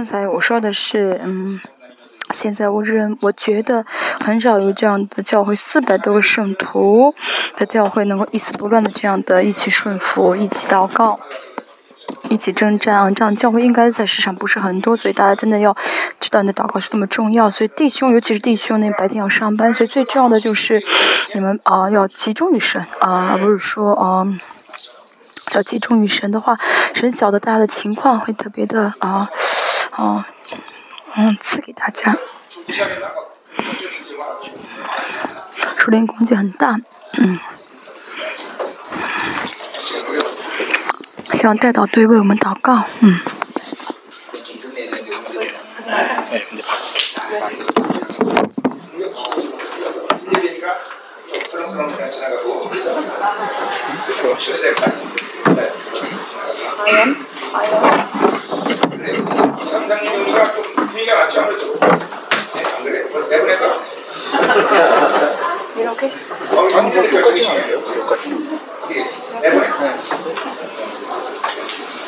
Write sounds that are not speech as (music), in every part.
刚才我说的是，嗯，现在我认我觉得很少有这样的教会，四百多个圣徒的教会能够一丝不乱的这样的一起顺服，一起祷告。一起征战啊！这样教会应该在市场不是很多，所以大家真的要知道你的祷告是多么重要。所以弟兄，尤其是弟兄，那白天要上班，所以最重要的就是你们啊，要集中于神啊，而不是说啊，要集中于神的话，神晓得大家的情况，会特别的啊啊嗯赐给大家。树林攻击很大，嗯。希望带到队为我们祷告，嗯。 그래. 이 상상력이가 좀 분위기가 맞죠? 아무래도. 네, 안 그래? 뭐, 내보내서. (laughs) 이렇게? 예, 그 네. 어, 아니, 저기 여기까지만 돼요. 여기까지. 예, 내보내. 네.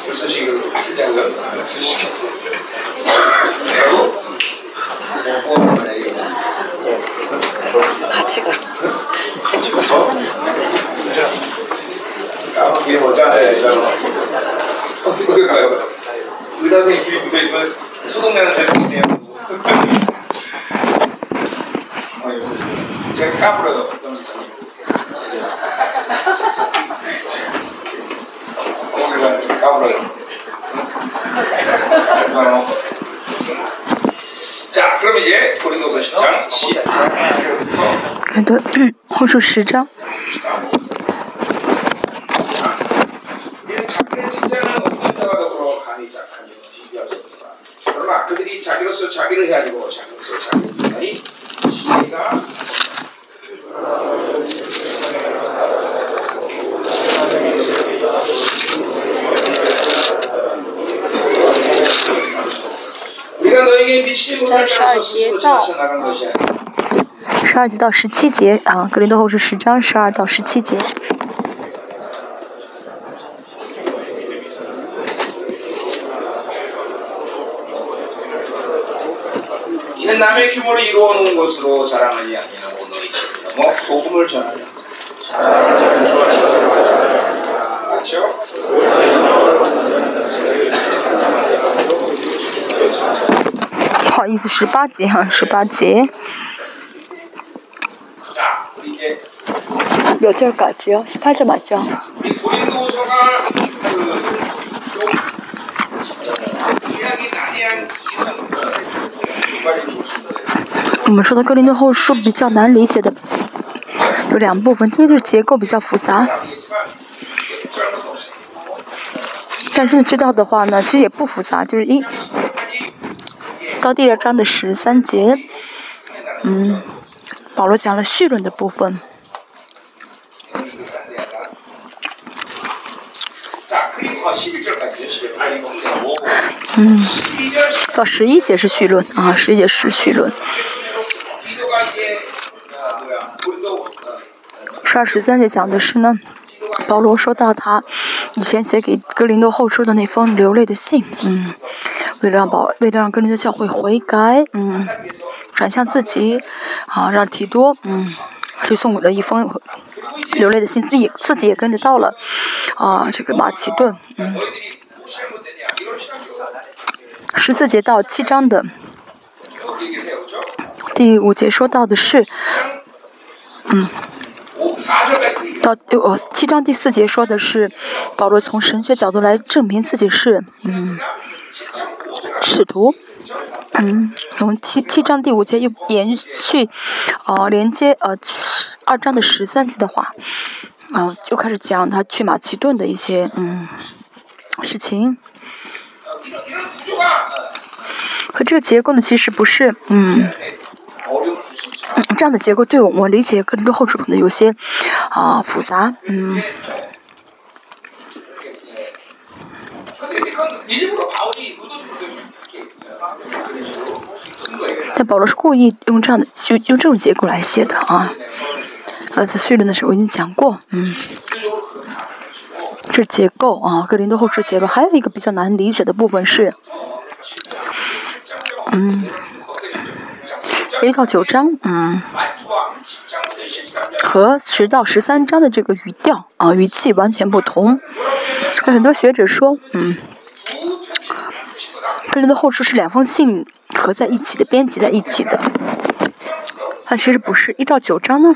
불수식으로 쓰자고. 불수식. 그리고, 뭐, 뭐, 같이 가. 같이 가. 자, 다음 기회 보자. 네, 이거. 어떻게 가요? 의사 선생님 집이 붙어 있으면 소독 내는 대통령이에요. 아 요새 제가 까불어요. 염지사님. 오늘가 까불어요. 얼마나? 자, 그럼 이제 고린도서 10장 10장부터. 그래도 호수 10장. 우리는 자기의 직장은 어떤 자가 더 很多后书十章。十二节到十二节到十七节啊，格林多后是十章十二到十七节。 남의 규모로 이루어놓은 것으로 자랑하지 아니하고 너희는 뭐 복음을 전하라. 자랑을 전하라. 맞죠? 아, 이스 18제, 18제. 자, 이제 몇 我们说的格林顿后书比较难理解的有两部分，第一就是结构比较复杂。但是知道的话呢，其实也不复杂，就是一到第二章的十三节，嗯，保罗讲了绪论的部分。嗯，到十一节是绪论啊，十一节是绪论。十二十三节讲的是呢，保罗说到他以前写给格林多后书的那封流泪的信，嗯，为了让保，为了让格林多教会悔改，嗯，转向自己，啊，让提多，嗯，就送给了一封流泪的信，自己自己也跟着到了，啊，这个马其顿，嗯。十四节到七章的第五节说到的是，嗯，到呃七章第四节说的是保罗从神学角度来证明自己是嗯使徒，嗯，从七七章第五节又延续呃连接呃二章的十三节的话，啊就开始讲他去马其顿的一些嗯事情。和这个结构呢，其实不是，嗯，这样的结构对我我理解跟多后处可能有些啊复杂，嗯。但保罗是故意用这样的，就用这种结构来写的啊。呃，在序论的时候我已经讲过，嗯。这结构啊，格林多后书结构。还有一个比较难理解的部分是，嗯，一到九章，嗯，和十到十三章的这个语调啊语气完全不同。有很多学者说，嗯，这里的后书是两封信合在一起的，编辑在一起的。但其实不是，一到九章呢，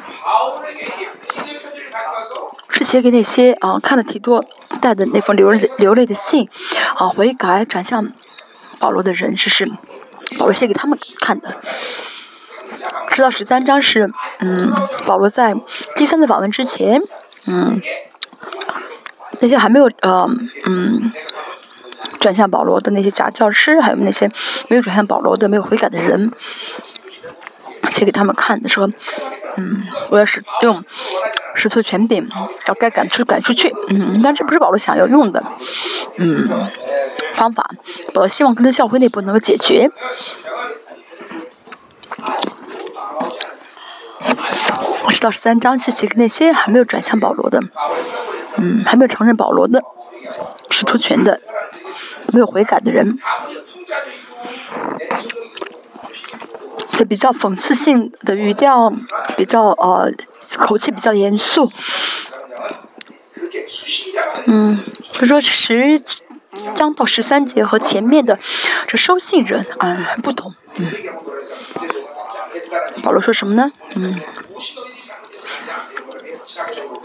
是写给那些啊看了提多带的那封流泪流泪的信，啊悔改转向保罗的人，这是保罗写给他们看的。十到十三章是，嗯，保罗在第三次访问之前，嗯，那些还没有呃，嗯，转向保罗的那些假教师，还有那些没有转向保罗的、没有悔改的人。写给他们看的说，嗯，我要使用使徒权柄，要该赶出赶出去，嗯，但这不是保罗想要用的，嗯，方法，保罗希望跟着教会内部能够解决。十到十三章是写给那些还没有转向保罗的，嗯，还没有承认保罗的使徒权的，没有悔改的人。就比较讽刺性的语调，比较呃口气比较严肃，嗯，就说十章到十三节和前面的这收信人啊不同，嗯，保罗说什么呢？嗯，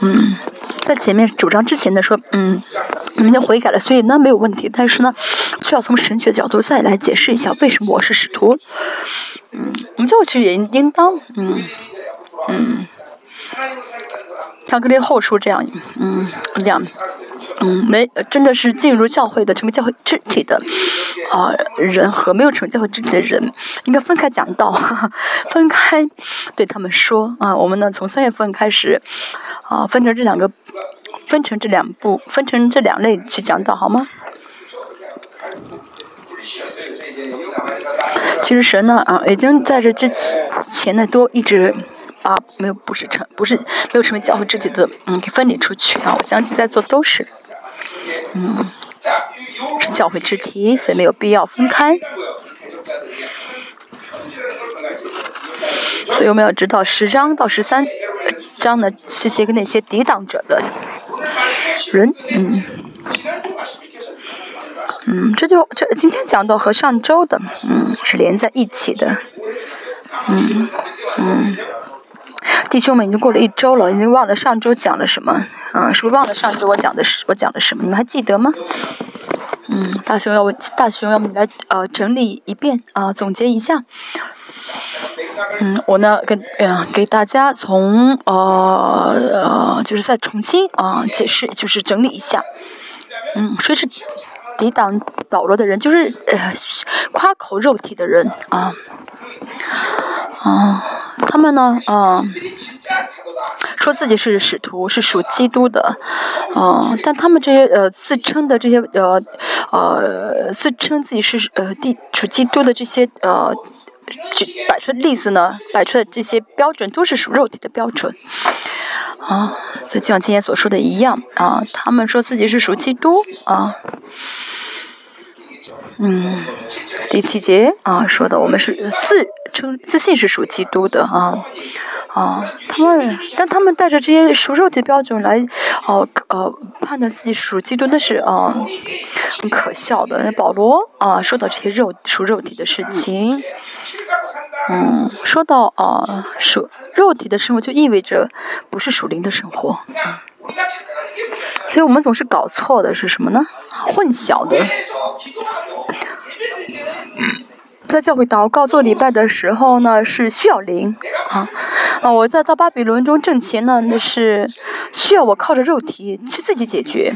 嗯，在前面主张之前的说，嗯，你们就悔改了，所以那没有问题，但是呢，需要从神学角度再来解释一下为什么我是使徒。嗯，我们教其实也应当，嗯，嗯，像格林后书这样，嗯，这样，嗯，没，真的是进入教会的成为教会肢体的啊人和没有成为教会肢体的人，应该分开讲道，(laughs) 分开对他们说啊，我们呢从三月份开始啊，分成这两个，分成这两部，分成这两类去讲道，好吗？其实神呢啊，已经在这之前呢都一直啊没有不是成不是没有成为教会肢体的嗯给分离出去啊。我相信在座都是嗯是教会肢体，所以没有必要分开。所以我们要知道十章到十三章呢是写给那些抵挡者的人嗯。嗯，这就这今天讲到和上周的，嗯，是连在一起的，嗯嗯，弟兄们已经过了一周了，已经忘了上周讲了什么，嗯，是不是忘了上周我讲的是我讲的什么？你们还记得吗？嗯，大熊要我大熊要你来呃整理一遍啊，总结一下。嗯，我呢跟呃给大家从呃呃就是再重新啊解释，就是整理一下。嗯，谁是？抵挡保罗的人，就是呃夸口肉体的人啊啊，他们呢啊说自己是使徒，是属基督的啊，但他们这些呃自称的这些呃呃自称自己是呃地属基督的这些呃摆出的例子呢，摆出的这些标准都是属肉体的标准。啊，所以就像今天所说的一样啊，他们说自己是属基督啊，嗯，第七节啊说的我们是自称自信是属基督的啊啊，他们但他们带着这些属肉体的标准来哦呃判断自己属基督，那是啊很可笑的。保罗啊说到这些肉属肉体的事情。嗯，说到啊，属肉体的生活就意味着不是属灵的生活，所以我们总是搞错的是什么呢？混淆的。在教会祷告做礼拜的时候呢，是需要灵啊啊！我在到巴比伦中挣钱呢，那是需要我靠着肉体去自己解决。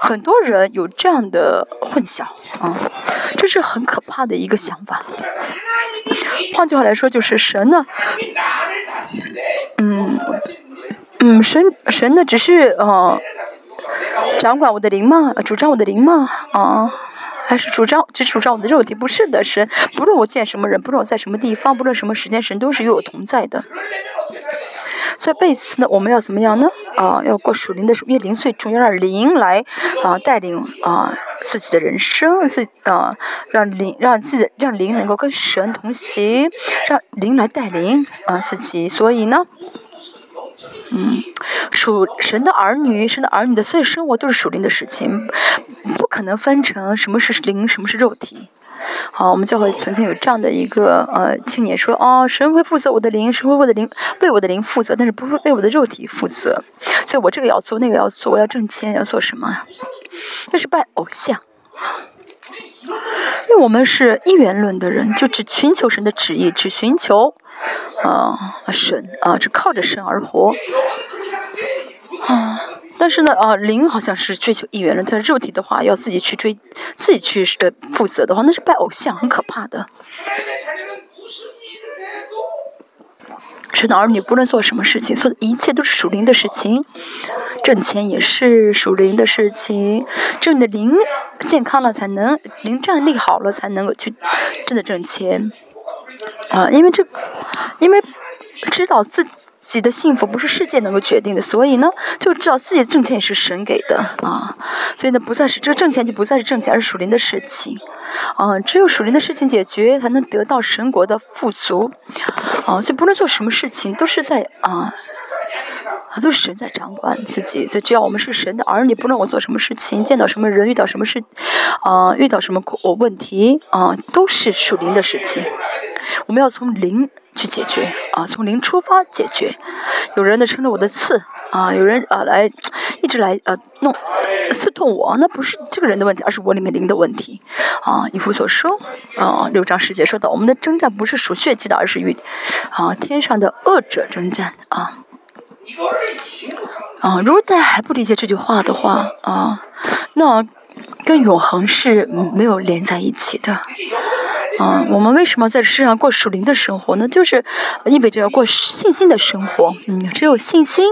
很多人有这样的混淆啊，这是很可怕的一个想法。换句话来说，就是神呢，嗯嗯，神神呢，只是呃掌管我的灵吗？主张我的灵吗？啊？还是主张只主张我的肉体？不是的，神不论我见什么人，不论我在什么地方，不论什么时间，神都是与我同在的。所以，背词呢，我们要怎么样呢？啊，要过属灵的，因为灵最重要，让灵来啊带领啊自己的人生，自啊，让灵让自己让灵能够跟神同行，让灵来带领啊自己。所以呢，嗯，属神的儿女，神的儿女的所有生活都是属灵的事情，不可能分成什么是灵，什么是肉体。好，我们教会曾经有这样的一个呃青年说，哦，神会负责我的灵，神会为我的灵为我的灵负责，但是不会为我的肉体负责，所以我这个要做，那个要做，我要挣钱，要做什么？那是拜偶像，因为我们是一元论的人，就只寻求神的旨意，只寻求啊神啊，只靠着神而活啊。但是呢，啊，灵好像是追求一元论，但是肉体的话要自己去追，自己去呃负责的话，那是拜偶像，很可怕的。神的儿女不论做什么事情，做的一切都是属灵的事情，挣钱也是属灵的事情，挣的灵健康了才能，灵战力好了才能够去真的挣钱，啊，因为这，因为知道自己。的幸福不是世界能够决定的，所以呢，就知道自己的挣钱也是神给的啊，所以呢，不再是这个挣钱就不再是挣钱，而是属灵的事情，啊，只有属灵的事情解决，才能得到神国的富足，啊，所以不论做什么事情，都是在啊，啊，都是神在掌管自己，所以只要我们是神的儿女，不论我做什么事情，见到什么人，遇到什么事，啊，遇到什么问题，啊，都是属灵的事情，我们要从零。去解决啊，从零出发解决。有人呢撑着我的刺啊，有人啊来一直来呃弄刺痛我，那不是这个人的问题，而是我里面零的问题啊。以弗所说啊，六章十节说到，我们的征战不是属血气的，而是与啊天上的恶者征战啊。啊，如果大家还不理解这句话的话啊，那跟永恒是没有连在一起的。啊，我们为什么在这世上过属灵的生活呢？就是意味着要过信心的生活。嗯，只有信心，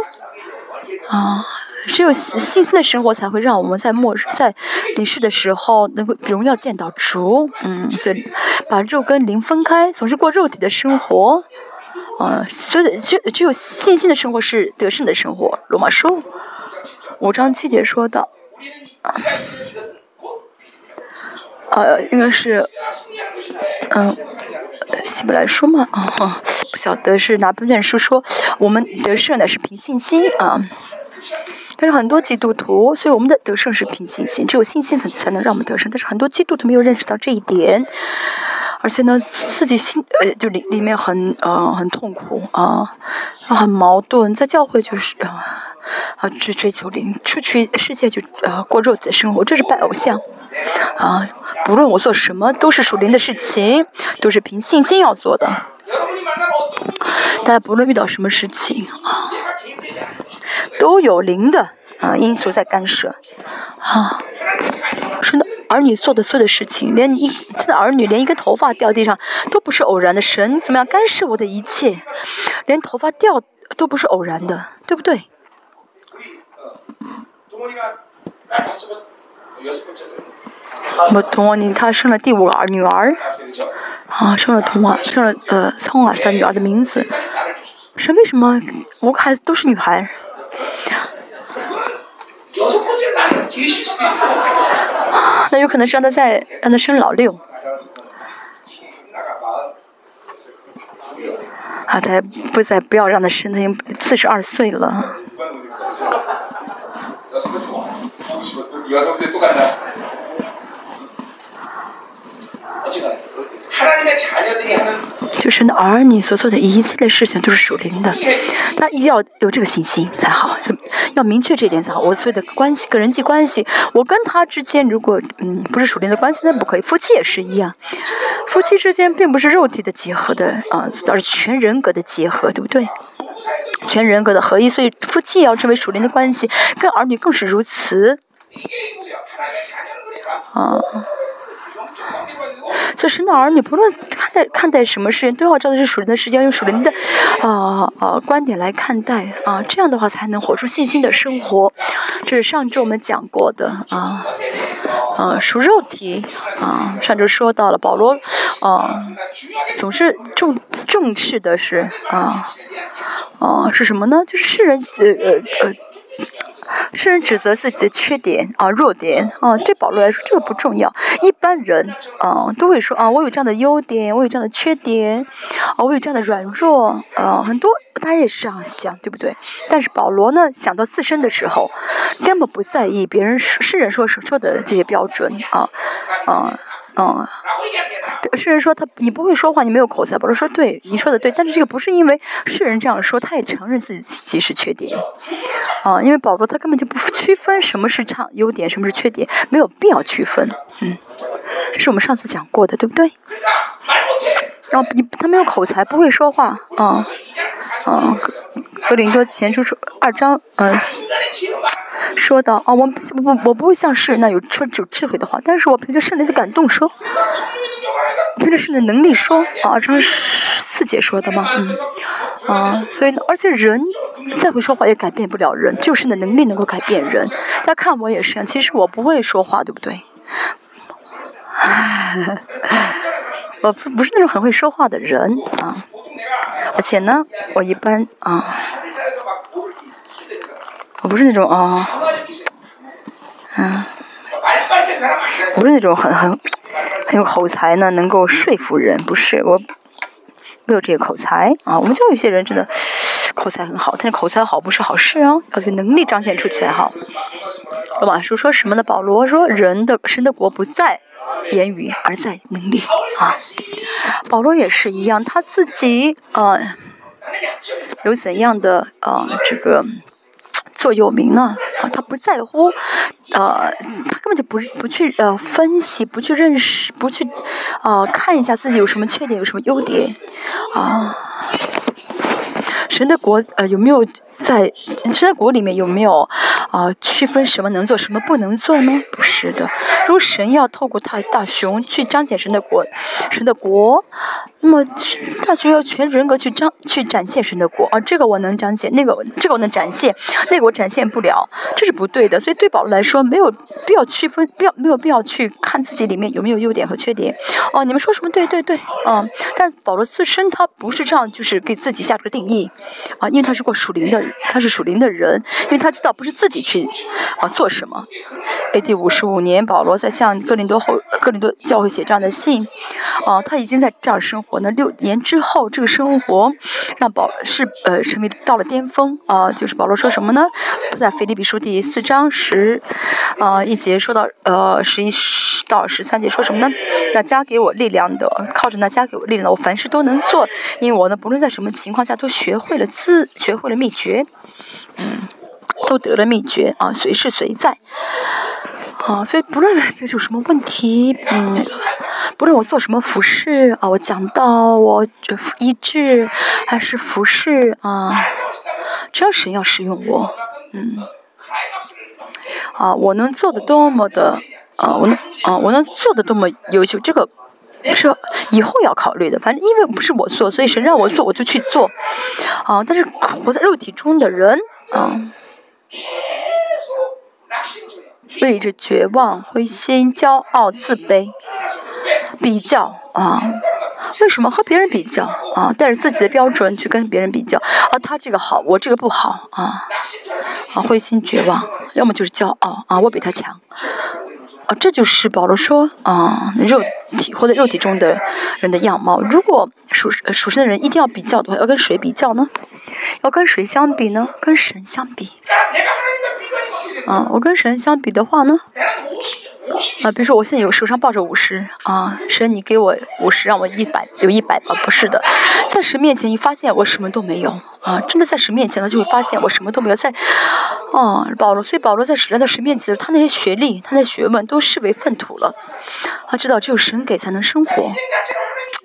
啊，只有信心的生活才会让我们在末日、在离世的时候能够荣耀见到主。嗯，所以把肉跟灵分开，总是过肉体的生活。啊，所以只只有信心的生活是得胜的生活。罗马书五章七节说的。呃，应该是，嗯，希伯来书嘛，啊，不晓得是哪本卷书说我们得胜的是凭信心啊。但是很多基督徒，所以我们的得胜是凭信心，只有信心才才能让我们得胜。但是很多基督徒没有认识到这一点，而且呢，自己心呃就里里面很呃很痛苦啊，很矛盾，在教会就是啊啊追追求灵，出去世界就呃过肉体的生活，这是拜偶像。啊，不论我做什么，都是属灵的事情，都是凭信心要做的。大家不论遇到什么事情啊，都有灵的啊因素在干涉。啊，是的，儿女做的所有的事情，连一现在儿女连一根头发掉地上都不是偶然的，神怎么样干涉我的一切？连头发掉都不是偶然的，对不对？我童王，你他生了第五个儿女儿，啊，生了童王，生了呃聪儿是他女儿的名字，是为什么五个孩子都是女孩？那有可能是让他再让他生老六，啊，他不再不要让他生，他已经四十二岁了。就是那儿女所做的一切的事情都是属灵的，他一定要有这个信心才好，要明确这一点才好。我所有的关系跟人际关系，我跟他之间如果嗯不是属灵的关系，那不可以。夫妻也是一样，夫妻之间并不是肉体的结合的啊，而是全人格的结合，对不对？全人格的合一，所以夫妻也要成为属灵的关系，跟儿女更是如此。啊。所以，神的儿女不论看待看待什么事情，都要照的是属灵的时间，用属灵的啊啊观点来看待啊，这样的话才能活出信心的生活。这是上周我们讲过的啊啊属肉体啊，上周说到了保罗啊，总是重重视的是啊啊是什么呢？就是世人呃呃呃。世人指责自己的缺点啊、弱点啊，对保罗来说这个不重要。一般人啊都会说啊，我有这样的优点，我有这样的缺点，啊，我有这样的软弱，啊，很多大家也是这样想，对不对？但是保罗呢，想到自身的时候，根本不在意别人世人说说的这些标准啊，啊。嗯，世人说他你不会说话，你没有口才。保罗说对，你说的对，但是这个不是因为世人这样说，他也承认自己其实缺点。啊，因为保罗他根本就不区分什么是差优点，什么是缺点，没有必要区分。嗯，这是我们上次讲过的，对不对？然后你他没有口才，不会说话。啊，啊，格林多前书说二章，嗯。说的啊，我不不我不会像世人那有说有智慧的话，但是我凭着圣灵的感动说，凭着圣灵的能力说啊，这是四姐说的吗？嗯，啊，所以而且人再会说话也改变不了人，就是你的能力能够改变人。大家看我也是，其实我不会说话，对不对？(laughs) 我不不是那种很会说话的人啊，而且呢，我一般啊。我不是那种啊，嗯，我不是那种很很很有口才呢，能够说服人，不是我没有这个口才啊。我们就有些人真的口才很好，但是口才好不是好事啊，要有能力彰显出去才好。罗马书说什么呢？保罗说人的神的国不在言语，而在能力啊。保罗也是一样，他自己啊有怎样的啊这个。座右铭呢，啊，他不在乎，呃，他根本就不不去呃分析，不去认识，不去，啊，看一下自己有什么缺点，有什么优点，啊，神的国呃有没有？在神的国里面有没有啊区分什么能做什么不能做呢？不是的。如果神要透过大大雄去彰显神的国，神的国，那么大雄要全人格去彰去展现神的国啊，这个我能彰显，那个这个我能展现，那个我展现不了，这是不对的。所以对保罗来说，没有必要区分，必要没有必要去看自己里面有没有优点和缺点。哦，你们说什么？对对对，嗯。但保罗自身他不是这样，就是给自己下这个定义啊，因为他是过属灵的。他是属灵的人，因为他知道不是自己去啊做什么。A.D. 五十五年，保罗在向哥林多后哥林多教会写这样的信，啊，他已经在这儿生活呢。六年之后，这个生活让保是呃成为到了巅峰啊。就是保罗说什么呢？在腓立比书第四章十啊一节说到呃十一十到十三节说什么呢？那加给我力量的，靠着那加给我力量的，我凡事都能做，因为我呢不论在什么情况下都学会了自学会了秘诀。嗯，都得了秘诀啊，随时随在，啊，所以不论有什么问题，嗯，不论我做什么服饰啊，我讲到我医治还是服饰啊，只要神要使用我，嗯，啊，我能做的多么的啊，我能啊，我能做的多么优秀，这个。是以后要考虑的，反正因为不是我做，所以谁让我做，我就去做，啊！但是活在肉体中的人，啊，为着绝望、灰心、骄傲、自卑、比较，啊，为什么和别人比较？啊，带着自己的标准去跟别人比较，啊，他这个好，我这个不好，啊，啊，灰心绝望，要么就是骄傲，啊，我比他强。哦，这就是保罗说啊，肉体或者肉体中的人的样貌。如果属属神的人一定要比较的话，要跟谁比较呢？要跟谁相比呢？跟神相比。啊，我跟神相比的话呢？啊，比如说我现在有手上抱着五十啊，神你给我五十，让我一百有一百吧？不是的，在神面前一发现我什么都没有啊！真的在神面前了，就会发现我什么都没有。在，哦，保罗，所以保罗在来到神面前，他那些学历、他的学问都视为粪土了。他知道只有神给才能生活，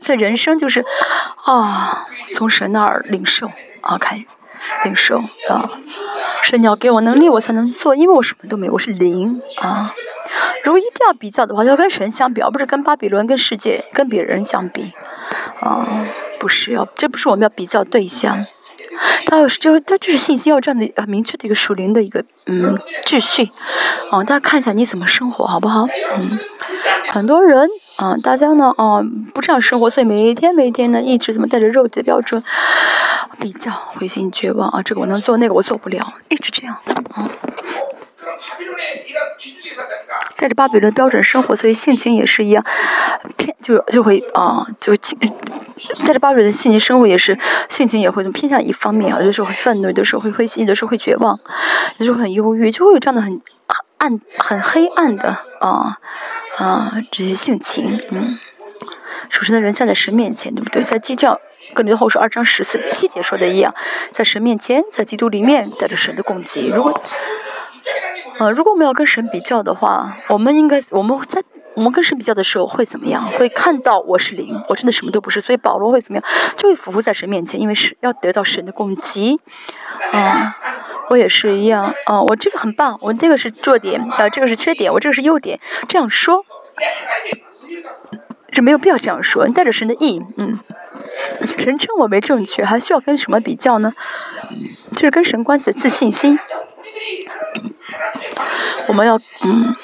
所以人生就是啊，从神那儿领受啊，看 (laughs) 领受啊，神你要给我能力，我才能做，因为我什么都没有，我是零啊。如果一定要比较的话，要跟神相比，而不是跟巴比伦、跟世界、跟别人相比，啊，不是要，这不是我们要比较对象。他要是就他就是信息要这样的啊明确的一个属灵的一个嗯秩序，啊，大家看一下你怎么生活好不好？嗯，很多人啊，大家呢啊不这样生活，所以每一天每一天呢一直怎么带着肉体的标准比较，灰心绝望啊，这个我能做，那个我做不了，一直这样啊。带着巴比伦标准生活，所以性情也是一样，偏就就会啊，就带着巴比伦的性情生活也是性情也会偏向一方面啊，有的时候会愤怒，有的时候会灰心，有的时候会绝望，有的时候很忧郁，就会有这样的很暗、很黑暗的啊啊这些性情，嗯。属神的人站在神面前，对不对？在基教跟林后书二章十四七节说的一样，在神面前，在基督里面带着神的供给。如果，呃，如果我们要跟神比较的话，我们应该我们在我们跟神比较的时候会怎么样？会看到我是零，我真的什么都不是。所以保罗会怎么样？就会匍匐在神面前，因为是要得到神的供给。啊，我也是一样。啊，我这个很棒，我这个是弱点，呃，这个是缺点，我这个是优点。这样说。(laughs) 这没有必要这样说，你带着神的意，嗯，神称我为正确，还需要跟什么比较呢？就是跟神关系的自信心。我们要，嗯，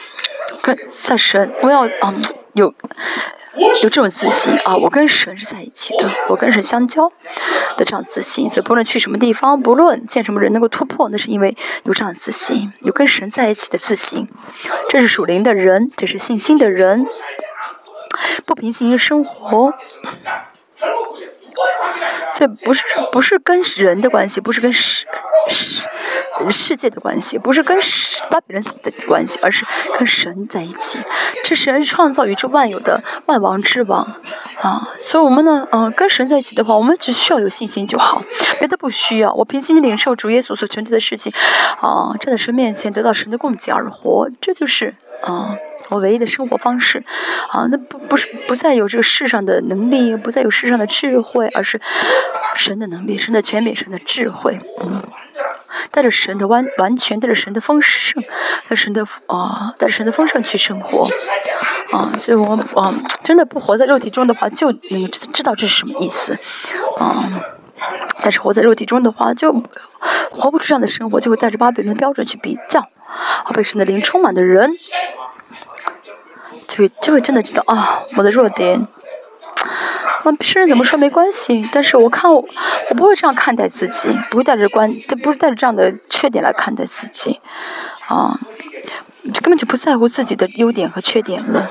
跟在神，我要，嗯，有有这种自信啊，我跟神是在一起的，我跟神相交的这样自信，所以不论去什么地方，不论见什么人能够突破，那是因为有这样的自信，有跟神在一起的自信，这是属灵的人，这是信心的人。不平行于生活，所以不是不是跟人的关系，不是跟神神世界的关系，不是跟巴比伦的关系，而是跟神在一起。这神是创造宇宙万有的万王之王啊！所以我们呢，嗯，跟神在一起的话，我们只需要有信心就好，别的不需要。我平心领受主耶稣所成就的事情，啊，站在神面前得到神的供给而活，这就是啊。我唯一的生活方式，啊，那不不是不再有这个世上的能力，不再有世上的智慧，而是神的能力、神的权柄、神的智慧，嗯，带着神的完完全，带着神的丰盛，带神的啊，带着神的丰盛去生活，啊，所以我啊，真的不活在肉体中的话，就你们知道这是什么意思，啊，但是活在肉体中的话，就活不出这样的生活，就会带着巴比伦标准去比较，被神的灵充满的人。就会就会真的知道啊，我的弱点，啊，别人怎么说没关系，但是我看我，我不会这样看待自己，不会带着关，不是带着这样的缺点来看待自己，啊，根本就不在乎自己的优点和缺点了，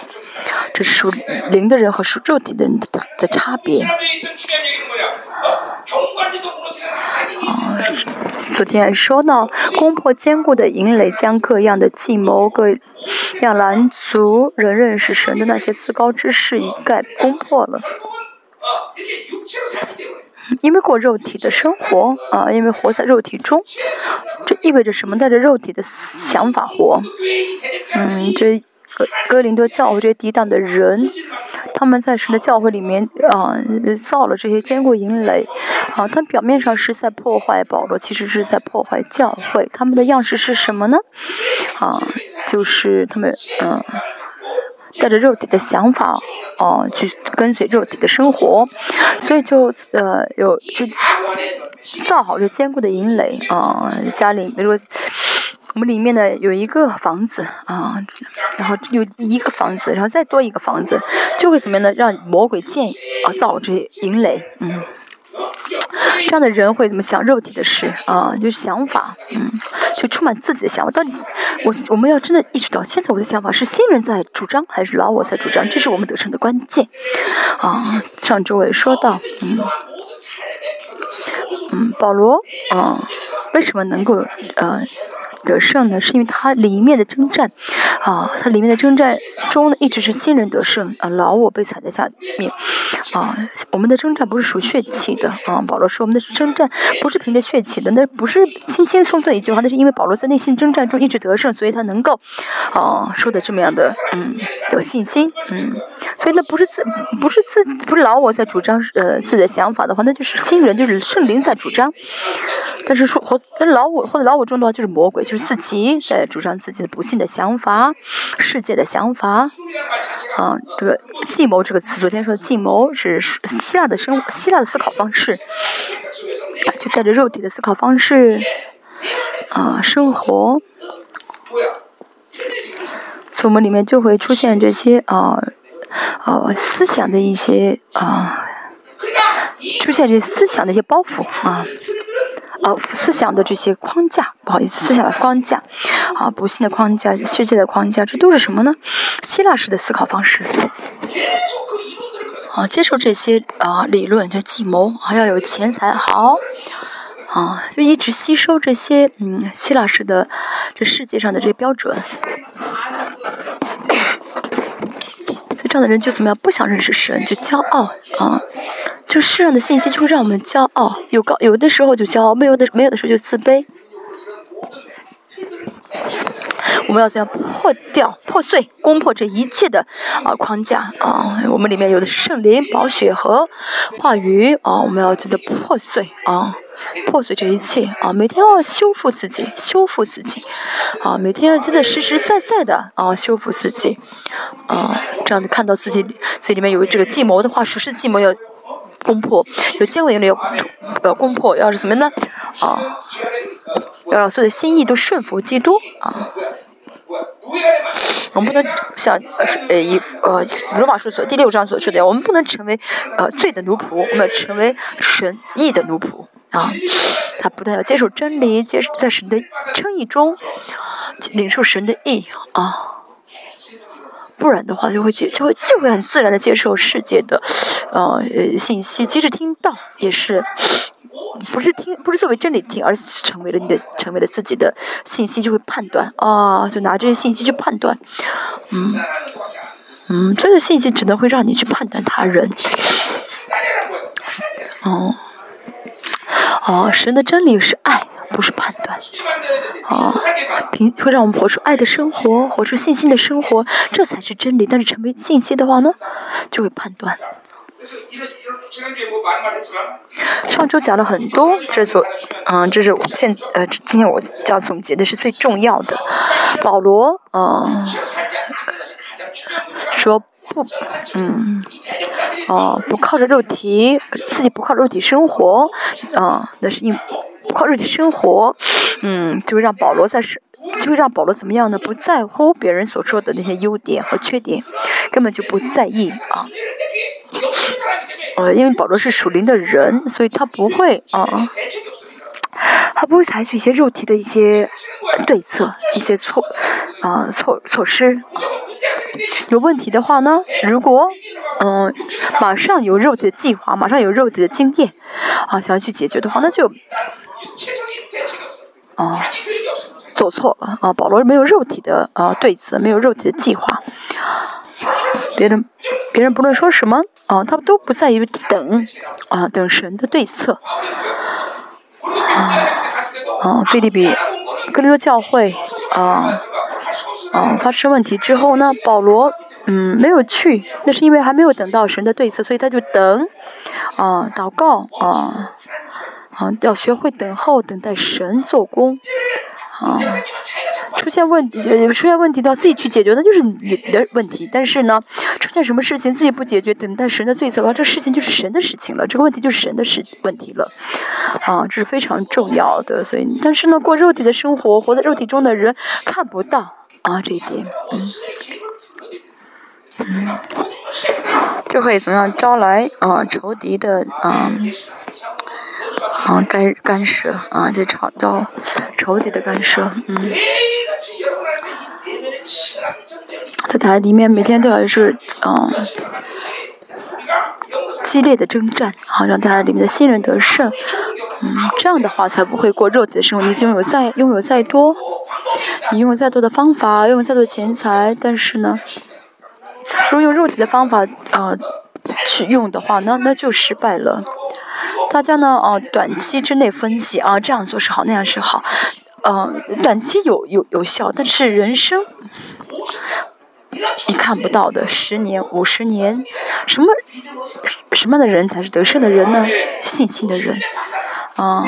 这是属灵的人和属肉体的人的的差别。啊，昨天说到攻破坚固的营垒，将各样的计谋、各样拦阻人认识神的那些自高之事一概攻破了。因为过肉体的生活啊，因为活在肉体中，这意味着什么？带着肉体的想法活。嗯，这哥哥林多教会这些抵挡的人。他们在神的教会里面啊造了这些坚固营垒，啊，他表面上是在破坏保罗，其实是在破坏教会。他们的样式是什么呢？啊，就是他们嗯带着肉体的想法哦去跟随肉体的生活，所以就呃有就造好这坚固的营垒啊，家里比如说。我们里面呢有一个房子啊，然后有一个房子，然后再多一个房子，就会怎么样呢？让魔鬼建啊造这些营垒，嗯，这样的人会怎么想肉体的事啊？就是想法，嗯，就充满自己的想法。到底我我们要真的意识到，现在我的想法是新人在主张，还是老我在主张？这是我们得胜的关键啊。上周我也说到，嗯，嗯，保罗啊，为什么能够呃？得胜呢，是因为他里面的征战，啊，他里面的征战中呢，一直是新人得胜，啊，老我被踩在下面，啊，我们的征战不是属血气的，啊，保罗说我们的征战不是凭着血气的，那不是轻轻松松的一句话，那是因为保罗在内心征战中一直得胜，所以他能够，啊，说的这么样的，嗯，有信心，嗯，所以那不是自不是自不是老我在主张，呃，自己的想法的话，那就是新人就是圣灵在主张，但是说或在老我或者老我中的话就是魔鬼就。自己在主张自己的不幸的想法，世界的想法，啊，这个计谋这个词，昨天说的计谋是希腊的生希腊的思考方式，啊，就带着肉体的思考方式，啊，生活，所以我们里面就会出现这些啊，啊，思想的一些啊，出现这些思想的一些包袱啊。呃思想的这些框架，不好意思，思想的框架，啊，不幸的框架，世界的框架，这都是什么呢？希腊式的思考方式。啊，接受这些啊理论，叫计谋，还要有钱财好。啊，就一直吸收这些嗯希腊式的这世界上的这些标准。所以这样的人就怎么样？不想认识神，就骄傲啊。就世上的信息就会让我们骄傲，有高有的时候就骄傲，没有的没有的时候就自卑。我们要怎样破掉、破碎、攻破这一切的啊框架啊？我们里面有的是圣灵、宝血和话语啊，我们要真的破碎啊，破碎这一切啊！每天要修复自己，修复自己啊！每天要真的实实在在的啊，修复自己啊！这样子看到自己自己里面有这个计谋的话，属实计谋要攻破，有坚固的要攻破，要是怎么呢？啊，要让所有的心意都顺服基督啊！我们不能像呃以呃罗马书所第六章所说的，我们不能成为呃罪的奴仆，我们要成为神意的奴仆啊！他不但要接受真理，接受在神的称义中领受神的意啊，不然的话就会接就会就会很自然的接受世界的呃信息，即使听到也是。不是听，不是作为真理听，而是成为了你的，成为了自己的信息，就会判断啊，就拿这些信息去判断，嗯，嗯，这个信息只能会让你去判断他人，哦，哦，神的真理是爱，不是判断，哦，平会让我们活出爱的生活，活出信心的生活，这才是真理。但是成为信息的话呢，就会判断。上周讲了很多，这组，嗯，这是我现，呃，今天我要总结的是最重要的。保罗，嗯，说不，嗯，哦，不靠着肉体，自己不靠肉体生活，啊，那是因不靠肉体生活，嗯，就让保罗在是，就会让保罗怎么样呢？不在乎别人所说的那些优点和缺点，根本就不在意啊。呃，因为保罗是属灵的人，所以他不会啊，他不会采取一些肉体的一些对策、一些措啊措措施。有问题的话呢，如果嗯马上有肉体的计划，马上有肉体的经验啊，想要去解决的话，那就啊走错了啊。保罗没有肉体的啊对策，没有肉体的计划。(laughs) 别人，别人不论说什么，啊，他们都不在于等，啊，等神的对策。啊，啊，菲利比，格林多教会，啊，啊，发生问题之后呢，保罗，嗯，没有去，那是因为还没有等到神的对策，所以他就等，啊，祷告，啊，啊，要学会等候，等待神做工，啊。出现问题，出现问题的，自己去解决，那就是你的问题。但是呢，出现什么事情自己不解决，等待神的对策的话，这事情就是神的事情了。这个问题就是神的事问题了，啊，这是非常重要的。所以，但是呢，过肉体的生活，活在肉体中的人看不到啊这一点，嗯，嗯，这会怎么样招来啊仇敌的啊？啊，干干涉啊，就吵到仇敌的干涉，嗯，在台里面每天都要是嗯激烈的征战，好让大家里面的新人得胜，嗯，这样的话才不会过肉体的生活。你拥有再拥有再多，你拥有再多的方法，拥有再多钱财，但是呢，如果用肉体的方法啊去用的话，那那就失败了。大家呢，呃，短期之内分析啊，这样做是好，那样是好，嗯，短期有有有效，但是人生你看不到的，十年、五十年，什么什么样的人才是得胜的人呢？信心的人，啊。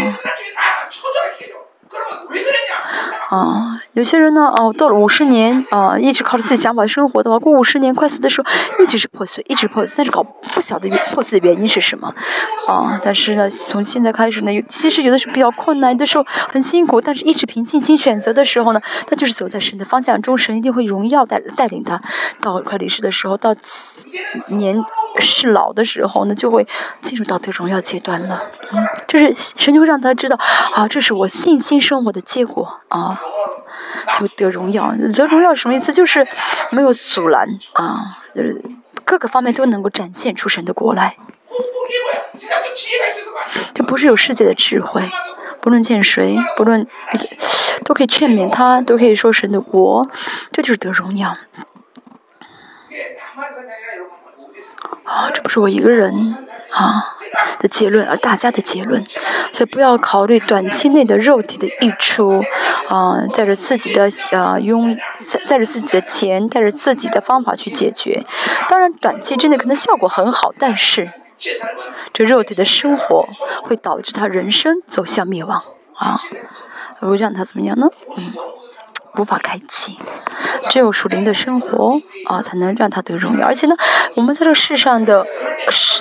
啊，有些人呢，哦，到了五十年，啊，一直靠着自己想法生活的话，过五十年快死的时候，一直是破碎，一直破碎，但是搞不晓得破碎的原因是什么，啊，但是呢，从现在开始呢，其实有的是比较困难，有的时候很辛苦，但是一直凭信心选择的时候呢，他就是走在神的方向中，神一定会荣耀带带领他，到快离世的时候，到年是老的时候呢，就会进入到得荣耀阶段了。嗯，就是神就会让他知道，啊，这是我信心生活的结果。啊，就得荣耀。得荣耀什么意思？就是没有阻拦啊，就是各个方面都能够展现出神的国来。这不是有世界的智慧，不论见谁，不论都可以劝勉他，都可以说神的国，这就是得荣耀。啊，这不是我一个人啊的结论，而大家的结论。所以不要考虑短期内的肉体的益处，啊，带着自己的啊拥，带着自己的钱，带着自己的方法去解决。当然，短期之内可能效果很好，但是这肉体的生活会导致他人生走向灭亡啊，会让他怎么样呢？嗯。无法开启，只有属灵的生活啊，才能让他得荣耀。而且呢，我们在这世上的，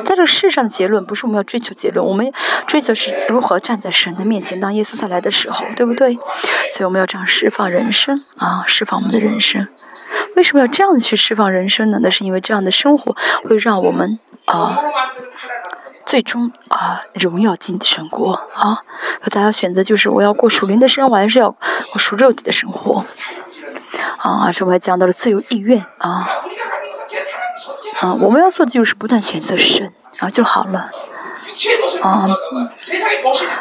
在这世上的结论，不是我们要追求结论，我们追求是如何站在神的面前，当耶稣再来的时候，对不对？所以我们要这样释放人生啊，释放我们的人生。为什么要这样去释放人生呢？那是因为这样的生活会让我们啊。最终啊，荣耀进神国啊！大家选择就是我要过属灵的生活，还是要过属肉体的生活？啊，是我还讲到了自由意愿啊。啊，我们要做的就是不断选择神啊就好了。啊，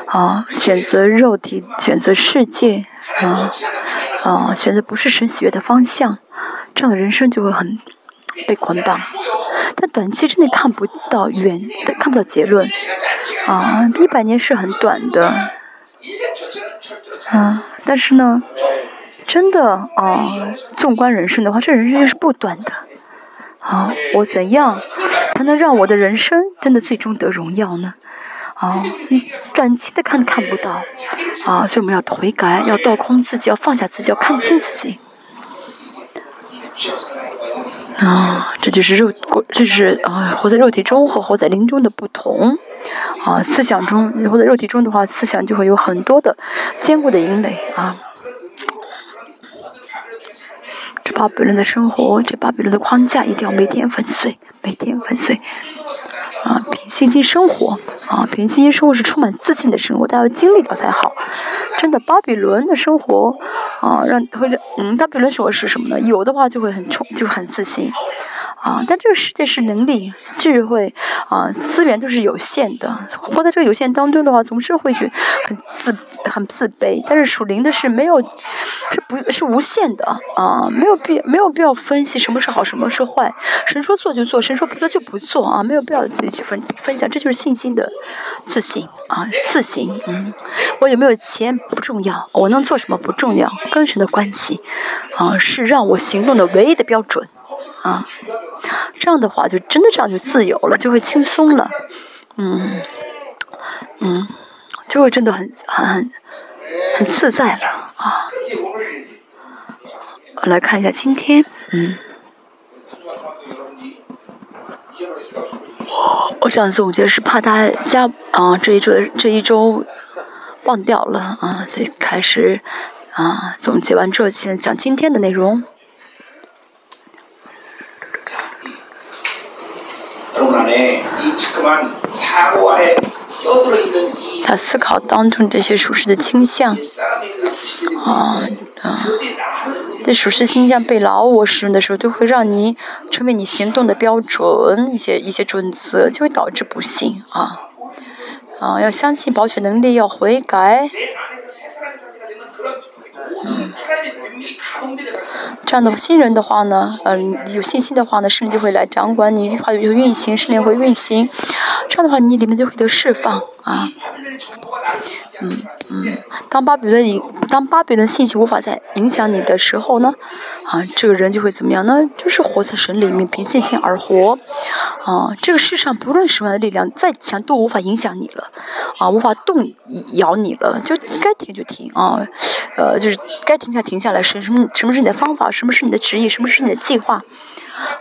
啊，选择肉体，选择世界，啊，啊，选择不是神喜悦的方向，这样的人生就会很被捆绑。但短期之内看不到远，看不到结论，啊，一百年是很短的，啊，但是呢，真的啊，纵观人生的话，这人生就是不短的，啊，我怎样才能让我的人生真的最终得荣耀呢？啊，你短期的看看不到，啊，所以我们要悔改，要倒空自己，要放下自己，要看清自己。啊，这就是肉，这是啊，活在肉体中和活在灵中的不同。啊，思想中活在肉体中的话，思想就会有很多的坚固的营垒啊。这巴比伦的生活，这巴比伦的框架，一定要每天粉碎，每天粉碎。啊，平信心生活，啊，平信心生活是充满自信的生活，但要经历到才好。真的，巴比伦的生活，啊，让会让嗯，巴比伦生活是什么呢？有的话就会很充，就很自信。啊，但这个世界是能力、智慧啊，资源都是有限的。活在这个有限当中的话，总是会去很自、很自卑。但是属灵的是没有，是不，是无限的啊，没有必没有必要分析什么是好，什么是坏。神说做就做，神说不做就不做啊，没有必要自己去分分享。这就是信心的自信啊，自信。嗯，我有没有钱不重要，我能做什么不重要，跟神的关系啊，是让我行动的唯一的标准啊。这样的话，就真的这样就自由了，就会轻松了，嗯，嗯，就会真的很很很很自在了啊。我来看一下今天，嗯，我这样总结是怕大家啊这一周这一周忘掉了啊，所以开始啊总结完之后，先讲今天的内容。他思考当中这些属实的倾向，啊啊，这属实倾向被老我使用的时候，都会让你成为你行动的标准，一些一些准则，就会导致不幸啊啊！要相信保全能力，要悔改。嗯，这样的，新人的话呢，嗯，有信心的话呢，圣灵就会来掌管你，话语就运行，圣灵会运行。这样的话，你里面就会得释放啊。嗯嗯，当巴比伦影，当巴比伦信息无法再影响你的时候呢，啊，这个人就会怎么样呢？就是活在神里面，凭信心而活。啊，这个世上不论什么样的力量再强，都无法影响你了，啊，无法动摇你了，就该停就停啊，呃，就是该停下停下来。什什么什么是你的方法？什么是你的旨意？什么是你的计划？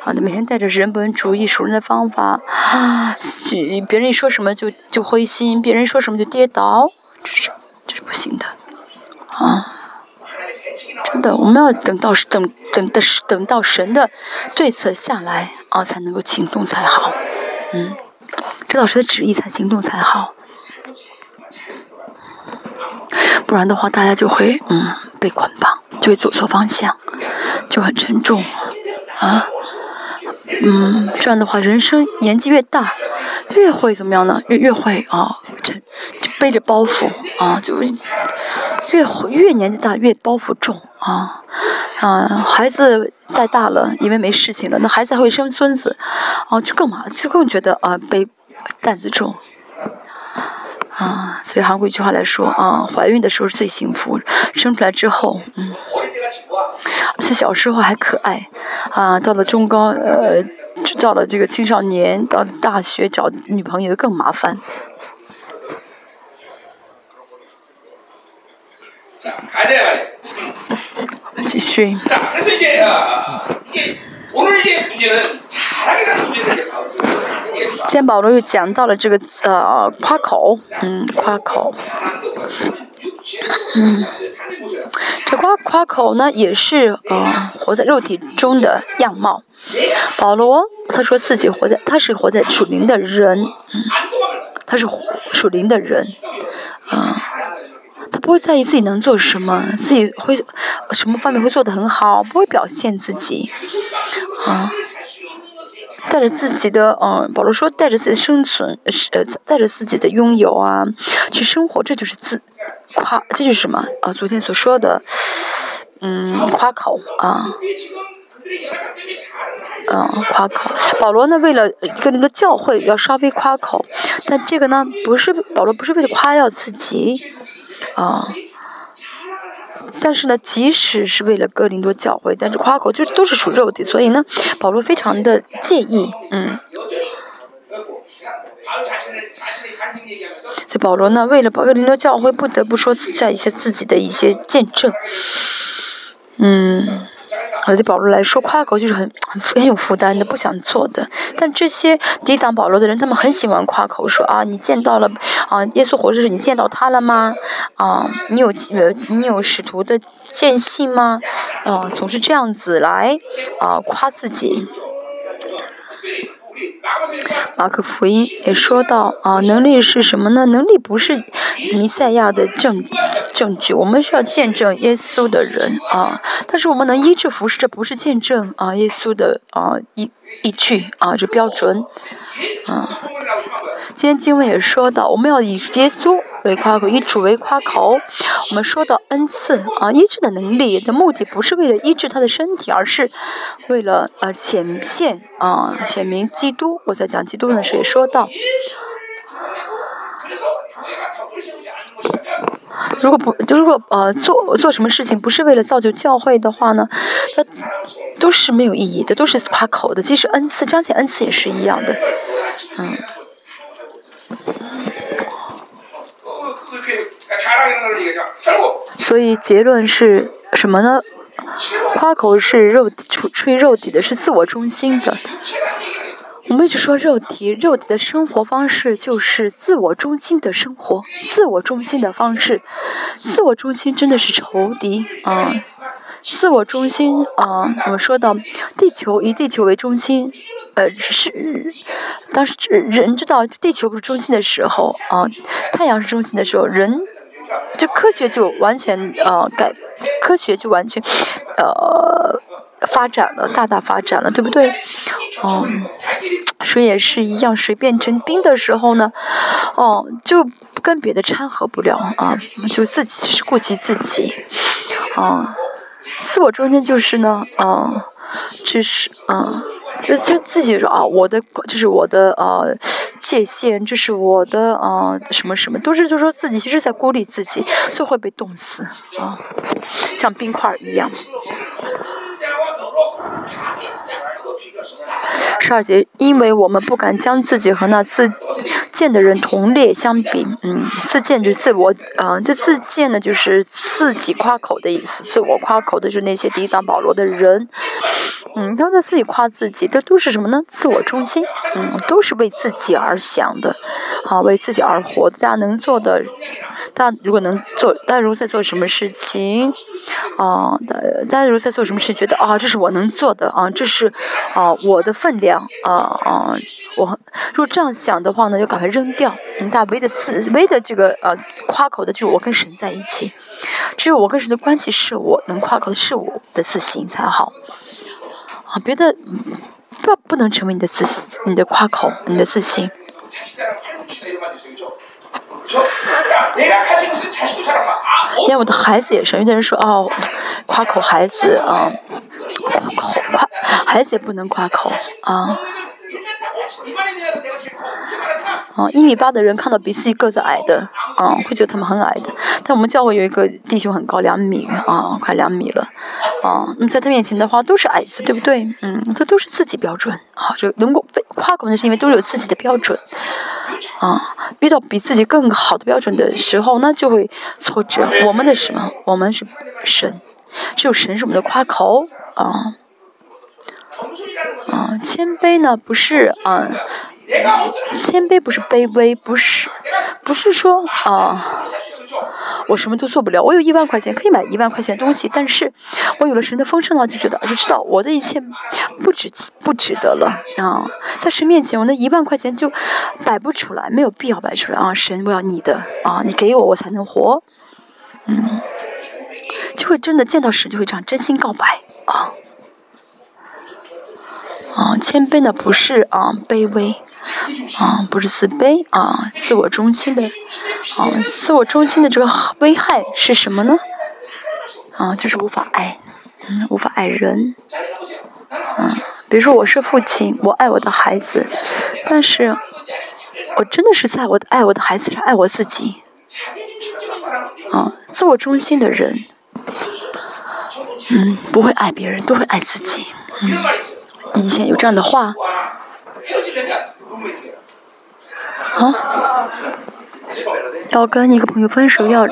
啊，他每天带着人本主义、熟人的方法，(sighs) 啊，别人一说什么就就灰心，别人说什么就跌倒。这是这是不行的，啊，真的，我们要等到等等的等到神的对策下来啊，才能够行动才好。嗯，知道谁的旨意才行动才好，不然的话，大家就会嗯被捆绑，就会走错方向，就很沉重啊。嗯，这样的话，人生年纪越大，越会怎么样呢？越越会啊，沉，就背着包袱啊，就越越年纪大越包袱重啊啊！孩子带大了，以为没事情了，那孩子还会生孙子，啊，就更嘛，就更觉得啊背担子重啊。所以韩国一句话来说啊，怀孕的时候是最幸福，生出来之后，嗯。而且小时候还可爱，啊，到了中高，呃，到了这个青少年，到了大学找女朋友更麻烦。继续。今天保罗又讲到了这个呃夸口，嗯，夸口。嗯，这夸夸口呢，也是呃活在肉体中的样貌。保罗他说自己活在，他是活在属灵的人，嗯，他是属灵的人，啊，他不会在意自己能做什么，自己会什么方面会做得很好，不会表现自己，啊。带着自己的，嗯，保罗说，带着自己生存，是呃，带着自己的拥有啊，去生活，这就是自夸，这就是什么？啊，昨天所说的，嗯，夸口啊，嗯，夸口。保罗呢，为了一个人的教会，要稍微夸口，但这个呢，不是保罗，不是为了夸耀自己，啊。但是呢，即使是为了哥林多教会，但是夸口就都是属肉体，所以呢，保罗非常的介意，嗯。所以保罗呢，为了保哥林多教会，不得不说下一些自己的一些见证，嗯。而对保罗来说，夸口就是很很很有负担的，不想做的。但这些抵挡保罗的人，他们很喜欢夸口，说啊，你见到了啊，耶稣活着时你见到他了吗？啊，你有呃，你有使徒的见信吗？啊，总是这样子来啊夸自己。马可福音也说到啊，能力是什么呢？能力不是弥赛亚的证证据，我们是要见证耶稣的人啊。但是我们能医治服侍，这不是见证啊耶稣的啊依依据啊这标准啊。今天经文也说到，我们要以耶稣为夸口，以主为夸口。我们说到恩赐啊，医治的能力的目的不是为了医治他的身体，而是为了呃显现啊显明基督。我在讲基督的时候也说到，如果不如果呃做做什么事情不是为了造就教会的话呢，那都是没有意义的，都是夸口的。即使恩赐彰显恩赐也是一样的，嗯。所以结论是什么呢？夸口是肉出吹肉体的，是自我中心的。我们一直说肉体，肉体的生活方式就是自我中心的生活，自我中心的方式。自我中心真的是仇敌啊！自我中心啊，我们说到地球以地球为中心，呃是，当时人知道地球不是中心的时候啊，太阳是中心的时候，人这科学就完全呃改，科学就完全呃发展了，大大发展了，对不对？哦，水也是一样，水变成冰的时候呢，哦就跟别的掺和不了啊，就自己是顾及自己，啊。自我中间就是呢，嗯，这是，嗯，就就自己说啊，我的就是我的呃界限，这是我的呃什么什么，都是就说自己其实在孤立自己，就会被冻死啊，像冰块一样。十二节，因为我们不敢将自己和那自荐的人同列相比，嗯，自荐就是自我，呃，这自荐呢就是自己夸口的意思，自我夸口的就是那些抵挡保罗的人，嗯，他们在自己夸自己，这都是什么呢？自我中心，嗯，都是为自己而想的，啊，为自己而活。大家能做的，大家如果能做，大家如果在做什么事情，啊，大大家如果在做什么事，觉得啊，这是我能做的啊，这是啊我的分量啊啊，我如果这样想的话呢，就赶快扔掉。你，大唯的自唯的这个呃夸口的就是我跟神在一起，只有我跟神的关系是我能夸口的是我的自信才好。啊，别的不不能成为你的自信，你的夸口，你的自信。连我的孩子也是，有的人说哦，夸口孩子啊，夸口夸孩子也不能夸口啊。啊，一米八的人看到比自己个子矮的，啊，会觉得他们很矮的。但我们教会有一个弟兄很高，两米啊，快两米了，啊，那在他面前的话都是矮子，对不对？嗯，这都是自己标准啊，就能够被夸口的是因为都有自己的标准，啊，遇到比自己更好的标准的时候，那就会挫折。我们的什么？我们是神，只有神是我们的夸口啊。啊，谦卑呢不是啊，谦卑不是卑微，不是，不是说啊，我什么都做不了。我有一万块钱可以买一万块钱的东西，但是我有了神的丰盛的话，就觉得就知道我的一切不值不值得了啊。在神面前，我那一万块钱就摆不出来，没有必要摆出来啊。神，我要你的啊，你给我，我才能活。嗯，就会真的见到神，就会这样真心告白啊。啊，谦卑呢不是啊卑微，啊不是自卑啊自我中心的，啊自我中心的这个危害是什么呢？啊就是无法爱，嗯无法爱人，嗯比如说我是父亲，我爱我的孩子，但是我真的是在我的爱我的孩子上爱我自己，啊自我中心的人，嗯不会爱别人，都会爱自己，嗯。以前有这样的话，啊，要跟一个朋友分手要，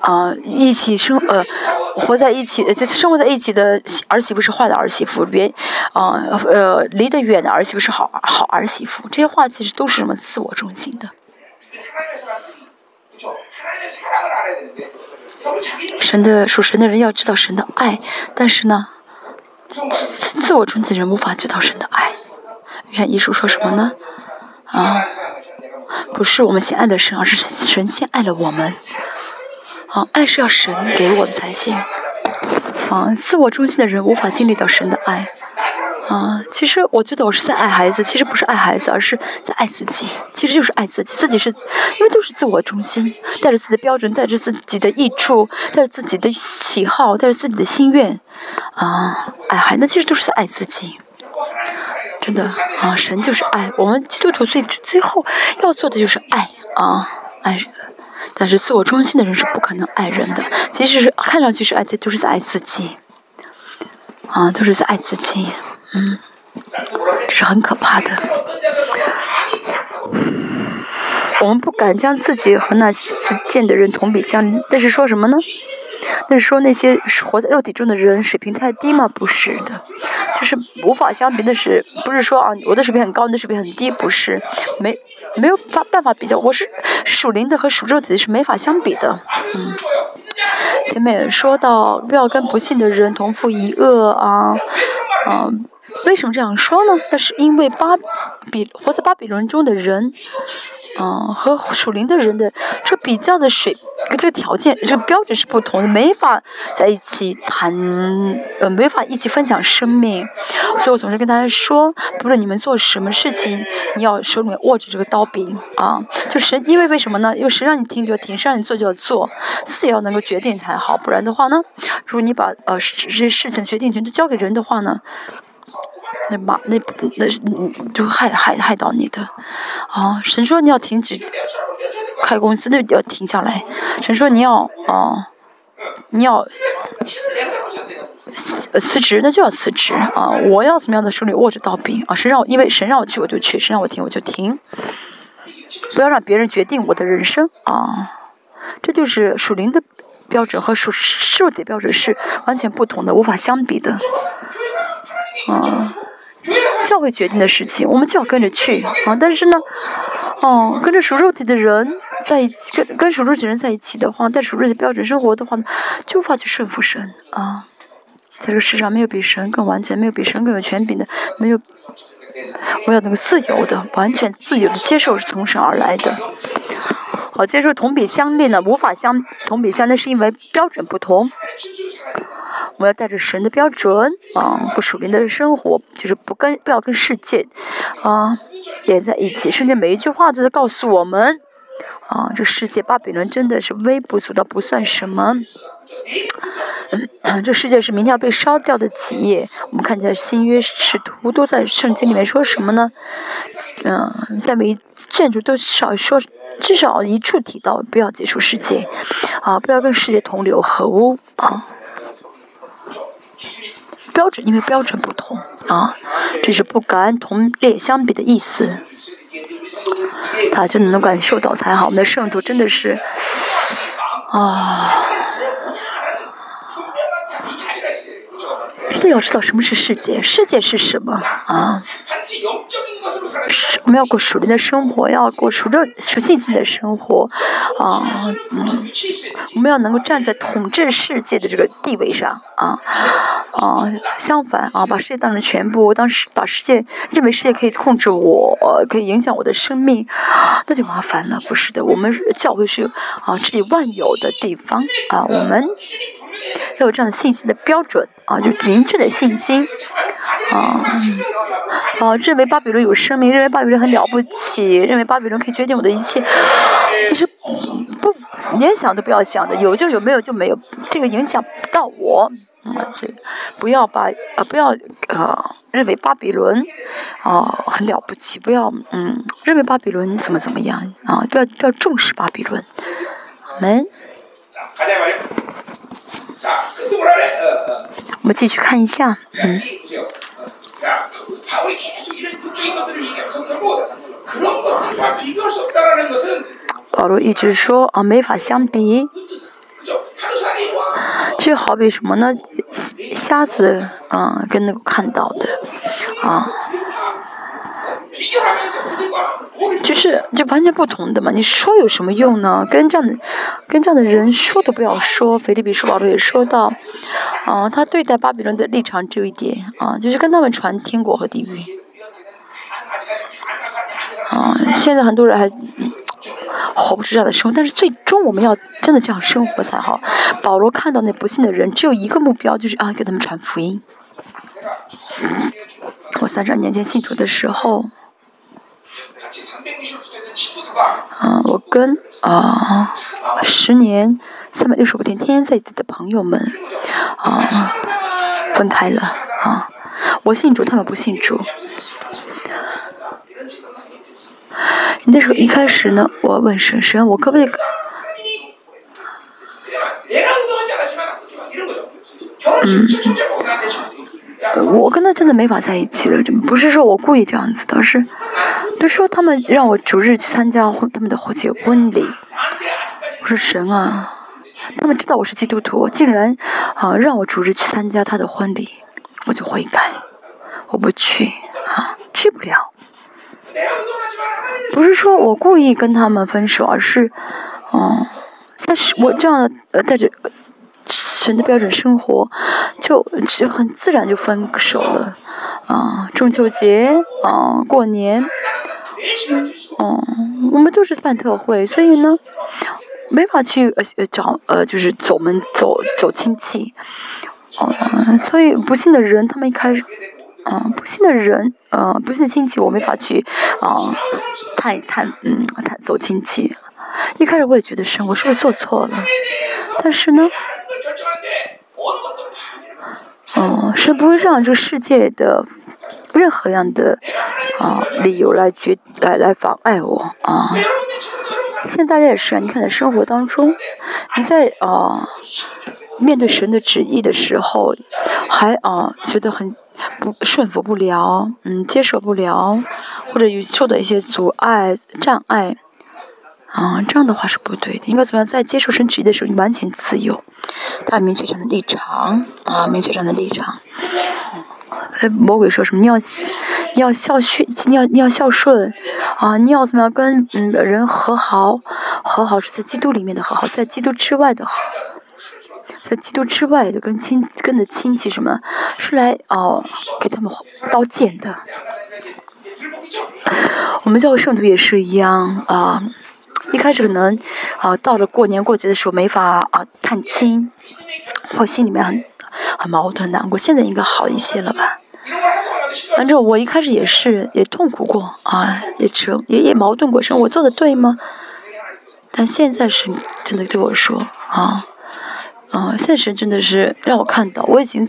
啊，一起生呃，活在一起，就生活在一起的儿媳妇是坏的儿媳妇，别，啊呃，离得远的儿媳妇是好好儿媳妇，这些话其实都是什么自我中心的。神的属神的人要知道神的爱，但是呢，自我中心的人无法知道神的爱。愿艺术说什么呢？啊，不是我们先爱了神，而是神先爱了我们。啊，爱是要神给我们才行。啊，自我中心的人无法经历到神的爱。啊，其实我觉得我是在爱孩子，其实不是爱孩子，而是在爱自己，其实就是爱自己。自己是因为都是自我中心，带着自己的标准，带着自己的益处，带着自己的喜好，带着自己的心愿，啊，爱孩子其实都是在爱自己。真的啊，神就是爱，我们基督徒最最后要做的就是爱啊，爱。但是自我中心的人是不可能爱人的，即使是看上去是爱，都是在爱自己，啊，都是在爱自己。嗯，这是很可怕的。我们不敢将自己和那些见的人同比相，那是说什么呢？那是说那些活在肉体中的人水平太低吗？不是的，就是无法相比的是，不是说啊，我的水平很高，你的水平很低，不是，没没有法办法比较。我是属灵的和属肉体的是没法相比的。嗯，前面说到不要跟不幸的人同父一恶啊，嗯。为什么这样说呢？那是因为巴比活在巴比伦中的人，嗯，和属灵的人的这比较的水，这个条件，这个标准是不同的，没法在一起谈，呃，没法一起分享生命。所以我总是跟大家说，不论你们做什么事情，你要手里面握着这个刀柄啊，就神，因为为什么呢？因为神让你听就听，神让你做就要做，自己要能够决定才好，不然的话呢，如果你把呃这些事情决定权都交给人的话呢？那马那那就害害害到你的，啊！神说你要停止开公司，那就要停下来。神说你要啊，你要辞辞职，那就要辞职啊！我要怎么样的手里握着刀柄啊？神让我，因为神让我去我就去，神让我停我就停，不要让别人决定我的人生啊！这就是属灵的标准和属肉体标准是完全不同的，无法相比的，啊！教会决定的事情，我们就要跟着去啊！但是呢，哦，跟着属肉体的人在一起，跟跟属肉体的人在一起的话，带属肉体的标准生活的话呢，就无法去顺服神啊。在这个世上，没有比神更完全，没有比神更有权柄的，没有。我要那个自由的、完全自由的接受是从神而来的。好，接受同比相恋呢，无法相同比相恋，是因为标准不同。我们要带着神的标准啊，不属灵的生活，就是不跟不要跟世界啊连在一起。圣经每一句话都在告诉我们啊，这世界巴比伦真的是微不足道，不算什么。(coughs) 这世界是明天要被烧掉的企业。我们看见新约使徒都在圣经里面说什么呢？嗯，在每一卷主都少说至少一处提到不要接触世界，啊，不要跟世界同流合污啊。标准因为标准不同啊，这是不敢同列相比的意思。他就能感受到才好。我们的圣徒真的是啊。要知道什么是世界，世界是什么啊？我们要过属灵的生活，要过属肉、属性性的生活啊！嗯，我们要能够站在统治世界的这个地位上啊啊！相反啊，把世界当成全部，当时把世界认为世界可以控制我，可以影响我的生命，那就麻烦了。不是的，我们教会是啊治理万有的地方啊，我们。要有这样的信心的标准啊，就明确的信心啊啊，认为巴比伦有生命，认为巴比伦很了不起，认为巴比伦可以决定我的一切，其实不连想都不要想的，有就有，没有就没有，这个影响不到我啊，这不要把啊不要啊认为巴比伦啊很了不起，不要嗯认为巴比伦怎么怎么样啊，不要不要重视巴比伦，门。我们继续看一下，嗯。保罗一直说啊，没法相比。就好比什么呢？瞎子啊，跟那个看到的啊。就是就完全不同的嘛，你说有什么用呢？跟这样的跟这样的人说都不要说。菲利比书保罗也说到，啊，他对待巴比伦的立场只有一点啊，就是跟他们传天国和地狱。啊，现在很多人还活不出这样的生活，但是最终我们要真的这样生活才好。保罗看到那不幸的人，只有一个目标，就是啊，给他们传福音。我三十二年前信主的时候。啊，我跟啊十年三百六十五天天天在一起的朋友们啊分开了啊，我信主，他们不信主。那时候一开始呢，我问神神，我可不可以？嗯。我跟他真的没法在一起了，不是说我故意这样子，的，是，他说他们让我逐日去参加他们的婚结婚礼。我说神啊，他们知道我是基督徒，竟然啊让我逐日去参加他的婚礼，我就悔改，我不去啊，去不了。不是说我故意跟他们分手，而是，嗯，但是我这样呃带着。神的标准生活，就就很自然就分手了，啊，中秋节，啊，过年，嗯，我们都是办特会，所以呢，没法去呃找呃就是走门走走亲戚，哦，所以不幸的人他们一开始，嗯，不幸的人，呃，不幸的亲戚我没法去啊探一探，嗯，探走亲戚，一开始我也觉得是我是不是做错了，但是呢。哦，是不会让这世界的任何样的啊理由来决来来妨碍我啊。现在大家也是，你看在生活当中，你在啊面对神的旨意的时候，还啊觉得很不顺服不了，嗯，接受不了，或者有受到一些阻碍障碍。啊，这样的话是不对的。应该怎么样？在接受神旨意的时候，你完全自由，他明确这样的立场啊，明确这样的立场。魔鬼说什么？你要你要孝顺，你要你要孝顺啊！你要怎么样跟嗯人和好？和好是在基督里面的和好，在基督之外的好，在基督之外的跟亲跟的亲戚什么，是来哦给他们刀剑的。(laughs) 我们教会圣徒也是一样啊，一开始可能啊到了过年过节的时候没法啊探亲，或心里面很很矛盾难过，现在应该好一些了吧？反正我一开始也是也痛苦过啊，也折也也矛盾过，说我做的对吗？但现在是真的对我说啊。啊，现实真的是让我看到，我已经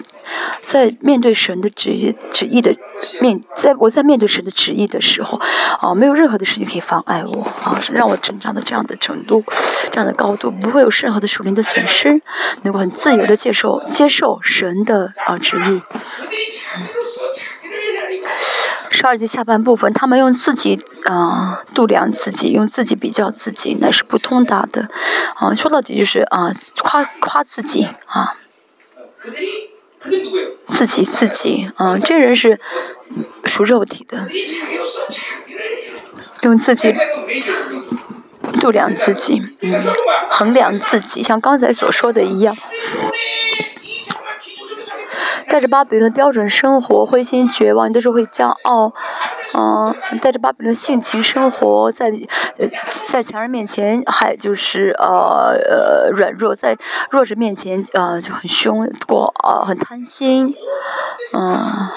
在面对神的旨意旨意的面，在我在面对神的旨意的时候，啊，没有任何的事情可以妨碍我，啊，让我成长到这样的程度，这样的高度，不会有任何的属灵的损失，能够很自由的接受接受神的啊旨意。十二节下半部分，他们用自己啊度量自己，用自己比较自己，那是不通达的。啊，说到底就是啊夸夸自己啊，自己自己啊，这人是属肉体的，用自己度量自己，嗯，衡量自己，像刚才所说的一样。带着巴比伦的标准生活，灰心绝望，都是会骄傲，嗯，带着巴比伦性情生活，在呃在强人面前还就是呃呃软弱，在弱者面前呃就很凶过，呃很贪心，嗯。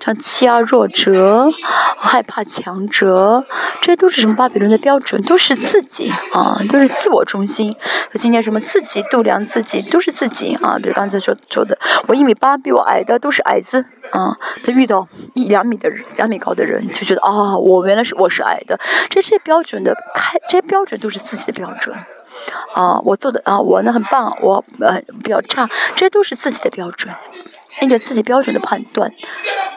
像欺压弱者，害怕强者，这些都是什么巴比伦的标准？都是自己啊，都是自我中心。今天什么自己度量自己，都是自己啊。比如刚才说说的，我一米八，比我矮的都是矮子啊。他遇到一两米的人，两米高的人，就觉得啊，我原来是我是矮的。这些标准的开，这些标准都是自己的标准啊。我做的啊，我呢很棒，我呃比较差，这些都是自己的标准。按照自己标准的判断，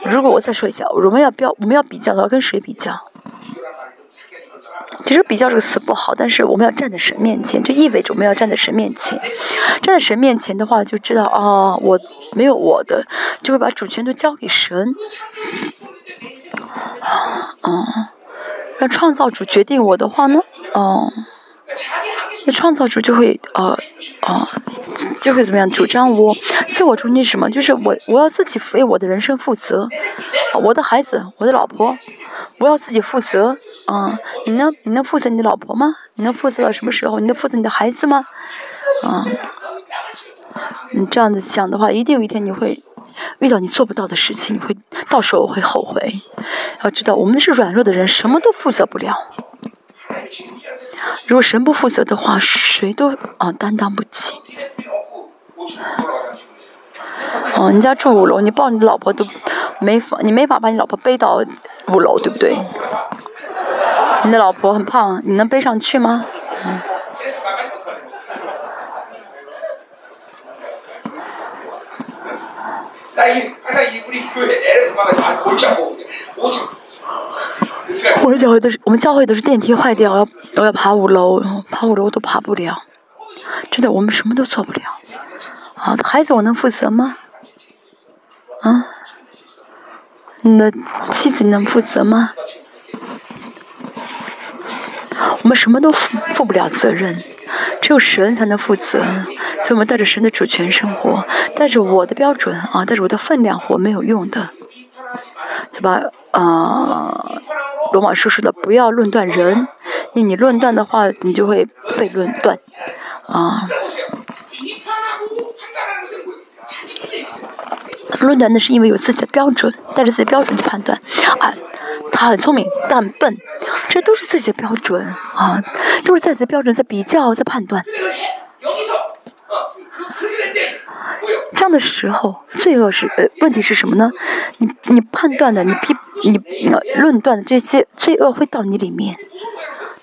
如果我再说一下，我们要标，我们要比较的话，跟谁比较？其实“比较”这个词不好，但是我们要站在神面前，就意味着我们要站在神面前。站在神面前的话，就知道啊，我没有我的，就会把主权都交给神。嗯，让创造主决定我的话呢？哦。那创造主就会呃呃，就会怎么样主张我自我中心是什么？就是我我要自己为我的人生负责，我的孩子，我的老婆，我要自己负责。啊，你呢？你能负责你的老婆吗？你能负责到什么时候？你能负责你的孩子吗？啊，你这样子想的话，一定有一天你会遇到你做不到的事情，你会到时候会后悔。要知道，我们是软弱的人，什么都负责不了。如果神不负责的话，谁都啊担当不起。哦，你家住五楼，你抱你老婆都没法，你没法把你老婆背到五楼，对不对？你的老婆很胖，你能背上去吗？(laughs) 我们教会都是，我们教会都是电梯坏掉，我要我要爬五楼，爬五楼都爬不了，真的，我们什么都做不了。啊，孩子我能负责吗？啊，你的妻子能负责吗？我们什么都负负不了责任，只有神才能负责，所以我们带着神的主权生活，带着我的标准啊，带着我的分量活没有用的，对吧？啊。罗马书说的不要论断人，因为你论断的话，你就会被论断，啊。论断那是因为有自己的标准，带着自己的标准去判断，啊，他很聪明，但笨，这都是自己的标准，啊，都是在自己的标准在比较，在判断。这样的时候，罪恶是呃，问题是什么呢？你你判断的，你批你论断的这些罪恶会到你里面，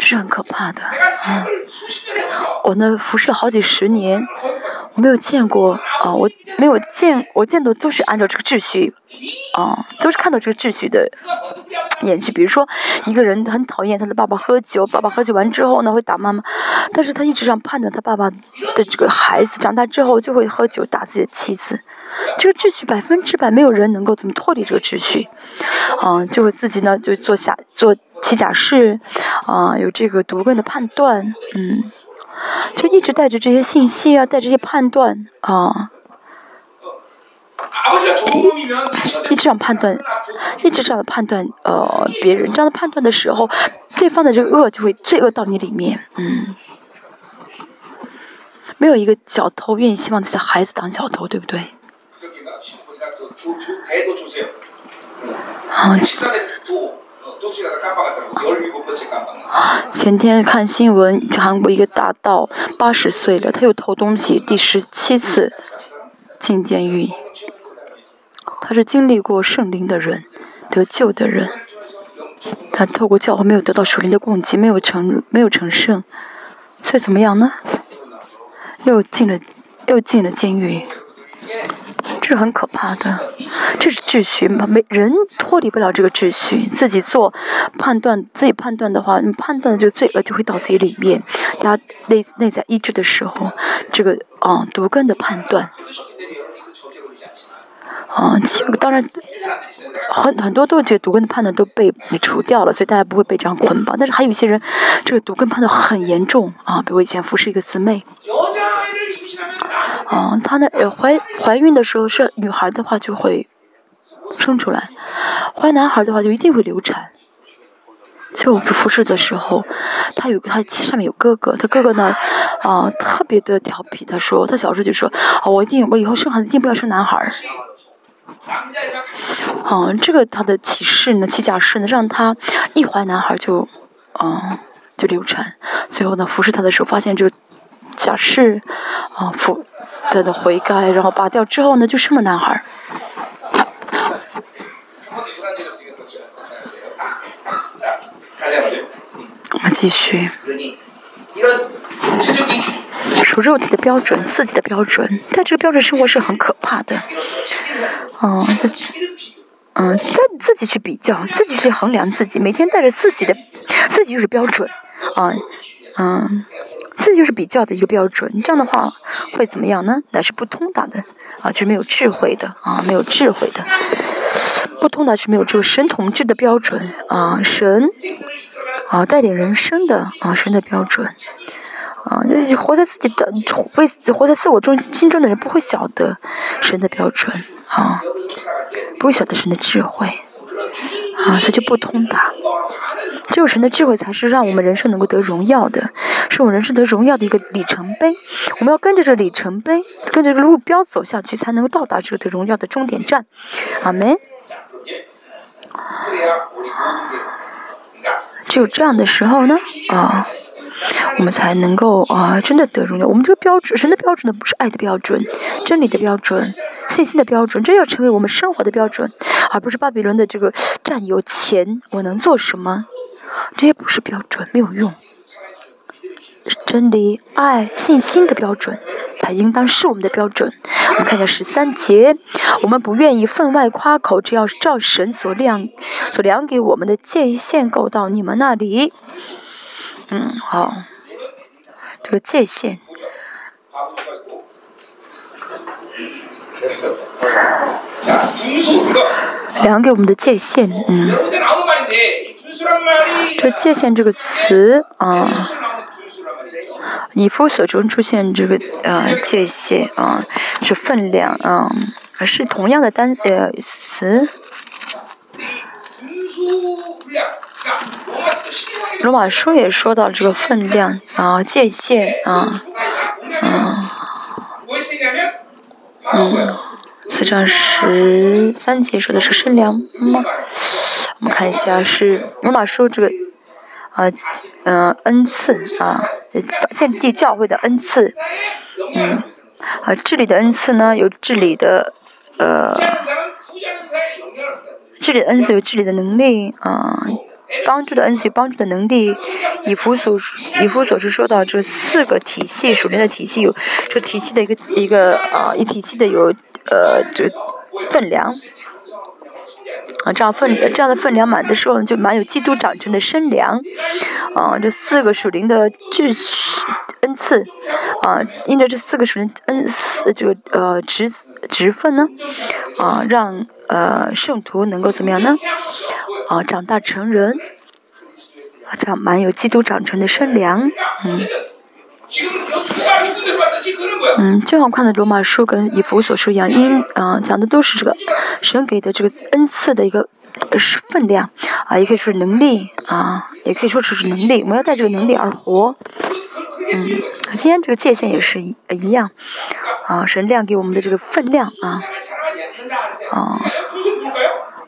这是很可怕的啊！我呢服侍了好几十年，我没有见过啊，我没有见，我见的都是按照这个秩序，啊，都是看到这个秩序的延续。比如说，一个人很讨厌他的爸爸喝酒，爸爸喝酒完之后呢会打妈妈，但是他一直这样判断他爸爸的这个孩子长大之后就会喝酒打自己的妻子，这个秩序百分之百没有人能够怎么脱离这个秩序，啊，就会自己呢就做下做起假誓，啊，有这个独根的判断，嗯，就一直带着这些信息啊，带这些判断啊。一直这样判断，一直这样的判断，呃，别人这样的判断的时候，对方的这个恶就会罪恶到你里面，嗯。没有一个小偷愿意希望自己的孩子当小偷，对不对？啊。前天看新闻，韩国一个大盗八十岁了，他又偷东西，第十七次进监狱。他是经历过圣灵的人，得救的人。他透过教会没有得到属灵的供给，没有成没有成圣，所以怎么样呢？又进了又进了监狱，这是很可怕的。这是秩序嘛？没人脱离不了这个秩序，自己做判断，自己判断的话，你判断的这个罪恶就会到自己里面。他内内在医治的时候，这个啊毒根的判断。啊，其当然，很很多都这个毒根的判断都被你除掉了，所以大家不会被这样捆绑。但是还有一些人，这个毒根判断很严重啊，比如我以前服侍一个姊妹，啊，她呢怀怀孕的时候是女孩的话就会生出来，怀男孩的话就一定会流产。就我们服侍的时候，他有个他上面有哥哥，他哥哥呢，啊，特别的调皮，他说他小时候就说，啊，我一定我以后生孩子一定不要生男孩。嗯，这个他的启示呢，起假誓呢，让他一怀男孩就，嗯，就流产。最后呢，服侍他的时候发现这个假释，啊，服他的悔改，然后拔掉之后呢，就生了男孩。我们继续。属肉体的标准，自己的标准，但这个标准生活是很可怕的。嗯，嗯，但自己去比较，自己去衡量自己，每天带着自己的，自己就是标准，啊，嗯，这就是比较的一个标准。这样的话会怎么样呢？那是不通达的，啊，就是没有智慧的，啊，没有智慧的，不通达是没有这个神统治的标准，啊，神，啊，带领人生的，啊，神的标准。啊，就是活在自己的为活在自我中心中的人不会晓得神的标准啊，不会晓得神的智慧啊，它就不通达。只有神的智慧才是让我们人生能够得荣耀的，是我们人生得荣耀的一个里程碑。我们要跟着这里程碑，跟着这个路标走下去，才能够到达这个得荣耀的终点站。阿门。只有这样的时候呢，啊。我们才能够啊，真的得荣耀。我们这个标准，神的标准呢，不是爱的标准，真理的标准，信心的标准，这要成为我们生活的标准，而不是巴比伦的这个占有钱，我能做什么？这些不是标准，没有用。真理、爱、信心的标准，才应当是我们的标准。我们看一下十三节，我们不愿意分外夸口，只要照神所量、所量给我们的界限够到你们那里。嗯，好，这个界限，量给我们的界限，嗯，这界限这个词啊，以夫所中出现这个呃界限啊，是分量啊，是同样的单呃词。罗马书也说到这个分量啊，界限啊，嗯，嗯，四章十三节说的是圣量吗？我们看一下是罗马书这个啊，嗯，恩赐啊，建立教会的恩赐，嗯，啊，治理的恩赐呢有治理的呃，治理的恩赐有治理的能力啊。帮助的恩赐，帮助的能力，以弗所以弗所是说到这四个体系，属灵的体系有这体系的一个一个呃，一体系的有呃这分量，啊，这样分这样的分量满的时候呢，就满有基督长成的身量。啊，这四个属灵的秩序恩赐，啊，因着这四个属灵恩赐，这个呃职职分呢，啊，让呃圣徒能够怎么样呢？啊，长大成人，啊，这样满有基督长成的身量，嗯。嗯，就好看的罗马书跟以弗所书一样，因嗯讲的都是这个神给的这个恩赐的一个是分量啊，也可以说是能力啊，也可以说只是能力，我们要带这个能力而活。嗯，今天这个界限也是一一样啊，神量给我们的这个分量啊啊，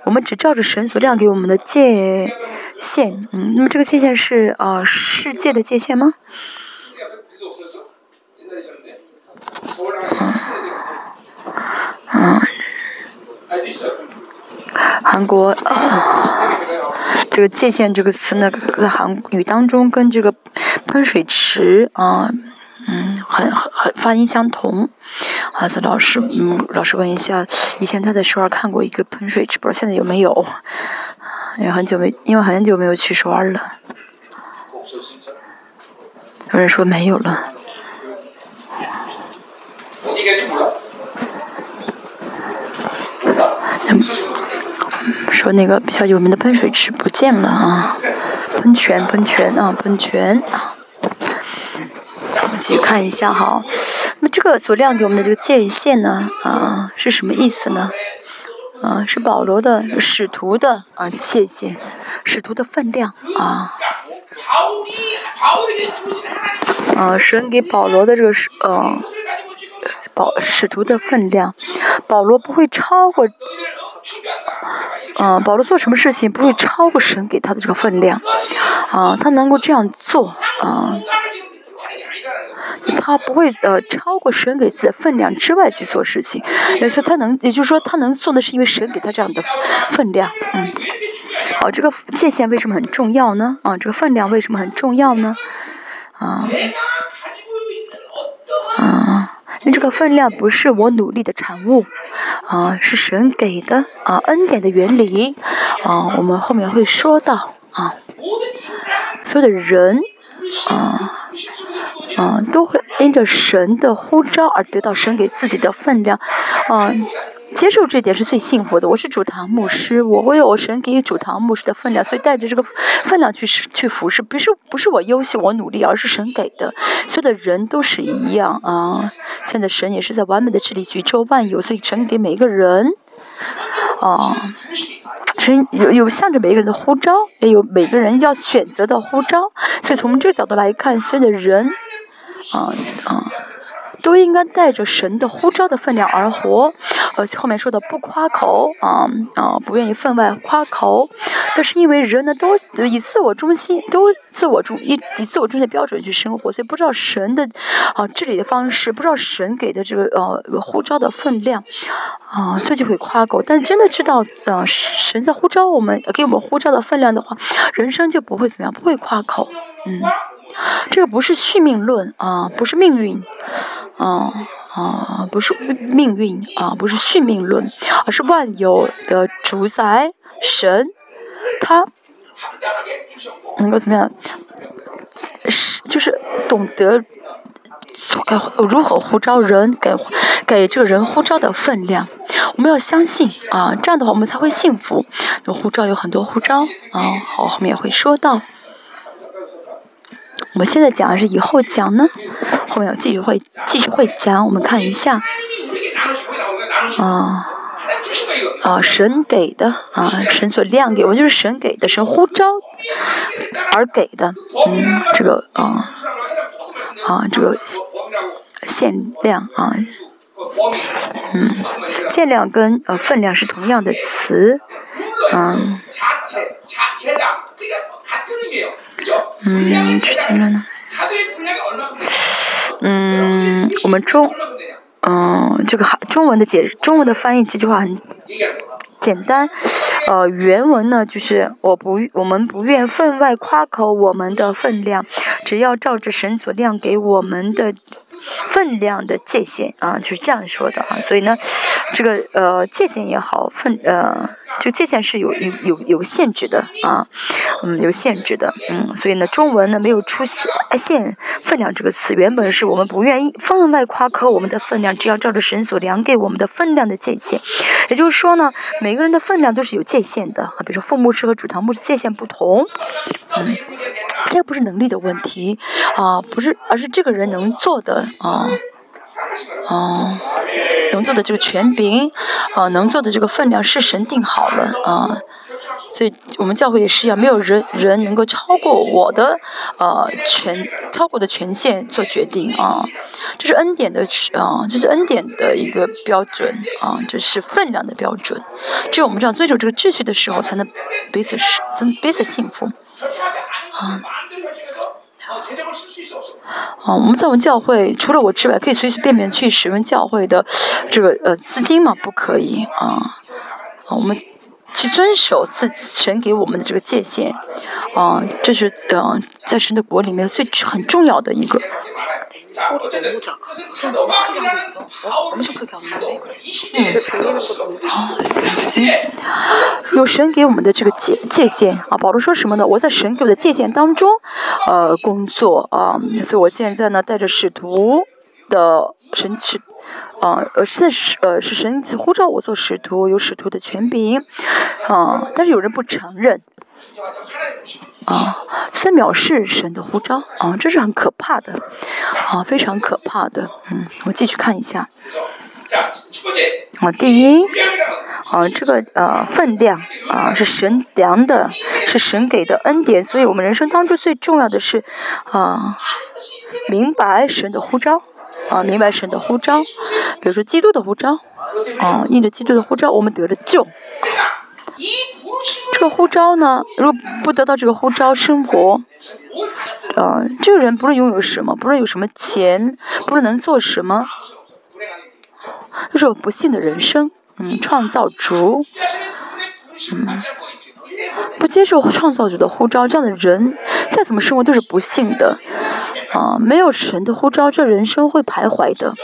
我们只照着神所亮给我们的界限，嗯，那么这个界限是啊世界的界限吗？嗯，韩国啊，(coughs) 这个“界限”这个词呢，在韩语当中跟这个喷水池啊，嗯，很很很发音相同。啊，这老师，嗯，老师问一下，以前他在首尔看过一个喷水池，不知道现在有没有？因为很久没，因为很久没有去首尔了。有人说没有了。说那个比较有名的喷水池不见了啊，喷泉喷泉啊喷泉啊，我们继续看一下哈。那么这个所亮给我们的这个界限呢啊是什么意思呢？啊是保罗的使徒的啊界限，使徒的分量啊。啊神给保罗的这个是呃。保使徒的分量，保罗不会超过，嗯，保罗做什么事情不会超过神给他的这个分量，啊，他能够这样做，啊，他不会呃超过神给自己的分量之外去做事情，也就他能，也就是说他能做的是因为神给他这样的分量，嗯，好，这个界限为什么很重要呢？啊，这个分量为什么很重要呢？啊，啊。因这个分量不是我努力的产物，啊，是神给的啊，恩典的原理，啊，我们后面会说到啊，所有的人，啊，啊，都会因着神的呼召而得到神给自己的分量，啊。接受这点是最幸福的。我是主堂牧师，我会有神给主堂牧师的分量，所以带着这个分量去去服侍，不是不是我优秀我努力，而是神给的。所有的人都是一样啊。现在神也是在完美的治理宇宙万有，所以神给每一个人啊，神有有向着每个人的呼召，也有每个人要选择的呼召。所以从这个角度来看，所有的人啊啊。都应该带着神的呼召的分量而活，呃，后面说的不夸口啊啊，不愿意分外夸口，都是因为人呢都以自我中心，都自我中以以自我中心的标准去生活，所以不知道神的啊治理的方式，不知道神给的这个呃呼召的分量啊，所以就会夸口。但真的知道呃神在呼召我们给我们呼召的分量的话，人生就不会怎么样，不会夸口，嗯。这个不是续命论啊，不是命运，啊啊，不是命运啊，不是续命论，而是万有的主宰神，他能够怎么样？是就是懂得该如何呼召人，给给这个人呼召的分量，我们要相信啊，这样的话我们才会幸福。那呼召有很多呼召啊，好，后面也会说到。我们现在讲还是以后讲呢？后面继续会继续会讲，我们看一下。啊啊，神给的啊，神所亮给我就是神给的，神呼召而给的。嗯，这个啊啊，这个限量啊，嗯，限量跟呃分量是同样的词，嗯。嗯，之前了呢。嗯，我们中，嗯，这个中文的解中文的翻译这句话很简单，呃，原文呢就是我不我们不愿分外夸口我们的分量，只要照着神所亮给我们的。分量的界限啊，就是这样说的啊，所以呢，这个呃界限也好，分呃这个界限是有有有有限制的啊，嗯，有限制的，嗯，所以呢，中文呢没有出现“限分量”这个词，原本是我们不愿意分外夸克我们的分量，只要照着神所量给我们的分量的界限。也就是说呢，每个人的分量都是有界限的啊，比如说副牧师和主堂牧师界限不同，嗯，这不是能力的问题啊，不是，而是这个人能做的啊。哦，能做的这个权柄，啊，能做的这个分量是神定好了啊，所以我们教会也是一样，没有人人能够超过我的呃权，超过的权限做决定啊，这是恩典的啊，这是恩典的一个标准啊，这是分量的标准，只有我们这样遵守这个秩序的时候，才能彼此是，才能彼此幸福啊。啊，我们在我们教会，除了我之外，可以随随便便去使用教会的这个呃资金吗？不可以啊！啊，我们去遵守自神给我们的这个界限，啊，这是呃在神的国里面最很重要的一个。有神给我们的这个界界限啊，保罗说什么呢？我在神给我的界限当中，呃，工作啊，所以我现在呢带着使徒的神使，啊，呃，现在是呃是神呼召我做使徒，有使徒的权柄，啊，但是有人不承认。啊，在藐视神的呼召啊，这是很可怕的，啊，非常可怕的。嗯，我继续看一下。啊，第一，啊，这个呃分量啊是神量的，是神给的恩典，所以我们人生当中最重要的是啊，明白神的呼召啊，明白神的呼召，比如说基督的呼召啊，印着基督的呼召，我们得了救。这个护照呢？如果不得到这个护照，生活，啊，这个人不论拥有什么，不论有什么钱，不论能做什么，都是不幸的人生。嗯，创造主，嗯，不接受创造主的护照，这样的人再怎么生活都是不幸的。啊，没有神的护照，这人生会徘徊的。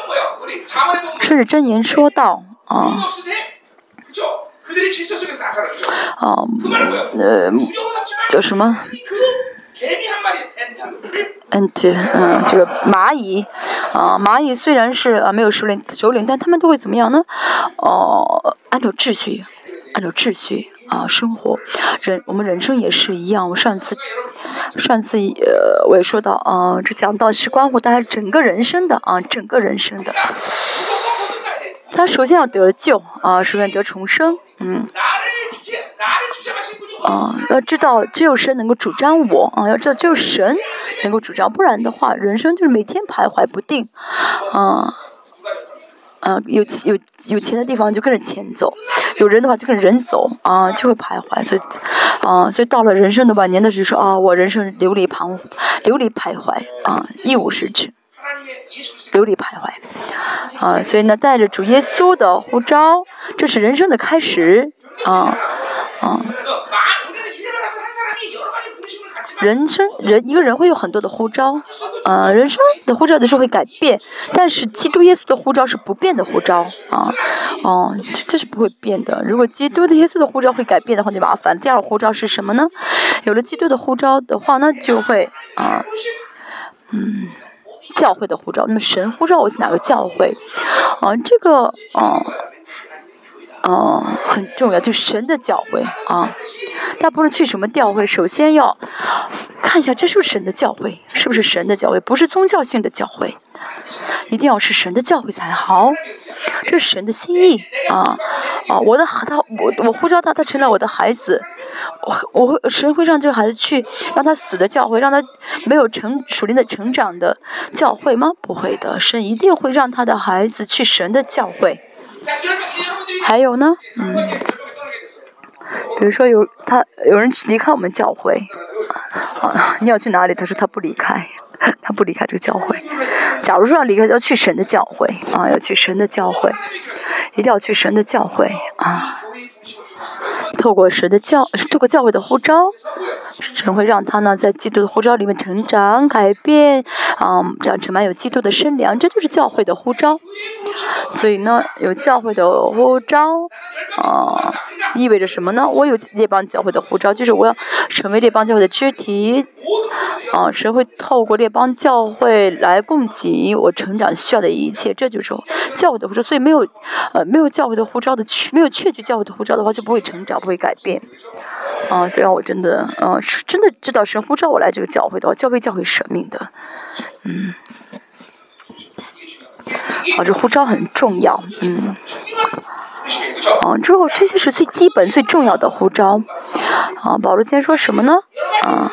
甚至真言说道，啊。啊，呃，叫什么？ant，嗯，这个蚂蚁，啊，蚂蚁虽然是啊没有首领首领，但他们都会怎么样呢？哦，按照秩序，按照秩序啊生活。人，我们人生也是一样。我上次，上次呃我也说到啊，这讲到是关乎大家整个人生的啊，整个人生的。他首先要得救啊，首先得重生。嗯，啊，要知道只有神能够主张我啊，要知道只有神能够主张，不然的话，人生就是每天徘徊不定，啊，啊，有有有钱的地方就跟着钱走，有人的话就跟着人走，啊，就会徘徊，所以，啊，所以到了人生的晚年的时候，啊，我人生流离彷流离徘徊，啊，一无是处。流离徘徊，啊，所以呢，带着主耶稣的呼召，这是人生的开始，啊，啊。人生人一个人会有很多的呼召，啊，人生的呼召的时候会改变，但是基督耶稣的呼召是不变的呼召，啊，哦，这这是不会变的。如果基督的耶稣的呼召会改变的话，就麻烦。第二个呼召是什么呢？有了基督的呼召的话，那就会啊，嗯。教会的护照，那么神护照我去哪个教会？啊，这个，啊，啊，很重要，就神的教会啊。他不论去什么教会，首先要看一下这是不是神的教会，是不是神的教会，不是宗教性的教会，一定要是神的教会才好。这是神的心意啊啊！我的他，我我呼召他，他成了我的孩子。我我会神会让这个孩子去让他死的教会，让他没有成属灵的成长的教会吗？不会的，神一定会让他的孩子去神的教会。还有呢，嗯，比如说有他有人离开我们教会，啊，你要去哪里？他说他不离开。(laughs) 他不离开这个教会。假如说要离开，要去神的教会啊，要去神的教会，一定要去神的教会啊。透过神的教，透过教会的呼召，神会让他呢在基督的呼召里面成长、改变，啊，长成满有基督的身量，这就是教会的呼召。所以呢，有教会的呼召，啊，意味着什么呢？我有列邦教会的呼召，就是我要成为列邦教会的肢体，啊，神会透过列邦教会来供给我成长需要的一切，这就是教会的呼召。所以没有，呃，没有教会的呼召的去，没有确据教会的呼召的话，就不会成长，不会改变。啊，所以我真的，嗯，真的知道神呼召我来这个教会的话，教会教会生命的，嗯。啊，这护照很重要，嗯。啊，之后这些是最基本、最重要的护照。啊，保罗今天说什么呢？啊，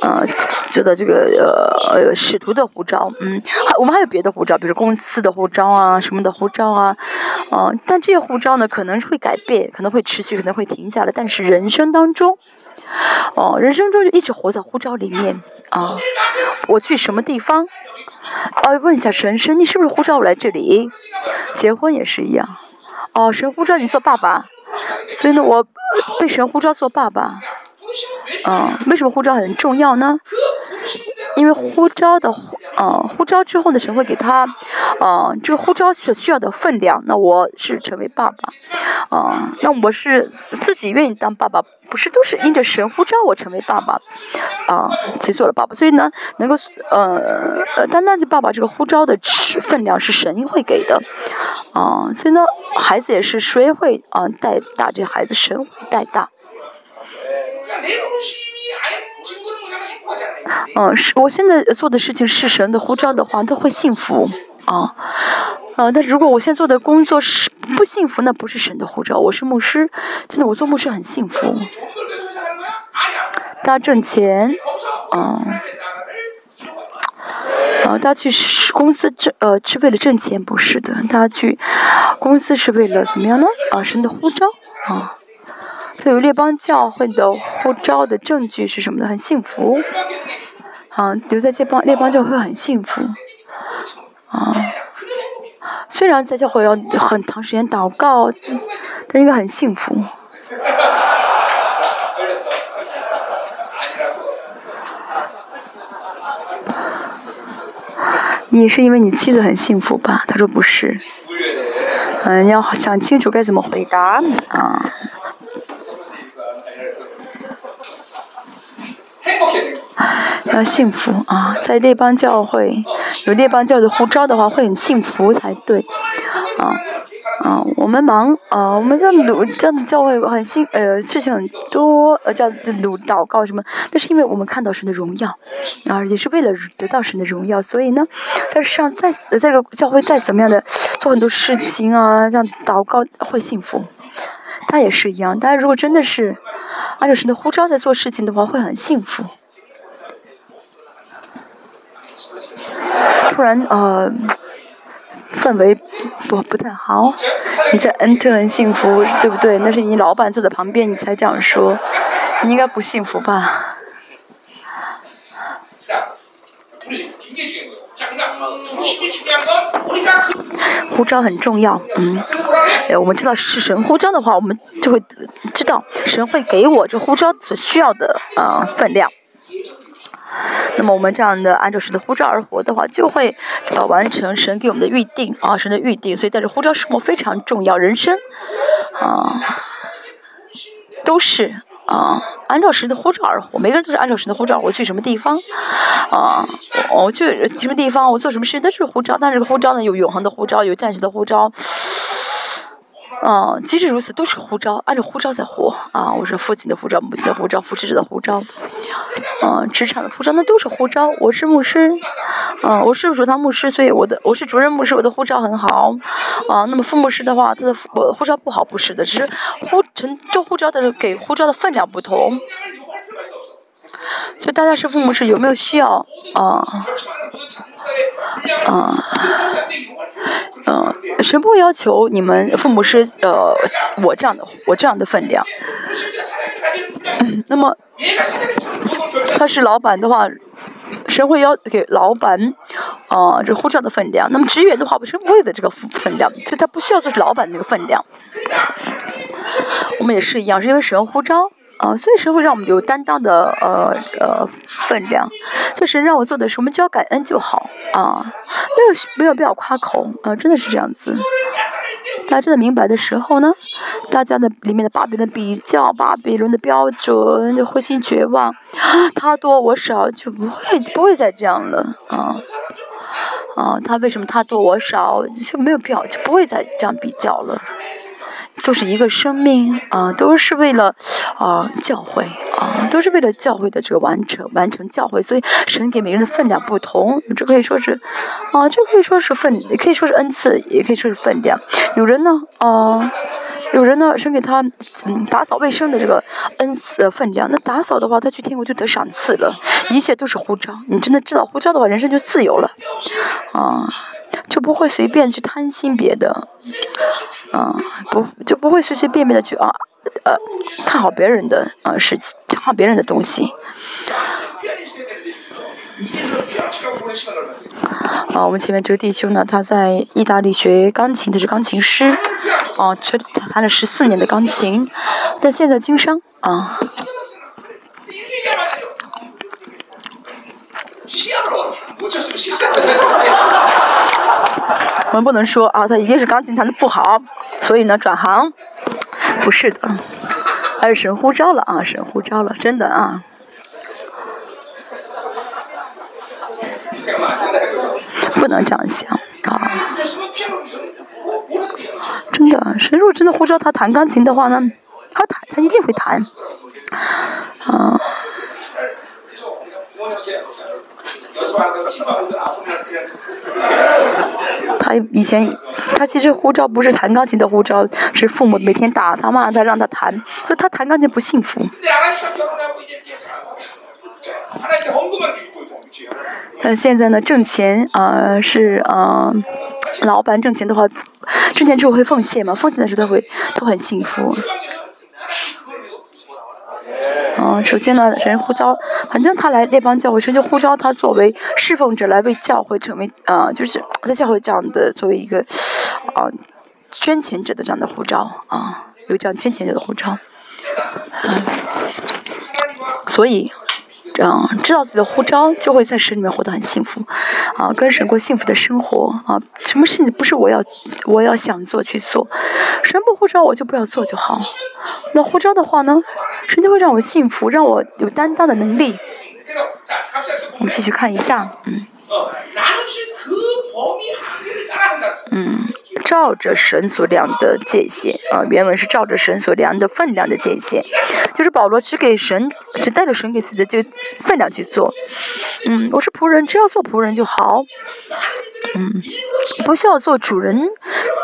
啊，觉得这个呃使徒的护照，嗯，还我们还有别的护照，比如公司的护照啊，什么的护照啊，啊，但这些护照呢，可能会改变，可能会持续，可能会停下来，但是人生当中，哦，人生中就一直活在呼召里面啊。我去什么地方？哦，问一下神，神你是不是呼召我来这里？结婚也是一样。哦，神呼召你做爸爸，所以呢，我被神呼召做爸爸。嗯，为什么呼召很重要呢？因为呼召的，嗯，呼召之后呢，神会给他，嗯，这个呼召所需要的分量。那我是成为爸爸，嗯，那我是自己愿意当爸爸，不是都是因着神呼召我成为爸爸，啊，去做了爸爸。所以呢，能够，呃，呃，单单是爸爸这个呼召的分量是神会给的，啊，所以呢，孩子也是谁会啊带大这孩子，神会带大。嗯，是我现在做的事情是神的呼召的话，他会幸福啊啊！但如果我现在做的工作是不幸福，那不是神的呼召。我是牧师，真的，我做牧师很幸福。大家挣钱，嗯，啊，大家去公司挣呃是为了挣钱，不是的，大家去公司是为了怎么样呢？啊，神的呼召啊。对于列邦教会的呼召的证据是什么呢？很幸福，啊，留在这帮列邦教会很幸福，啊，虽然在教会要很长时间祷告，但应该很幸福。你是因为你妻子很幸福吧？他说不是，嗯，你要想清楚该怎么回答啊。(laughs) 要幸福啊，(laughs) 在列邦教会有列邦教的呼召的话，会很幸福才对，啊啊，我们忙啊，我们这努这样的教会很幸呃事情很多呃这样努祷告什么，那是因为我们看到神的荣耀，啊也是为了得到神的荣耀，所以呢，在上再在这个教会再怎么样的做很多事情啊，这样祷告会幸福，他也是一样，大家如果真的是按照神的呼召在做事情的话，会很幸福。突然呃，氛围不不太好。你在恩特很幸福，对不对？那是你老板坐在旁边，你才这样说。你应该不幸福吧？呼召很重要，嗯。哎，我们知道是神呼召的话，我们就会知道神会给我这呼召所需要的呃分量。那么我们这样的按照神的呼召而活的话，就会呃完成神给我们的预定啊，神的预定。所以带着呼召生活非常重要，人生啊都是啊按照神的呼召而活。每个人都是按照神的呼召，我去什么地方啊？我去什么地方？我做什么事都是呼召。但是呼召呢，有永恒的呼召，有暂时的呼召。嗯，即使如此，都是呼召，按照呼召在活啊！我是父亲的呼召，母亲的呼召，扶持者的呼召，嗯，职场的护照，那都是护照。我是牧师，嗯，我是主堂牧师，所以我的我是主任牧师，我的护照很好，啊，那么副牧师的话，他的我护照不好，不是的，只是呼成这护照的给护照的分量不同。所以大家是父母是有没有需要啊？啊，嗯，神不会要求你们父母是呃我这样的我这样的分量。那么他是老板的话，神会要给老板啊这护照的分量。那么职员的话，不是不会的这个分量，所以他不需要做是老板那个分量。我们也是一样，是因为神呼召啊，所以神会让我们有担当的呃呃分量。所以神让我做的事，我们只要感恩就好啊，没有没有必要夸口啊，真的是这样子。大家真的明白的时候呢，大家的里面的巴比伦比较，巴比伦的标准，就灰心绝望，他多我少，就不会不会再这样了啊啊！他为什么他多我少，就没有必要，就不会再这样比较了。都是一个生命啊，都是为了啊教会啊，都是为了教会的这个完成完成教会，所以神给每个人的分量不同，这可以说是啊，这可以说是分，也可以说是恩赐，也可以说是分量。有人呢啊，有人呢神给他嗯打扫卫生的这个恩赐分量，那打扫的话，他去天国就得赏赐了，一切都是呼召。你真的知道呼召的话，人生就自由了啊。就不会随便去贪心别的，啊，不就不会随随便便的去啊，呃，看好别人的啊事情，看好别人的东西。啊，我们前面这个弟兄呢，他在意大利学钢琴，他是钢琴师，啊，学弹了十四年的钢琴，但现在经商啊。(laughs) 我们不能说啊，他一定是钢琴弹的不好，所以呢转行，不是的，还是神呼召了啊，神呼召了，真的啊，不能这样想啊，真的，神如果真的呼召他弹钢琴的话呢，他弹，他一定会弹，啊。他以前，他其实护照不是弹钢琴的护照，是父母每天打他骂他让他弹，所以他弹钢琴不幸福。但现在呢，挣钱啊是啊，老板挣钱的话，挣钱之后会奉献嘛，奉献的时候他会他会很幸福。嗯，首先呢，神呼召，反正他来列邦教会，神就呼召他作为侍奉者来为教会成为，呃，就是在教会这样的作为一个，啊，捐钱者的这样的护照啊，有这样捐钱者的护照，嗯，(laughs) 所以。嗯，知道自己的呼召，就会在神里面活得很幸福，啊，跟神过幸福的生活啊。什么事情不是我要我要想做去做，神不呼召我就不要做就好。那呼召的话呢，神就会让我幸福，让我有担当的能力。我们继续看一下，嗯。嗯，照着神所量的界限啊，原文是照着神所量的分量的界限，就是保罗只给神，只带着神给自己的这个分量去做。嗯，我是仆人，只要做仆人就好。嗯，不需要做主人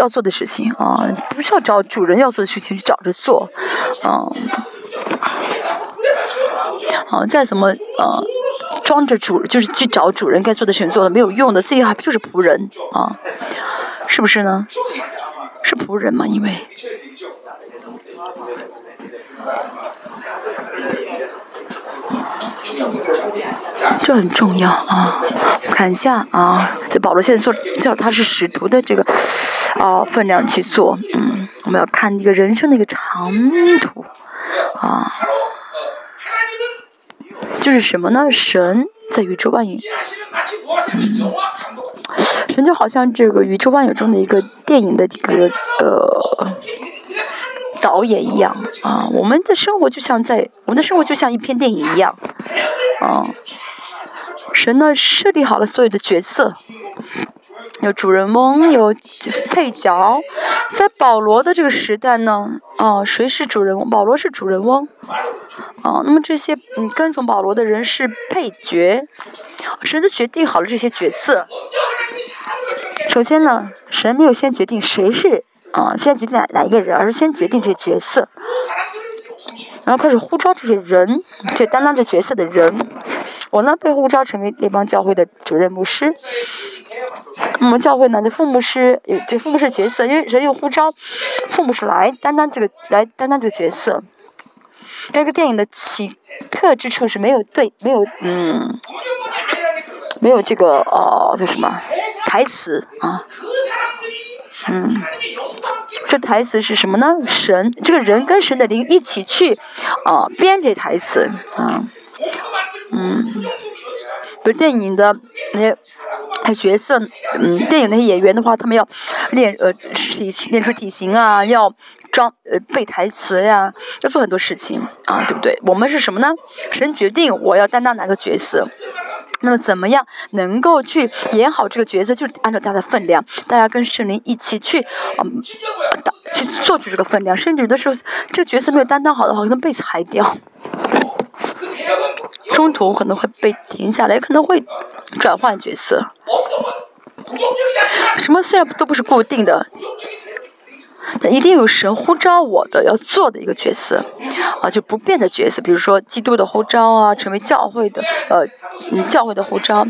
要做的事情啊，不需要找主人要做的事情去找着做，啊，好，再怎么啊。装着主就是去找主人该做的事情做的没有用的，自己还不就是仆人啊？是不是呢？是仆人嘛？因为这很重要啊！看一下啊，这保罗现在做叫他是使徒的这个啊分量去做，嗯，我们要看一个人生的一个长途啊。就是什么呢？神在宇宙万有，嗯，(laughs) 神就好像这个宇宙万有中的一个电影的一个呃导演一样啊。我们的生活就像在我们的生活就像一篇电影一样啊。神呢设立好了所有的角色。有主人翁，有配角，在保罗的这个时代呢，哦，谁是主人翁？保罗是主人翁，哦，那么这些嗯跟从保罗的人是配角，神都决定好了这些角色。首先呢，神没有先决定谁是啊，先决定哪哪一个人，而是先决定这角色，然后开始呼召这些人，这担当这角色的人。我呢被呼召成为那帮教会的主任牧师。我们教会呢的副牧师，这副牧师角色，因为人有呼召，副牧师来担当这个，来担当这个角色。这个电影的奇特之处是没有对，没有嗯，没有这个呃叫什么台词啊，嗯，这台词是什么呢？神这个人跟神的灵一起去啊编这台词啊，嗯比如电影的那些角色，嗯，电影那些演员的话，他们要练呃体练出体型啊，要装呃背台词呀，要做很多事情啊，对不对？我们是什么呢？神决定我要担当哪个角色。那么怎么样能够去演好这个角色？就是按照他的分量，大家跟圣灵一起去，嗯，去做出这个分量。甚至有的时候，这个角色没有担当好的话，可能被裁掉，中途可能会被停下来，可能会转换角色。什么虽然都不是固定的。但一定有神呼召我的要做的一个角色，啊，就不变的角色，比如说基督的呼召啊，成为教会的，呃，嗯，教会的呼召。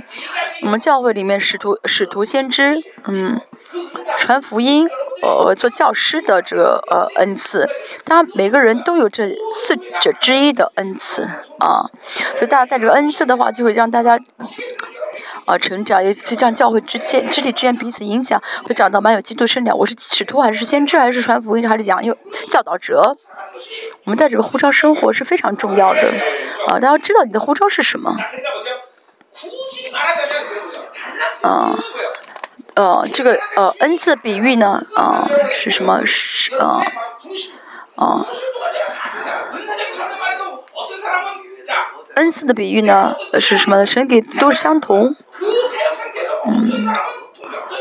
我们教会里面使徒、使徒、先知，嗯，传福音，呃，做教师的这个呃恩赐，当然每个人都有这四者之一的恩赐啊，所以大家带这个恩赐的话，就会让大家。啊，成长也就像教会之间、肢体之间彼此影响，会长到蛮有基督身量。我是使徒还是先知还是传福音还是讲有教导者？我们在这个呼召生活是非常重要的。啊，大家知道你的呼召是什么？啊，呃这个呃恩赐比喻呢？啊，是什么？是啊，啊。，n 次的比喻呢是什么？神给都是相同。嗯，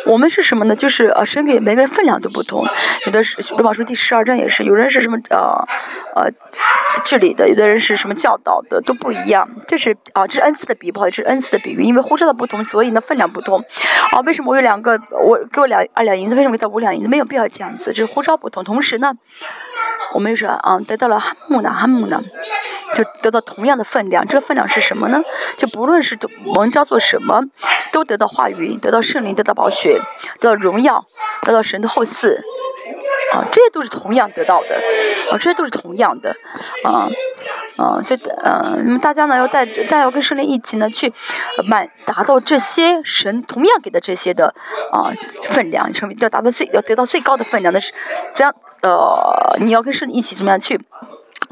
我们是什么呢？就是呃，神给每个人分量都不同。有的是罗马书第十二章也是，有人是什么呃呃治理的，有的人是什么教导的，都不一样。这是啊，这是恩赐的比喻，这是恩赐的比喻。因为呼召的不同，所以呢分量不同。啊，为什么我有两个？我给我两二两银子，为什么给他五两银子？没有必要这样子，这是呼召不同。同时呢，我们又是啊，得到了哈木呢，哈木呢，就得到同样的分量。这个分量是什么呢？就不论是文章做什么，都得到话语，得到圣灵，得到宝血，得到荣耀，得到神的后嗣。啊，这些都是同样得到的，啊，这些都是同样的，啊，啊，就呃，那么大家呢要带着，大家要跟圣灵一起呢去满达到这些神同样给的这些的啊分量，成为要达到最要得到最高的分量的是怎样？呃，你要跟圣灵一起怎么样去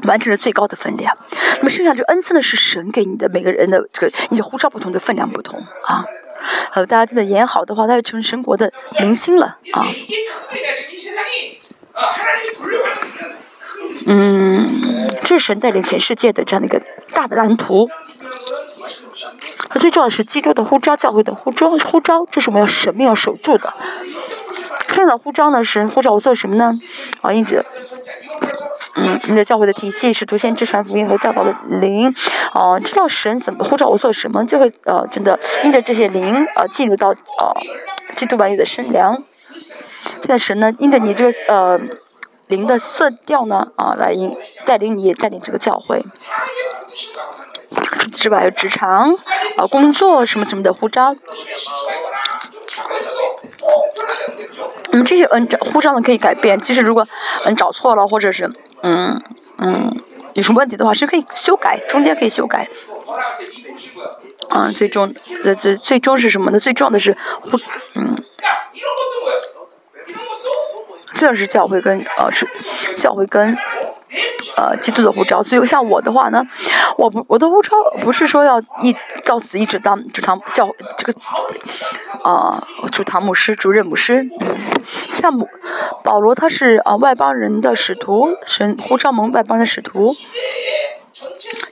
完成了最高的分量？那么剩下这个恩赐呢是神给你的，每个人的这个你的呼召不同的分量不同啊。呃，大家真的演好的话，他就成神国的明星了啊。嗯，这是神带领全世界的这样的一个大的蓝图。最重要的是基督的呼召，教会的呼召，呼召，这是我们要神命要守住的。这样的呼召呢，是呼召我做什么呢？啊，因着，嗯，你的教会的体系是独先知传福音和教导的灵，啊，知道神怎么呼召我做什么，就会呃，真的因着这些灵啊，进入到啊，基督万有的生粮。现在神呢，因着你这个呃灵的色调呢啊，来引带领你带领这个教会，之外有职场啊工作什么什么的呼召，那么这些嗯呼召呢可以改变，其实如果嗯找错了或者是嗯嗯有什么问题的话是可以修改，中间可以修改，啊最终呃最最终是什么呢？最重要的是呼嗯。虽然是教会跟呃是教会跟呃基督的护照，所以像我的话呢，我不我的护照不是说要一到此一直当主堂教这个啊主堂牧师主任牧师，像保罗他是啊外邦人的使徒，神呼召蒙外邦人的使徒，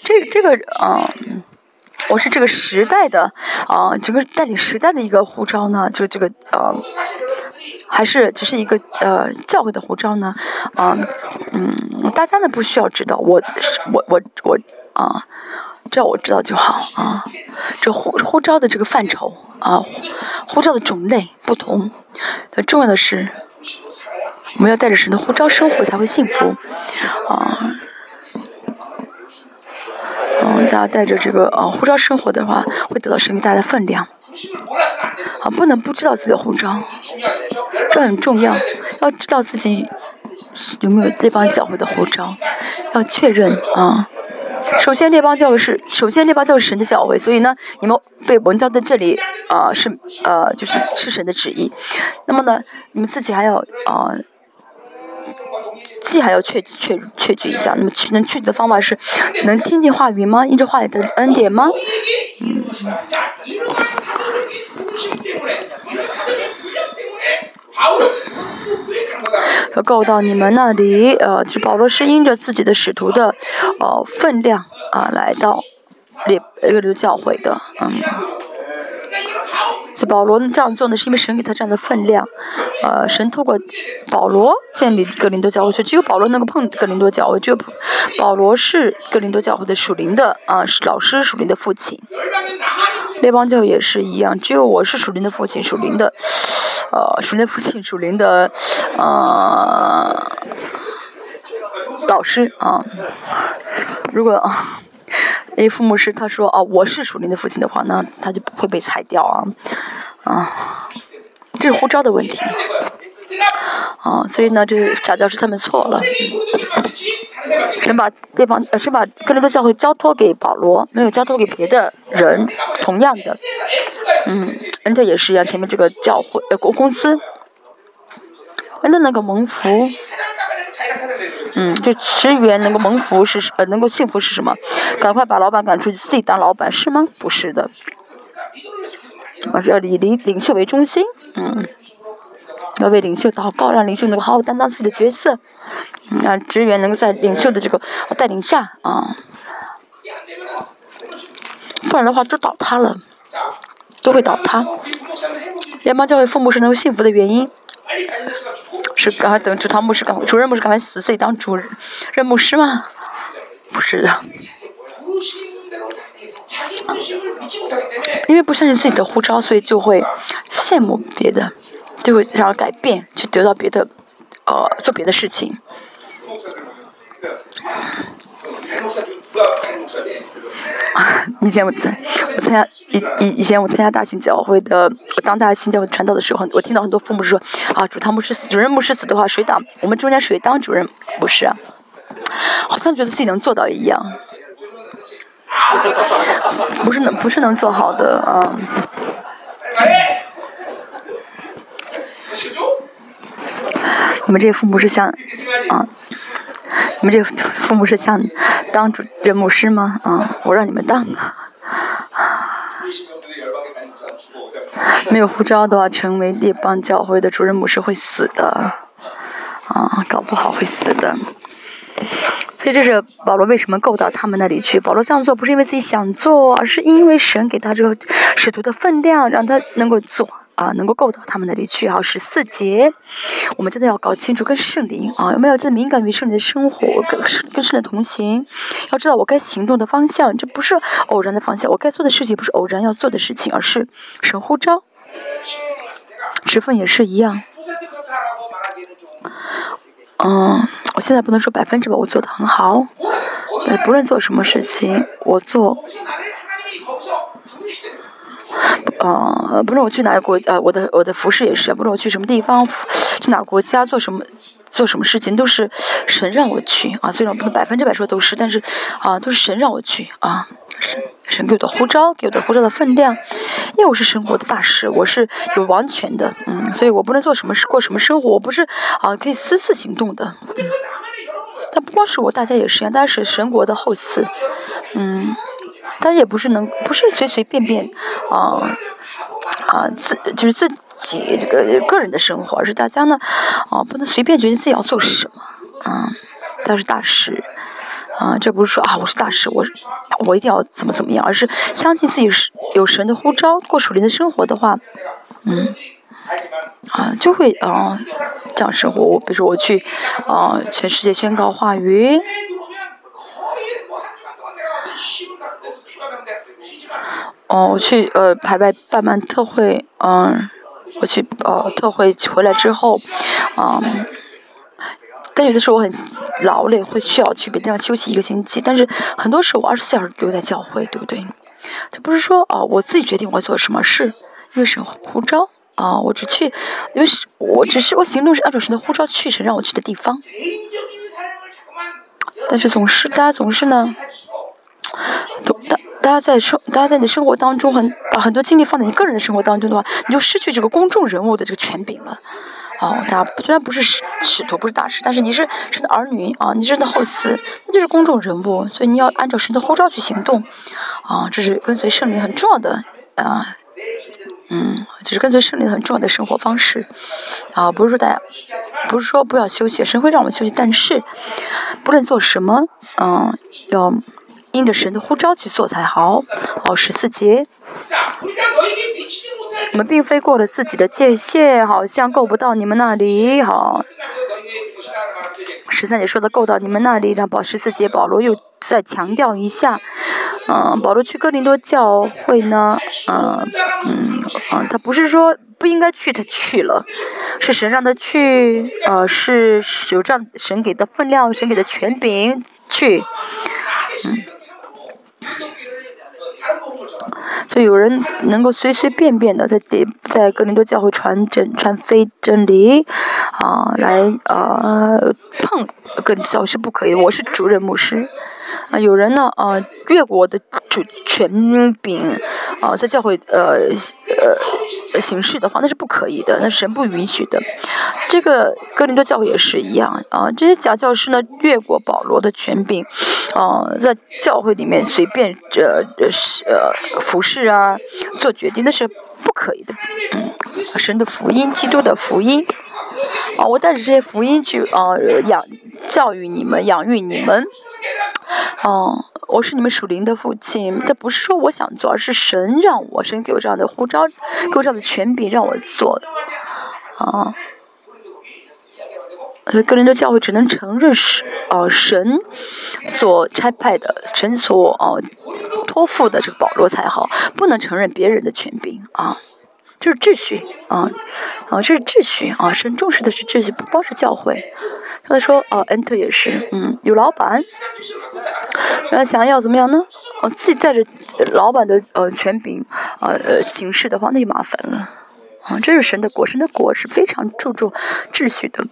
这这个啊。我是这个时代的，啊，整个带领时代的一个护照呢，就这个呃，还是只是一个呃教会的护照呢，啊，嗯，大家呢不需要知道，我我我我啊，只要我知道就好啊。这护护照的这个范畴啊，护照的种类不同，重要的是我们要带着神的护照生活才会幸福，啊。嗯，大家带着这个呃护照生活的话，会得到神给大家的分量。啊，不能不知道自己的护照，这很重要。要知道自己有没有列邦教会的护照，要确认啊。首先，列邦教会是首先列邦教会是神的教会，所以呢，你们被文教在这里啊，是呃就是是神的旨意。那么呢，你们自己还要啊。记还要确确确据一下。那么能确据的方法是，能听见话语吗？因着话语的恩典吗？嗯。要够到你们那里，呃，就保罗是因着自己的使徒的，呃，分量啊，来到列这个教会的，嗯。所以保罗这样做呢，是因为神给他这样的分量，呃，神透过保罗建立格林多教会，所以只有保罗能够碰格林多教会，只有保罗是格林多教会的属灵的啊，是老师属灵的父亲。列邦教会也是一样，只有我是属灵的父亲，属灵的，呃，属灵的父亲，属灵的，呃，老师啊。如果啊。因为父母是他说哦，我是属灵的父亲的话，那他就不会被裁掉啊，啊，这是护照的问题，啊，所以呢，这假教师他们错了，神把对方呃，神把哥林多教会交托给保罗，没有交托给别的人，同样的，嗯，恩特也是一样，前面这个教会呃公公司，恩特那个蒙福。嗯，就职员能够蒙福是呃能够幸福是什么？赶快把老板赶出去，自己当老板是吗？不是的，我是要以领领袖为中心，嗯，要为领袖祷告，让领袖能够好好担当自己的角色，让职员能够在领袖的这个带领下啊，不然的话都倒塌了，都会倒塌。联邦教会父母是能够幸福的原因。是赶快等主堂牧师赶主任牧师赶快死自己当主任牧师吗？不是的，因为不相信自己的呼召，所以就会羡慕别的，就会想要改变，去得到别的，呃，做别的事情。(laughs) 以前我在，我参加以以以前我参加大型教会的，我当大型教会传道的时候，我听到很多父母说啊，主堂牧师死，主任牧师死的话，谁当？我们中间谁当主任牧师啊？好像觉得自己能做到一样，不是能不是能做好的啊？你们这些父母是像啊？(laughs) 你们这个父母是想当主任牧师吗？啊，我让你们当。没有护照的话，成为列邦教会的主任牧师会死的。啊，搞不好会死的。所以这是保罗为什么够到他们那里去？保罗这样做不是因为自己想做，而是因为神给他这个使徒的分量，让他能够做。啊，能够够到他们那里去啊！十四节，我们真的要搞清楚跟圣灵啊，有没有在敏感于圣灵的生活，跟跟圣灵同行？要知道我该行动的方向，这不是偶然的方向。我该做的事情不是偶然要做的事情，而是神呼召。职分也是一样。嗯，我现在不能说百分之百我做的很好，但不论做什么事情，我做。呃，不论我去哪个国，呃，我的我的服饰也是，不论我去什么地方，去哪个国家做什么做什么事情，都是神让我去啊。虽然不能百分之百说都是，但是啊，都是神让我去啊。神神给我的呼召，给我的呼召的分量，因为我是生活的大使，我是有完全的，嗯，所以我不能做什么事，过什么生活，我不是啊可以私自行动的。但不光是我，大家也是一样，大家是神国的后嗣，嗯。但也不是能，不是随随便便，啊啊自就是自己这个个人的生活，而是大家呢，啊不能随便决定自己要做什么，啊，他是大师，啊这不是说啊我是大师，我我一定要怎么怎么样，而是相信自己是有神的呼召，过属灵的生活的话，嗯，啊就会啊这样生活。我比如说我去啊全世界宣告话语。哦，我去呃排排办完特会，嗯，我去呃特会回来之后，嗯，但有的时候我很劳累，会需要去别的地方休息一个星期。但是很多时候我二十四小时留在教会，对不对？就不是说哦我自己决定我做什么事，因为神呼召啊，我只去，因为是我只是我行动是按照神的呼召去神让我去的地方。但是总是大家总是呢。都大大家在生，大家在你的生活当中很把很多精力放在你个人的生活当中的话，你就失去这个公众人物的这个权柄了，哦，他虽然不是使使徒，不是大使，但是你是神的儿女啊，你是神的后嗣，那就是公众人物，所以你要按照神的呼召去行动，啊，这是跟随圣灵很重要的啊，嗯，就是跟随圣灵很重要的生活方式，啊，不是说大家，不是说不要休息，神会让我们休息，但是不论做什么，嗯，要。因着神的呼召去做才好。好，十四节。我们并非过了自己的界限，好像够不到你们那里。好，十三节说的够到你们那里，让保十四节保罗又再强调一下。嗯，保罗去哥林多教会呢，嗯嗯嗯，他不是说不应该去，他去了，是神让他去，呃，是有这样神给的分量，神给的权柄去，嗯。(laughs) 所以有人能够随随便便的在在格林多教会传真传非真理，啊，来呃碰格林教是不可以。我是主任牧师，啊，有人呢啊越过我的主权柄，啊，在教会呃呃行事的话，那是不可以的，那神不允许的。这个格林多教会也是一样，啊，这些假教师呢越过保罗的权柄，啊，在教会里面随便这是呃服侍。啊，做决定那是不可以的。嗯，神的福音，基督的福音。啊，我带着这些福音去啊养教育你们，养育你们。哦，我是你们属灵的父亲。这不是说我想做，而是神让我，神给我这样的呼召，给我这样的权柄让我做。啊。所以，个人的教会只能承认是呃神所差派的，神所呃托付的这个保罗才好，不能承认别人的权柄啊，这是秩序啊啊，这是秩序啊，神重视的是秩序，不光是教会。他说哦，恩特也是，嗯，有老板，然后想要怎么样呢？哦，自己带着老板的呃权柄呃呃行事的话，那就麻烦了。啊，这是神的国，神的国是非常注重秩序的。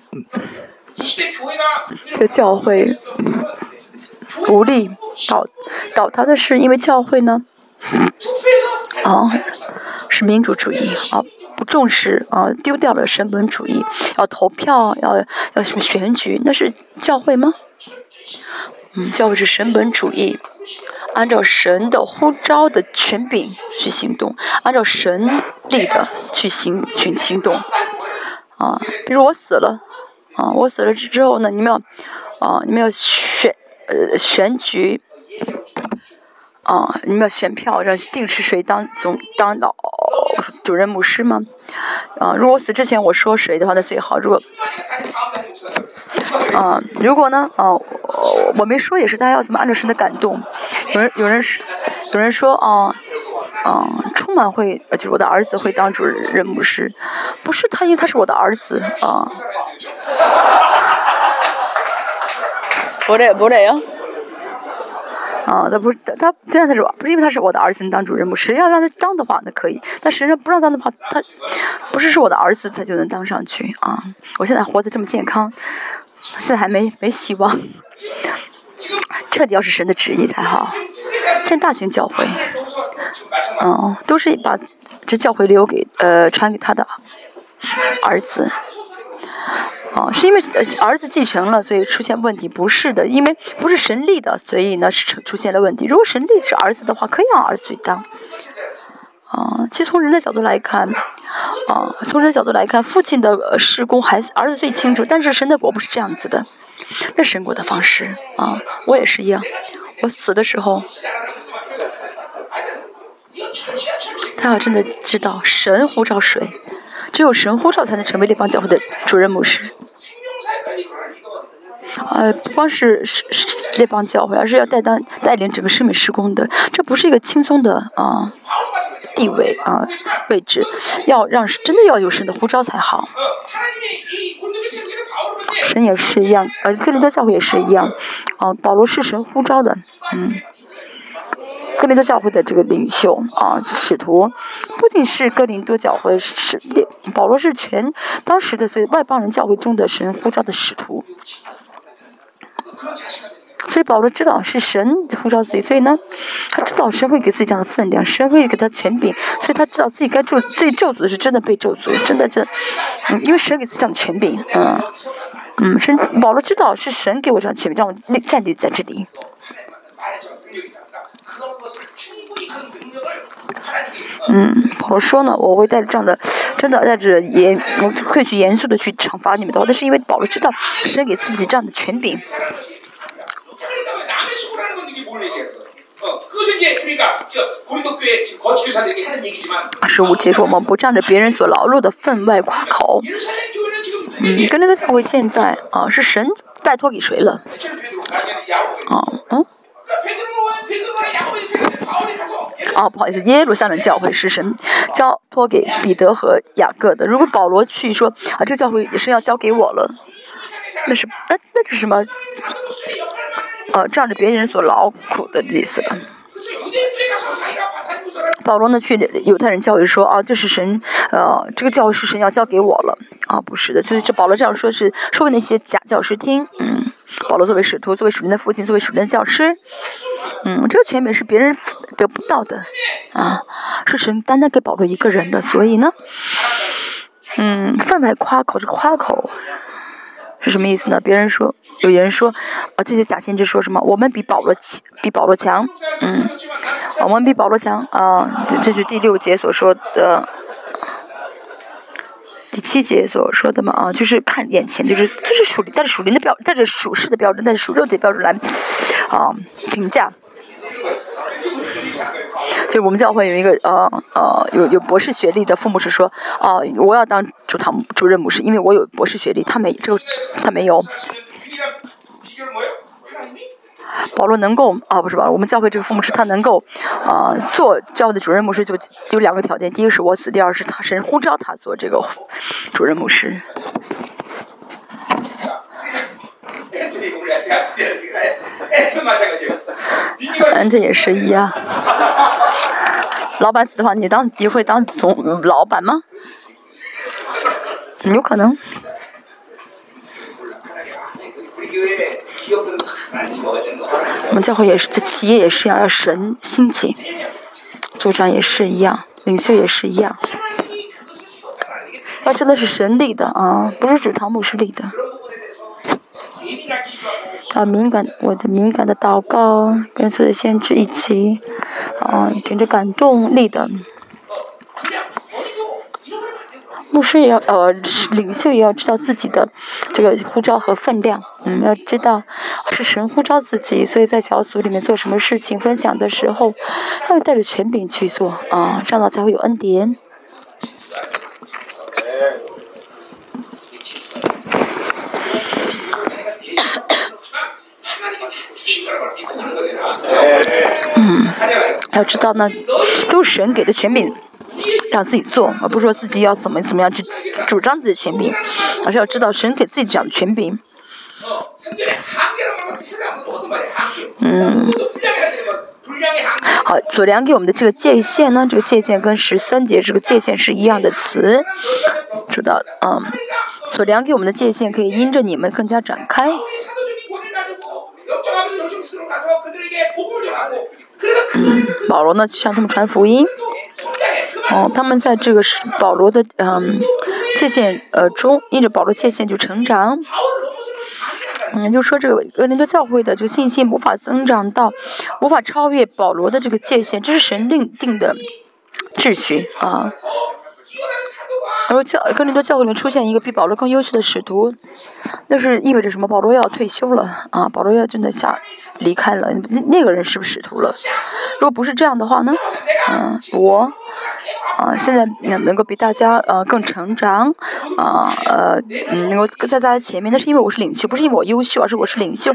这教会嗯无力倒倒塌的是因为教会呢，啊，是民主主义啊，不重视啊，丢掉了神本主义，要投票，要要什么选举，那是教会吗？嗯，教会是神本主义。按照神的呼召的权柄去行动，按照神力的去行去行动，啊，比如我死了，啊，我死了之之后呢，你们要，啊，你们要选，呃，选举，啊，你们要选票，让定是谁当总当老主任牧师吗？啊，如果死之前我说谁的话，那最好。如果啊，如果呢？啊，我我没说也是，大家要怎么按照神的感动？有人有人是，有人说啊，嗯，充满会，就是我的儿子会当主任牧师，不是他，因为他是我的儿子啊。不对不对啊！他不是他，虽然他是，不是因为他是我的儿子能当主任牧师，要让他当的话那可以，但实际上不让当的话，他不是是我的儿子他就能当上去啊！我现在活得这么健康。现在还没没希望，彻底要是神的旨意才好。建大型教会，嗯，都是把这教会留给呃传给他的儿子。哦，是因为儿子继承了，所以出现问题？不是的，因为不是神立的，所以呢是出现了问题。如果神立是儿子的话，可以让儿子去当。啊，其实从人的角度来看，啊，从人的角度来看，父亲的施工孩子儿子最清楚。但是神的国不是这样子的，那神国的方式啊，我也是一样。我死的时候，他要真的知道神呼召谁，只有神呼召才能成为列邦教会的主任牧师。呃，不光是是列邦教会，而是要带当带领整个生命施工的，这不是一个轻松的啊。地位啊，位置，要让真的要有神的呼召才好。神也是一样，呃，哥林多教会也是一样。哦，保罗是神呼召的，嗯，哥林多教会的这个领袖啊，使徒，不仅是哥林多教会是保罗是全当时的所以外邦人教会中的神呼召的使徒。所以保罗知道是神呼召自己，所以呢，他知道神会给自己这样的分量，神会给他权柄，所以他知道自己该咒自己咒诅的是真的被咒诅，真的这，嗯，因为神给自己这样的权柄，嗯，嗯，神保罗知道是神给我这样权柄，让我立站立在这里。嗯，我说呢，我会带着这样的，(sniffs) 真的带着严，我会去严肃的去惩罚你们的话，那是因为保罗知道神给自己这样的权柄。二十五节说我们不仗着别人所劳碌的分外夸口。嗯，跟那个教会现在啊，是神拜托给谁了？啊，嗯。哦，不好意思，耶路撒冷教会是神交托给彼得和雅各的。如果保罗去说啊，这个教会也是要交给我了，那是那那是什么？呃，仗着别人所劳苦的意思了。保罗呢去犹太人教会说啊，这是神呃，这个教会是神要交给我了啊，不是的，就是这保罗这样说是说给那些假教师听，嗯。保罗作为使徒，作为属灵的父亲，作为属灵的教师，嗯，这个权柄是别人得不到的，啊，是神单单给保罗一个人的，所以呢，嗯，分外夸口，这个夸口是什么意思呢？别人说，有人说，啊，这些假先知说什么？我们比保罗比保罗强，嗯，我们比保罗强，啊，这这是第六节所说的。第七节所说的嘛啊，就是看眼前，就是就是属灵，带着属灵的标，带着属世的标准，带着属肉体的标准来啊评价。就是我们教会有一个呃呃有有博士学历的父母是说啊，我要当主堂主任牧师，因为我有博士学历，他没这个他没有。保罗能够啊，不是吧？我们教会这个父母是他能够啊做教会的主任牧师，就有两个条件：第一个是我死，第二是他神呼召他做这个主任牧师。嗯，这也是一样。老板死的话，你当你会当总老板吗？有可能。我们教会也是，这企业也是要要神心情，组长也是一样，领袖也是一样。那真的是神立的啊，不是主堂牧师立的。啊，敏感，我的敏感的祷告，跟所有的先知一起，啊，凭着感动力的。牧师也要，呃，领袖也要知道自己的这个呼召和分量，嗯，要知道是神呼召自己，所以在小组里面做什么事情分享的时候，要带着权柄去做，啊，这样的才会有恩典。嗯，要知道呢，都是神给的权柄。让自己做，而不是说自己要怎么怎么样去主张自己的权柄，而是要知道神给自己讲的权柄。嗯，好，左良给我们的这个界限呢，这个界限跟十三节这个界限是一样的词，知道？嗯，左良给我们的界限可以因着你们更加展开。嗯，(laughs) 保罗呢就向他们传福音。哦，他们在这个是保罗的嗯界限呃中，因着保罗界限就成长。嗯，就说这个哥林多教会的这个信心无法增长到，无法超越保罗的这个界限，这是神另定的秩序啊。然后教哥林多教会里面出现一个比保罗更优秀的使徒，那是意味着什么？保罗要退休了啊！保罗要真的下离开了，那那个人是不是使徒了？如果不是这样的话呢？嗯，我。啊，现在能能够比大家呃更成长，啊呃能够在大家前面，那是因为我是领袖，不是因为我优秀，而是我是领袖，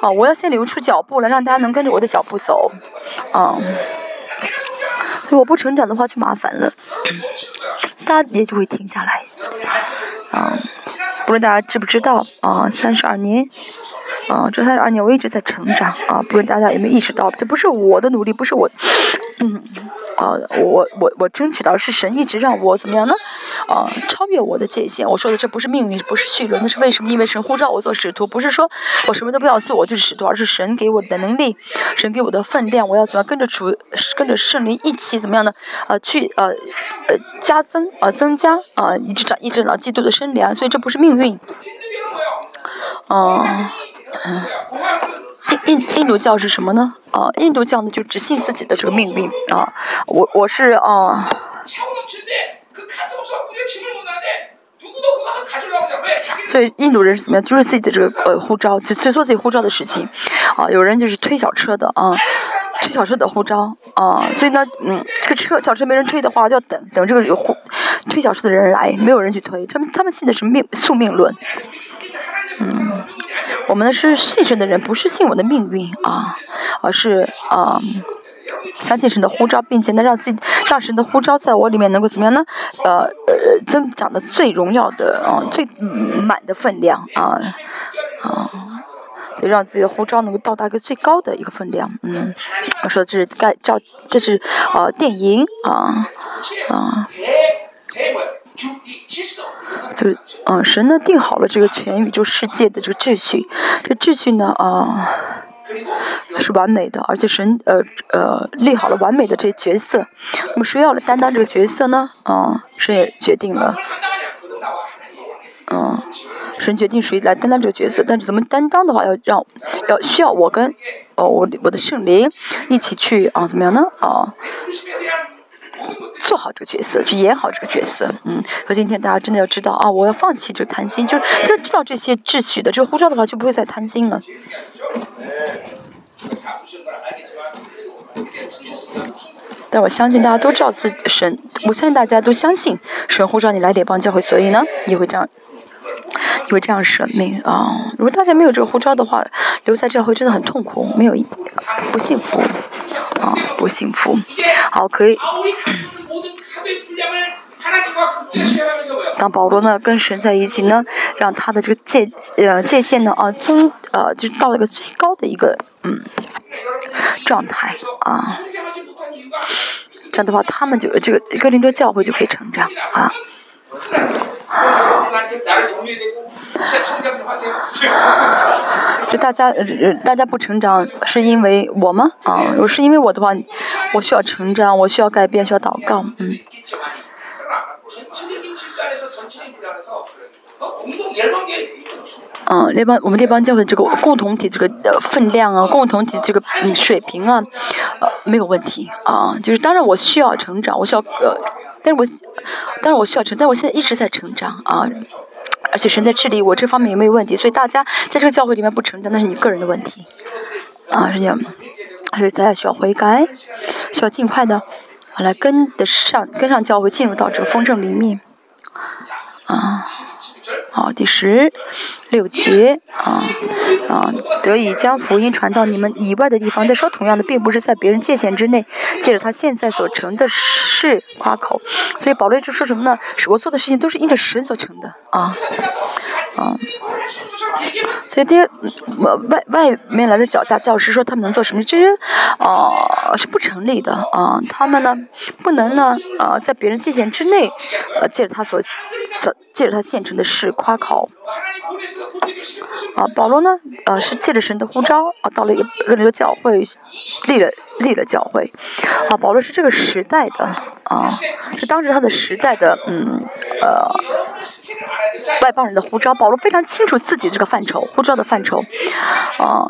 啊我要先留出脚步来，让大家能跟着我的脚步走，啊，如果不成长的话就麻烦了，大家也就会停下来，啊，不知道大家知不知道啊，三十二年，啊这三十二年我一直在成长，啊不论大家有没有意识到，这不是我的努力，不是我，嗯。啊，我我我争取到是神一直让我怎么样呢？啊，超越我的界限。我说的这不是命运，不是序论，那是为什么？因为神呼召我做使徒，不是说我什么都不要做，我就是使徒，而是神给我的能力，神给我的分量，我要怎么样跟着主，跟着圣灵一起怎么样呢？啊，去呃呃加增啊增加啊，一直长一直长基督的身量，所以这不是命运。嗯。印印印度教是什么呢？啊，印度教呢就只信自己的这个命运啊。我我是啊。所以印度人是怎么样？就是自己的这个呃护照，只只做自己护照的事情。啊，有人就是推小车的啊，推小车的护照啊。所以呢，嗯，这个车小车没人推的话，就要等等这个有护推小车的人来，没有人去推。他们他们信的是命宿命论。嗯，我们呢是信神的人，不是信我的命运啊，而是啊，相信神的呼召，并且呢让自己让神的呼召在我里面能够怎么样呢？呃呃，增长的最荣耀的啊，最满的分量啊啊，所以让自己的呼召能够到达一个最高的一个分量。嗯，我说这是该照，这是啊电影啊啊。(laughs) 就是，嗯，神呢定好了这个全宇宙世界的这个秩序，这秩序呢，啊，是完美的，而且神，呃，呃，立好了完美的这角色。那么谁要来担当这个角色呢？啊，神也决定了，嗯，神决定谁来担当这个角色，但是怎么担当的话，要让，要需要我跟，哦，我我的圣灵一起去啊，怎么样呢？啊。(laughs) 做好这个角色，去演好这个角色，嗯，所以今天大家真的要知道啊，我要放弃这个贪心，就是在知道这些秩序的这个护照的话，就不会再贪心了。但我相信大家都知道自己神，我相信大家都相信神护照你来联邦教会，所以呢，你会这样，你会这样舍命啊。如果大家没有这个护照的话，留在教会真的很痛苦，没有不幸福。啊，不幸福。好，可以。当保罗呢跟神在一起呢，让他的这个界呃界限呢啊增呃就是到了一个最高的一个嗯状态啊，这样的话他们就这个哥林多教会就可以成长啊。所以 (laughs) 大家呃大家不成长是因为我吗？啊，如果是因为我的话，我需要成长，我需要改变，需要祷告，嗯。嗯，那帮我们列邦教会这个共同体这个呃分量啊，共同体这个嗯水平啊，呃没有问题啊，就是当然我需要成长，我需要呃。但是我，但是我需要成，但我现在一直在成长啊，而且神在治理我这方面也没有问题，所以大家在这个教会里面不成长，那是你个人的问题，啊，是这样，所以大家需要悔改，需要尽快的来跟得上，跟上教会，进入到这个丰盛里面，啊。好，第十六节啊啊，得以将福音传到你们以外的地方。再说同样的，并不是在别人界限之内，借着他现在所成的事夸口。所以保罗就说什么呢？我做的事情都是因着神所成的啊啊。所以这些外外面来的脚架教师说他们能做什么？这些啊是不成立的啊。他们呢不能呢啊在别人界限之内，呃借着他所所借着他现成的事夸口。啊，保罗呢啊是借着神的呼召啊到了一个一个教会立了立了教会。啊，保罗是这个时代的啊是当时他的时代的嗯呃。外邦人的呼召，保罗非常清楚自己这个范畴，护照的范畴，啊。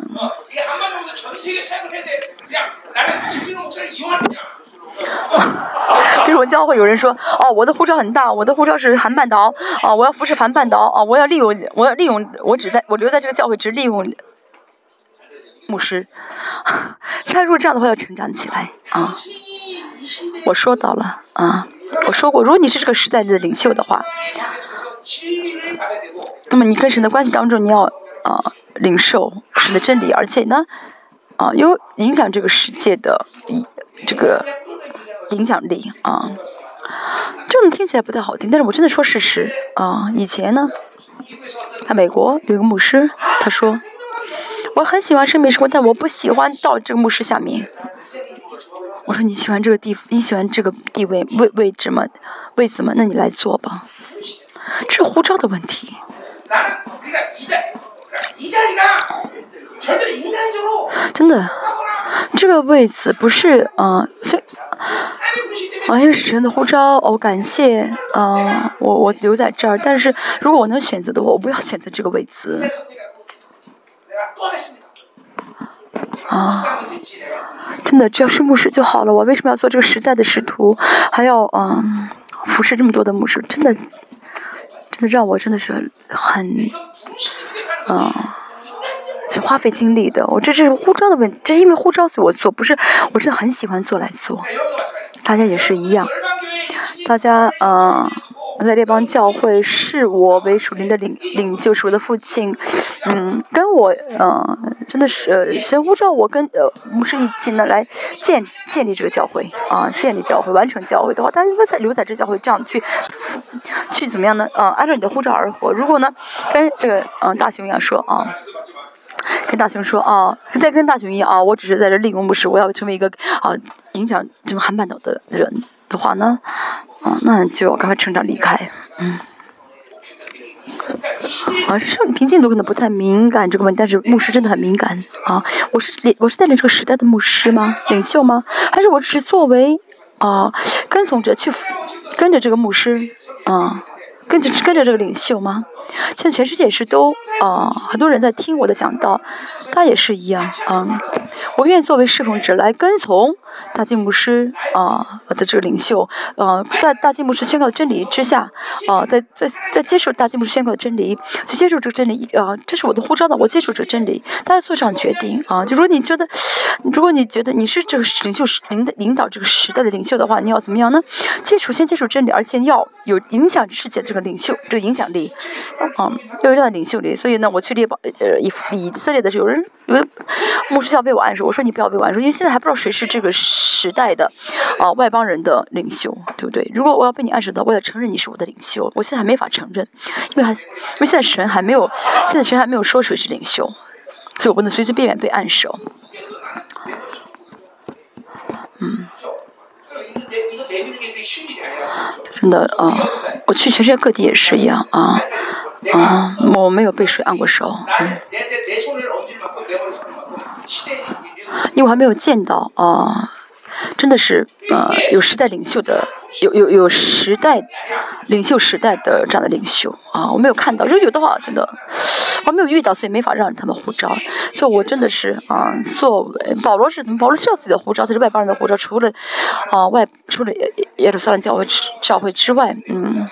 (laughs) 就是我教会有人说，哦，我的护照很大，我的护照是韩半岛，哦，我要服侍韩半岛，哦，我要利用，我要利用，我只在我留在这个教会，只利用牧师。(laughs) 他如果这样的话，要成长起来啊。我说到了啊，我说过，如果你是这个时代的领袖的话。那么你跟神的关系当中，你要啊领受神的真理，而且呢，啊有影响这个世界的这个影响力啊。这种听起来不太好听，但是我真的说事实啊。以前呢，在美国有一个牧师，他说我很喜欢圣美生活，但我不喜欢到这个牧师下面。我说你喜欢这个地，你喜欢这个地位位位置吗？位子吗？那你来做吧。这是护照的问题。真的，这个位子不是嗯，是啊，因为是神的护照，哦，感谢，嗯，我我留在这儿。但是如果我能选择的话，我不要选择这个位子。啊，真的，只要是牧师就好了。我为什么要做这个时代的使徒，还要嗯服侍这么多的牧师？真的，真的让我真的是很，嗯，是花费精力的。我这是护照的问题，这是因为护照所以我做，不是我真的很喜欢做来做。大家也是一样，大家嗯。在列邦教会视我为属灵的领领袖，是我的父亲，嗯，跟我，嗯，真的是神呼召我跟呃牧师一起呢来建建立这个教会啊，建立教会，完成教会的话，大家应该在留在这教会这样去去怎么样呢？呃，按照你的呼召而活。如果呢，跟这个嗯大雄一样说啊，跟大雄说啊，再跟大雄一样啊，我只是在这立功不是，我要成为一个啊影响整个韩半岛的人的话呢？嗯，那就赶快成长离开，嗯。啊，是平静度可能不太敏感这个问题，但是牧师真的很敏感啊。我是领我是带领这个时代的牧师吗？领袖吗？还是我只作为啊跟从者去跟着这个牧师啊，跟着跟着这个领袖吗？现在全世界也是都啊，很多人在听我的讲道，他也是一样啊。我愿意作为侍奉者来跟从大金牧师啊的这个领袖，呃，在大金牧师宣告的真理之下，啊，在在在接受大金牧师宣告的真理，去接受这个真理啊，这是我的呼召的，我接受这个真理，大家做这样决定啊。就说你觉得，如果你觉得你是这个领袖领领导这个时代的领袖的话，你要怎么样呢？接触先接受真理，而且要有影响世界这个领袖这个影响力，嗯，要有这样的领袖力。所以呢，我去猎豹呃以以色列的时候，有人有个牧师要被我暗示。我说你不要被我暗示，因为现在还不知道谁是这个时代的，啊外邦人的领袖，对不对？如果我要被你暗示到，我要承认你是我的领袖，我现在还没法承认，因为还因为现在神还没有，现在神还没有说谁是领袖，所以我不能随随便便被暗示。嗯，真的啊，我去全世界各地也是一样啊啊，我没有被水按过手。因为我还没有见到啊，真的是呃有时代领袖的，有有有时代领袖时代的这样的领袖啊，我没有看到。如果有的话，真的我没有遇到，所以没法让他们护照。所以，我真的是啊，作为保罗是怎么？保罗知道自己的护照，他是外邦人的护照，除了啊外除了耶耶路撒冷教会教会之外，嗯。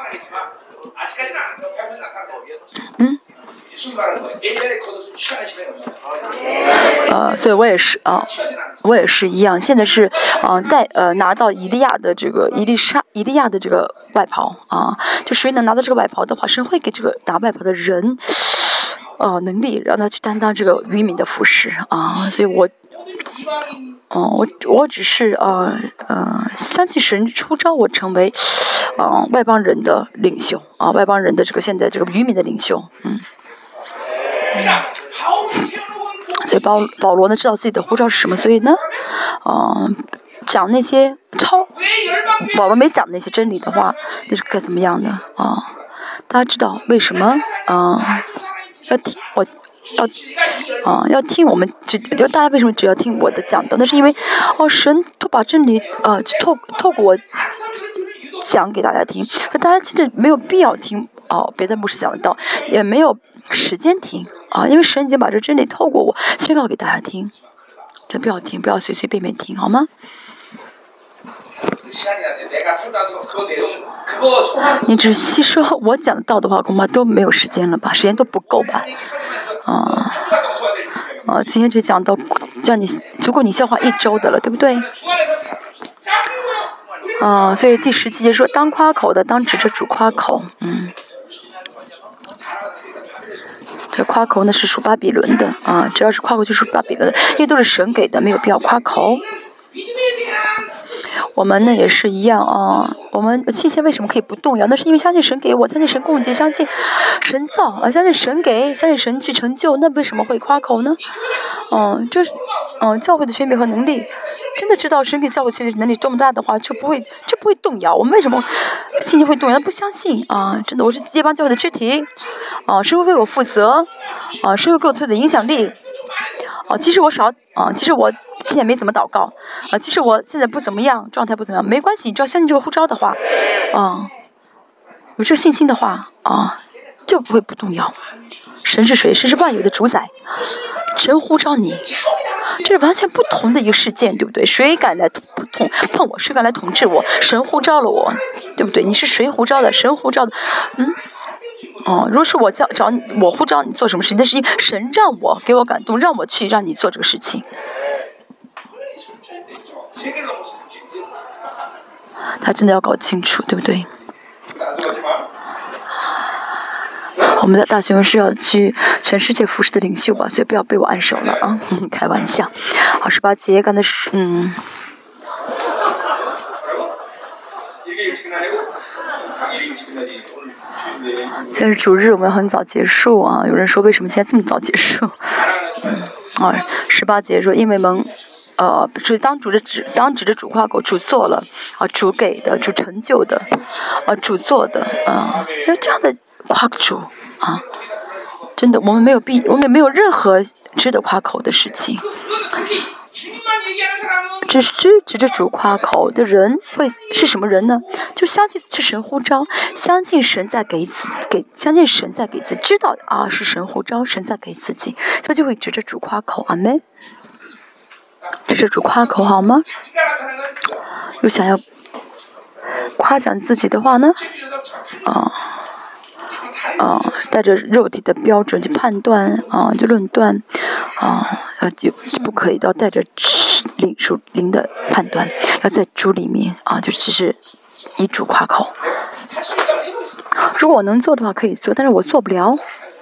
呃，所以我也是啊，我也是一样。现在是啊，带呃拿到伊利亚的这个伊丽莎伊利亚的这个外袍啊，就谁能拿到这个外袍的话，神会给这个拿外袍的人呃能力，让他去担当这个渔民的服饰啊。所以我，嗯，我我只是呃呃相信神出招我成为啊外邦人的领袖啊，外邦人的这个现在这个渔民的领袖，嗯。所以保保罗呢知道自己的护照是什么，所以呢，嗯，讲那些超保罗没讲那些真理的话，那是该怎么样的啊？大家知道为什么啊？要听我，要啊要听我们只就大家为什么只要听我的讲的？那是因为哦神都把真理呃透透过我讲给大家听，那大家其实没有必要听哦别的牧师讲的道，也没有。时间听啊，因为神已经把这真理透过我宣告给大家听，这不要听，不要随随便便听，好吗？你只吸收我讲的道的话，恐怕都没有时间了吧？时间都不够吧？啊啊！今天只讲到叫你足够你消化一周的了，对不对？啊，所以第十节说，当夸口的，当指着主夸口，嗯。这夸口呢是属巴比伦的啊，只要是夸口就是巴比伦的，因为都是神给的，没有必要夸口。我们呢也是一样啊，我们信心为什么可以不动摇？那是因为相信神给我，相信神供给，相信神造啊，相信神给，相信神去成就，那为什么会夸口呢？嗯，这是嗯教会的权柄和能力真的知道神给教会权力能力这么大的话，就不会就不会动摇。我们为什么信心会动摇？不相信啊！真的，我是接帮教会的肢体，啊，神会为我负责，啊，神会给我特的影响力，啊，即使我少，啊，即使我现在没怎么祷告，啊，即使我现在不怎么样，状态不怎么样，没关系，只要相信这个呼召的话，啊，有这个信心的话，啊，就不会不动摇。神是谁？神是万有的主宰。神呼召你，这是完全不同的一个事件，对不对？谁敢来统统碰我？谁敢来统治我？神呼召了我，对不对？你是谁呼召的？神呼召的，嗯，哦，如果是我叫找你，我呼召你做什么事情，那是因神让我给我感动，让我去让你做这个事情。他真的要搞清楚，对不对？我们的大学生是要去全世界服侍的领袖吧，所以不要被我按手了啊！(laughs) 开玩笑。好，十八节刚才是嗯。现在是主日，我们很早结束啊。有人说为什么现在这么早结束？啊，十八节说因为蒙，呃，是当主的指当指着主夸口，主做了啊，主给的，主成就的，啊，主做的啊，那这样的夸主。啊，真的，我们没有必，我们没有任何值得夸口的事情。只是指着主夸口的人会是什么人呢？就相信是神呼召，相信神在给自给，相信神在给自己，知道啊是神呼召，神在给自己，所以就会指着主夸口。阿门。指着主夸口好吗？又想要夸奖自己的话呢？啊。啊，带着肉体的标准去判断啊，就论断啊，要就不可以，要带着灵属灵的判断，要在主里面啊，就只是以主夸口。如果我能做的话，可以做，但是我做不了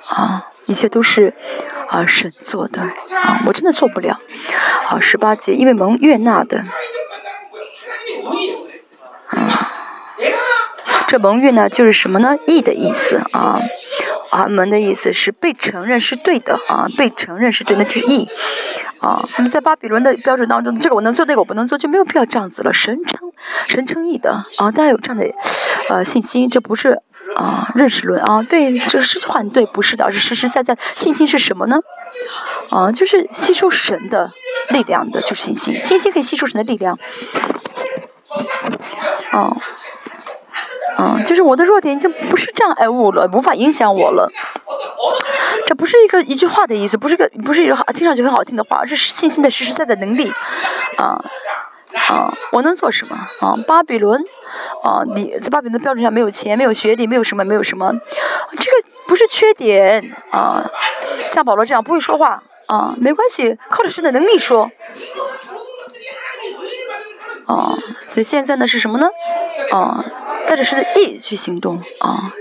啊，一切都是啊神做的啊，我真的做不了。啊，十八节，因为蒙悦纳的啊。这蒙悦呢，就是什么呢？义的意思啊，阿门的意思是被承认是对的啊，被承认是对，那就是义啊。那么在巴比伦的标准当中，这个我能做，那个我不能做，就没有必要这样子了。神称神称义的啊，大家有这样的呃信心，这不是啊认识论啊，对，这是换对，不是的，是实实在在信心是什么呢？啊，就是吸收神的力量的，就是信心，信心可以吸收神的力量，哦。嗯，就是我的弱点已经不是障碍物了，无法影响我了。这不是一个一句话的意思，不是个不是一个好听上去很好听的话，这是信心的实实在在能力。啊啊，我能做什么？啊，巴比伦，啊，你在巴比伦的标准下没有钱，没有学历，没有什么，没有什么，这个不是缺点啊。像保罗这样不会说话啊，没关系，靠着神的能力说。啊，所以现在呢是什么呢？啊。带着神的意去行动啊，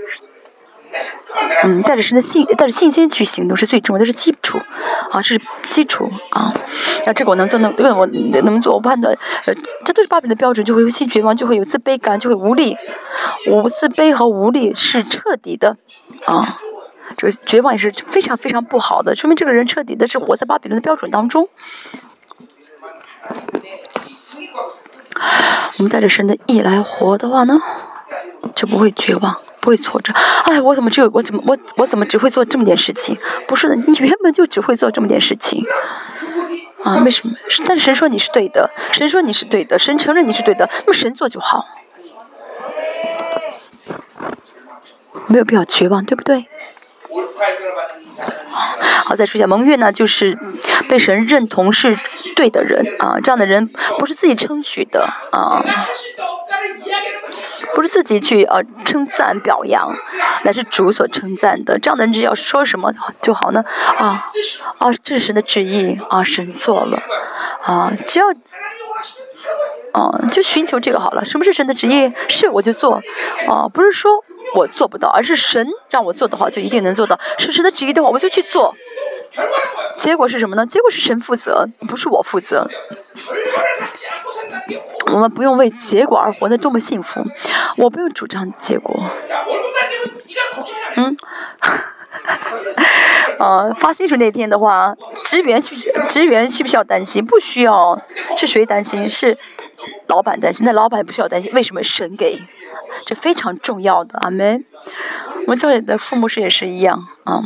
嗯，带着神的信，带着信心去行动是最重要的，是基础啊，这是基础啊。那这个我能做，能问我能做，我判断，呃，这都是巴比的标准，就会有心绝望，就会有自卑感，就会无力。无自卑和无力是彻底的啊，这个绝望也是非常非常不好的，说明这个人彻底的是活在巴比伦的标准当中。我们带着神的意来活的话呢？就不会绝望，不会挫折。哎，我怎么只有我怎么我我怎么只会做这么点事情？不是的，你原本就只会做这么点事情。啊，为什么？但是神说你是对的，神说你是对的，神承认你是对的，那么神做就好，没有必要绝望，对不对？好，再说一下蒙悦呢，就是被神认同是对的人啊，这样的人不是自己称许的啊。不是自己去呃称赞表扬，乃是主所称赞的。这样的人只要说什么就好呢？啊啊，这是神的旨意啊，神做了啊，只要啊就寻求这个好了。什么是神的旨意？是我就做啊，不是说我做不到，而是神让我做的话就一定能做到。是神的旨意的话，我就去做。结果是什么呢？结果是神负责，不是我负责。我们不用为结果而活，那多么幸福！我不用主张结果。嗯，呃，发薪水那天的话，职员需职员需不需要担心？不需要，是谁担心？是老板担心。那老板不需要担心，为什么神给？这非常重要的，阿门。我们教里的父母是也是一样，嗯。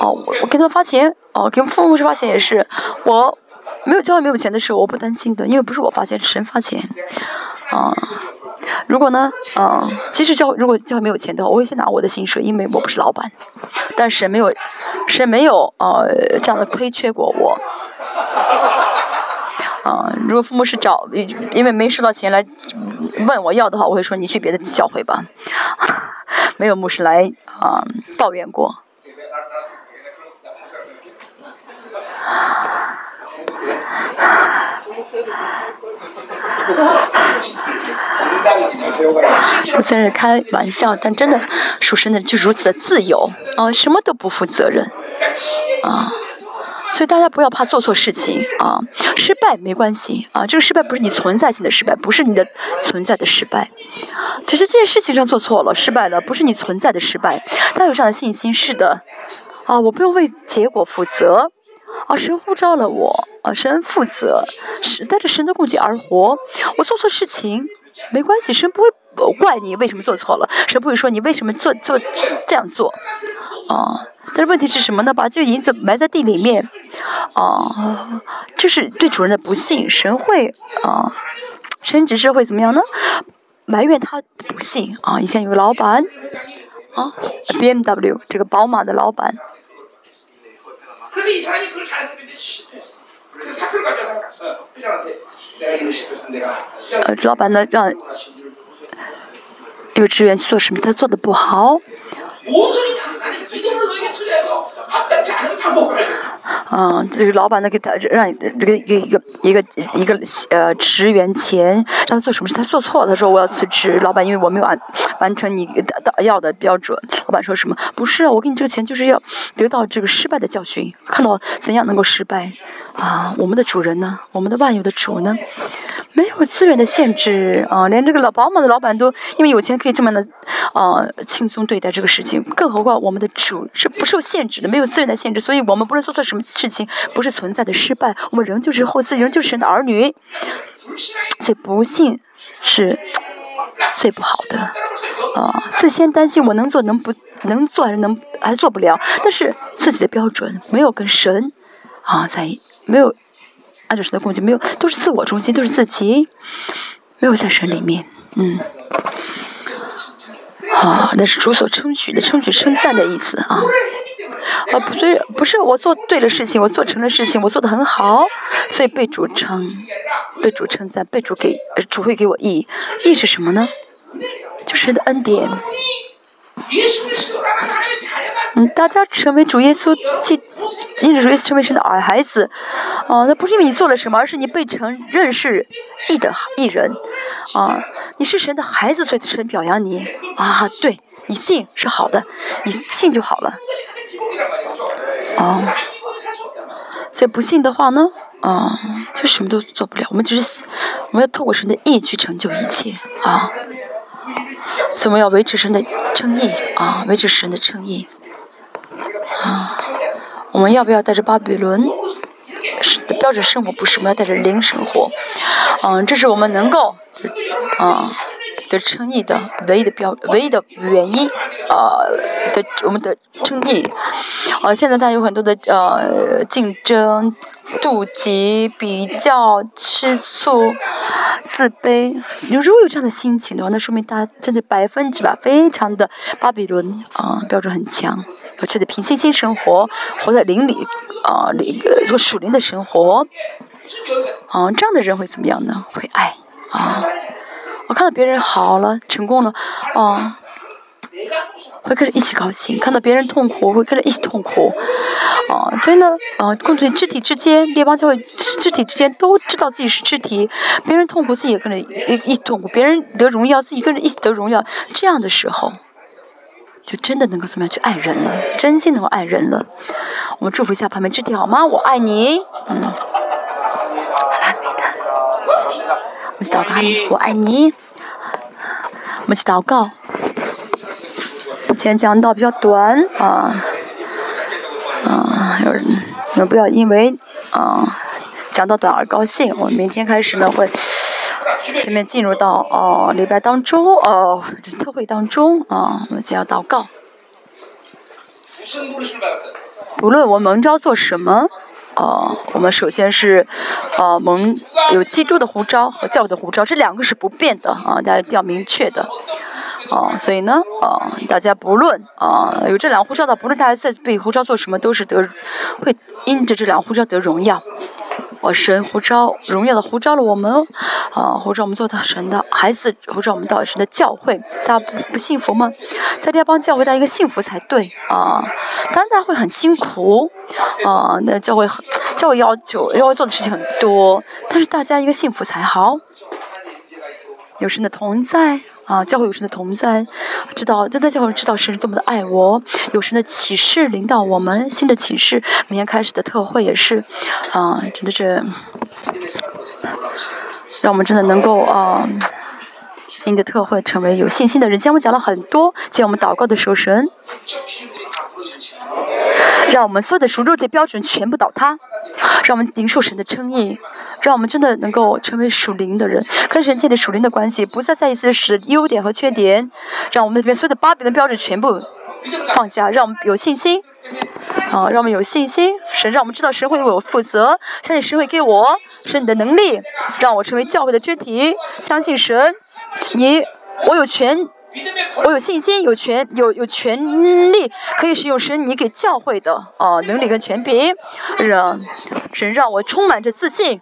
哦，我我给他们发钱，哦，给父母是发钱也是，我没有教会没有钱的时候，我不担心的，因为不是我发钱，是神发钱，啊。如果呢，嗯，即使教会如果教会没有钱的话，我会先拿我的薪水，因为我不是老板。但是没有，神没有呃这样的亏缺过我。啊，如果父母是找因为没收到钱来问我要的话，我会说你去别的教会吧。(laughs) 没有牧师来啊抱怨过。(laughs) 不算是开玩笑，但真的属神的人就如此的自由。啊，什么都不负责任。啊，所以大家不要怕做错事情。啊，失败没关系。啊，这个失败不是你存在性的失败，不是你的存在的失败，只是这件事情上做错了，失败了，不是你存在的失败。大家有这样的信心，是的。啊，我不用为结果负责。啊，神呼召了我，啊，神负责，是带着神的供给而活。我做错事情没关系，神不会怪你为什么做错了，神不会说你为什么做做这样做，啊，但是问题是什么呢？把这个银子埋在地里面，啊，这是对主人的不幸，神会啊，神只是会怎么样呢？埋怨他的不幸啊。以前有个老板，啊，B M W 这个宝马的老板。呃，老板呢让一个职员去做什么，他做的不好。嗯，这个老板呢给他让这个一个一个一个一个呃职员钱，让他做什么事，他做错了，他说我要辞职。老板因为我没有完完成你要的标准，老板说什么？不是啊，我给你这个钱就是要得到这个失败的教训，看到怎样能够失败啊？我们的主人呢？我们的万有的主呢？没有资源的限制啊，连这个老宝马的老板都因为有钱可以这么的啊轻松对待这个事情，更何况我们的主是不受限制的，没有资源的限制，所以我们不论做错什么事情，不是存在的失败，我们仍旧是后嗣，仍旧是神的儿女。所以不幸是最不好的啊，自先担心我能做能不能做还是能还是做不了，但是自己的标准没有跟神啊在没有。按照神的供给，没有都是自我中心，都是自己，没有在神里面，嗯，啊，那是主所称许的，称许称赞的意思啊，啊，不，所以不是我做对了事情，我做成了事情，我做的很好，所以被主称，被主称赞，被主给主会给我意义，义是什么呢？就是神的恩典。嗯，大家成为主耶稣，即因着主耶稣成为神的儿孩子，哦，那不是因为你做了什么，而是你被承认是义的义人，啊，你是神的孩子，所以神表扬你，啊，对你信是好的，你信就好了，哦，所以不信的话呢，啊，就什么都做不了，我们只是我们要透过神的义去成就一切，啊。所以我们要维持神的称义啊，维持神的称义啊。我们要不要带着巴比伦的标准生活？不是，我们要带着灵生活。嗯，这是我们能够啊的称义的唯一的标，唯一的原因啊的我们的称义。啊，现在它有很多的呃竞争。妒忌、比较、吃醋、自卑，你如果有这样的心情的话，那说明他真的百分之百非常的巴比伦啊，标准很强，而且得凭信心生活，活在灵里啊，那个做属灵的生活，啊，这样的人会怎么样呢？会爱啊，我看到别人好了，成功了，啊。会跟着一起高兴，看到别人痛苦会跟着一起痛苦，啊，所以呢，啊，共同肢体之间，列邦教会肢体之间都知道自己是肢体，别人痛苦自己也跟着一一痛苦，别人得荣耀自己跟着一起得荣耀，这样的时候，就真的能够怎么样去爱人了，真心能够爱人了。我们祝福一下旁边肢体好吗？我爱你，嗯，好了，没的，我们祷告，我爱你，我们一起祷告。今天讲到比较短啊，啊，有人，你们不要因为啊讲到短而高兴。我们明天开始呢会全面进入到哦礼拜当中哦特会当中啊，我们就要祷告。无论我们蒙召做什么，啊，我们首先是，呃，蒙有基督的呼召和教会的呼召，这两个是不变的啊，大家一定要明确的，啊，所以呢，啊，大家不论啊有这两个呼召的，不论大家在被呼召做什么，都是得会因着这两个呼召得荣耀。我神呼召荣耀的呼召了我们，啊，呼召我们做他神的孩子，呼召我们到神的教会，大家不不幸福吗？在这帮教会，大家应该幸福才对啊。当然，大家会很辛苦，啊，那教会很教会要求要做的事情很多，但是大家一个幸福才好。有神的同在。啊，教会有神的同在，知道真在教会知道神是多么的爱我，有神的启示领导我们，新的启示，明天开始的特会也是，啊，真的是，让我们真的能够啊，因着特会成为有信心的人。今天我讲了很多，今天我们祷告的时候，神让我们所有的属肉体标准全部倒塌，让我们领受神的称义。让我们真的能够成为属灵的人，跟神建立属灵的关系，不再再一次使优点和缺点，让我们这边所有的巴比的标准全部放下，让我们有信心，啊，让我们有信心，神让我们知道神会为我负责，相信神会给我神你的能力，让我成为教会的肢体，相信神，你，我有权。我有信心，有权，有有权利，可以使用神你给教会的啊能力跟权柄，让神让我充满着自信，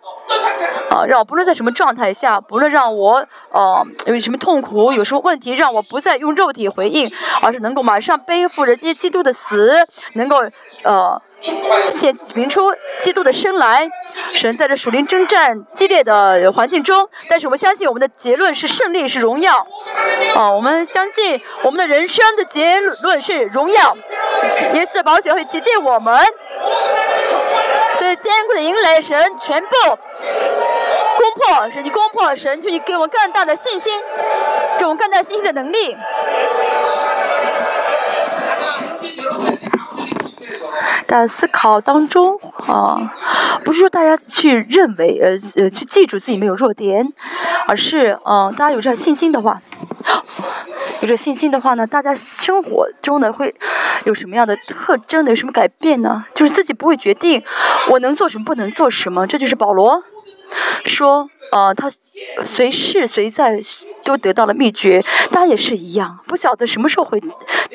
啊，让我不论在什么状态下，不论让我啊有什么痛苦，有什么问题，让我不再用肉体回应，而是能够马上背负着基督的死，能够呃。显明出基督的生来，神在这属灵征战激烈的环境中，但是我们相信我们的结论是胜利是荣耀，啊，我们相信我们的人生的结论是荣耀，耶稣的宝血会洁净我们，所以坚固的营垒，神全部攻破，神去攻破，神去给我们更大的信心，给我们更大信心的能力。在思考当中啊，不是说大家去认为呃呃去记住自己没有弱点，而是嗯大家有这信心的话，有这信心的话呢，大家生活中呢会有什么样的特征呢？有什么改变呢？就是自己不会决定我能做什么，不能做什么。这就是保罗说，呃，他随时随在都得到了秘诀，大家也是一样，不晓得什么时候会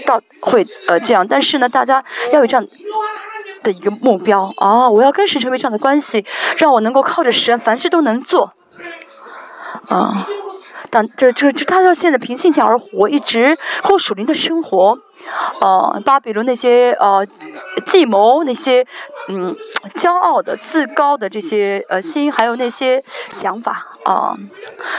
到会呃这样，但是呢，大家要有这样。的一个目标哦，我要跟神成为这样的关系，让我能够靠着神，凡事都能做。啊，但这这这，他要现在凭信心而活，一直过属灵的生活。呃，巴比伦那些呃计谋，那些嗯骄傲的、自高的这些呃心，还有那些想法啊，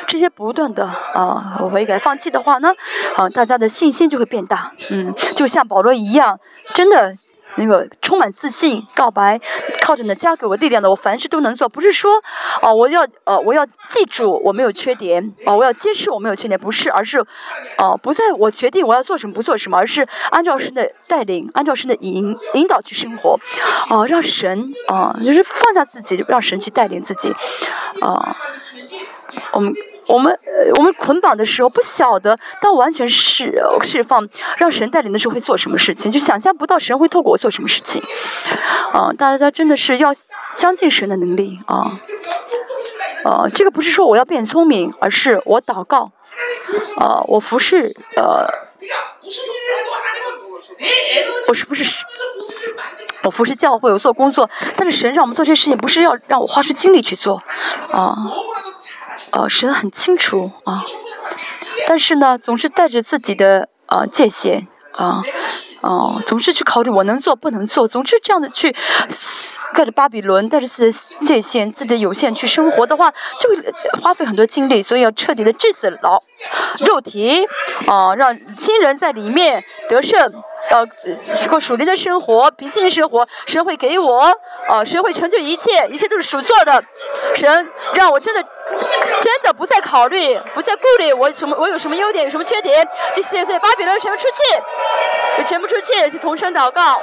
这些不断的啊悔改放弃的话呢，啊，大家的信心就会变大。嗯，就像保罗一样，真的。那个充满自信告白，靠着你的加给我力量的，我凡事都能做。不是说，哦，我要呃，我要记住我没有缺点，哦，我要揭示我没有缺点，不是，而是，哦，不在我决定我要做什么不做什么，而是按照神的带领，按照神的引引导去生活，哦，让神啊，就是放下自己，让神去带领自己，啊，我们。我们，我们捆绑的时候不晓得，到完全释释放，让神带领的时候会做什么事情，就想象不到神会透过我做什么事情。啊，大家真的是要相信神的能力啊！啊，这个不是说我要变聪明，而是我祷告，啊，我服侍，呃，我是不是我服侍教会，我做工作，但是神让我们做这些事情，不是要让我花出精力去做，啊。呃神很清楚啊，但是呢，总是带着自己的呃界限啊，哦，总是去考虑我能做不能做，总是这样的去盖着巴比伦，带着自己的界限、自己的有限去生活的话，就会花费很多精力，所以要彻底的治死老肉体啊，让亲人在里面得胜。呃，过属灵的生活，平静的生活，神会给我，呃，神会成就一切，一切都是属错的。神让我真的，真的不再考虑，不再顾虑我什么，我有什么优点，有什么缺点，这些所以巴比伦全部出去，全部出去，去同声祷告。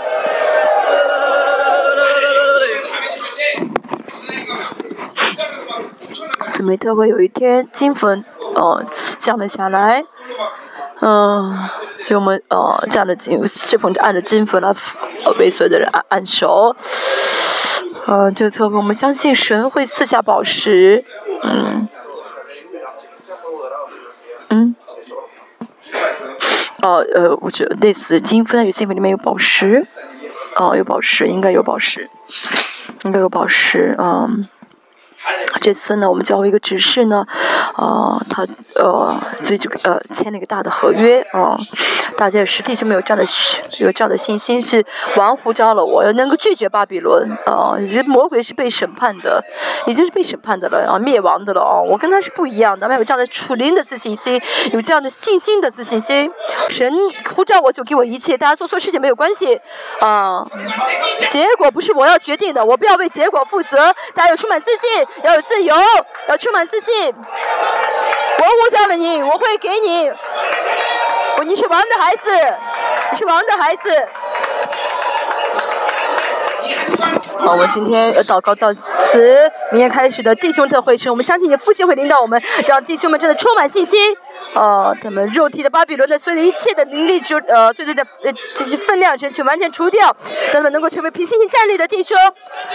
姊妹特会有一天金粉呃降了下来，嗯，所以我们呃这样的金侍奉着按着金粉来呃为所有的人按按手，呃这特会我们相信神会赐下宝石，嗯，嗯。哦，呃，我觉得类似金粉与金粉里面有宝石，哦，有宝石，应该有宝石，应该有宝石，嗯。这次呢，我们教会一个指示呢，呃，他呃，所以就呃签了一个大的合约啊。大家也实弟兄没有这样的有这样的信心，是王呼召了我，能够拒绝巴比伦啊。魔鬼是被审判的，已经是被审判的了啊，灭亡的了啊。我跟他是不一样的，没有这样的楚灵的自信心，有这样的信心的自信心。神呼召我就给我一切，大家做错事情没有关系啊。结果不是我要决定的，我不要为结果负责。大家要充满自信。要有自由，要充满自信。我呼叫了你，我会给你。你是王的孩子，你是王的孩子。好，我们今天祷告到此，明天开始的弟兄特会是我们相信你的父亲会领导我们，让弟兄们真的充满信心。呃，他们肉体的巴比伦的所有的一切的灵力，就呃，所有的呃这些分量，全去完全除掉，让他们能够成为凭信心站立的弟兄，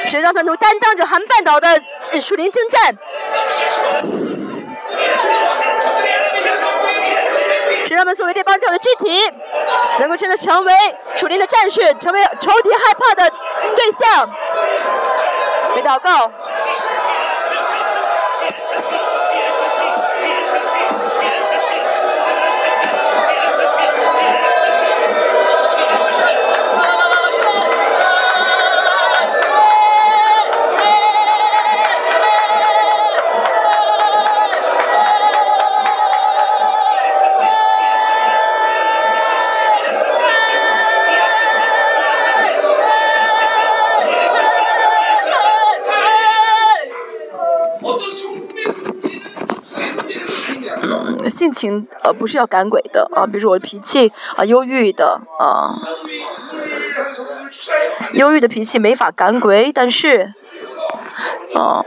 谁让他能担当着韩半岛的树林征战。他们作为这帮教的肢体，能够真的成为楚灵的战士，成为仇敌害怕的对象。没祷告。性情呃不是要赶鬼的啊，比如说我的脾气啊忧郁的啊，忧郁的脾气没法赶鬼，但是，啊，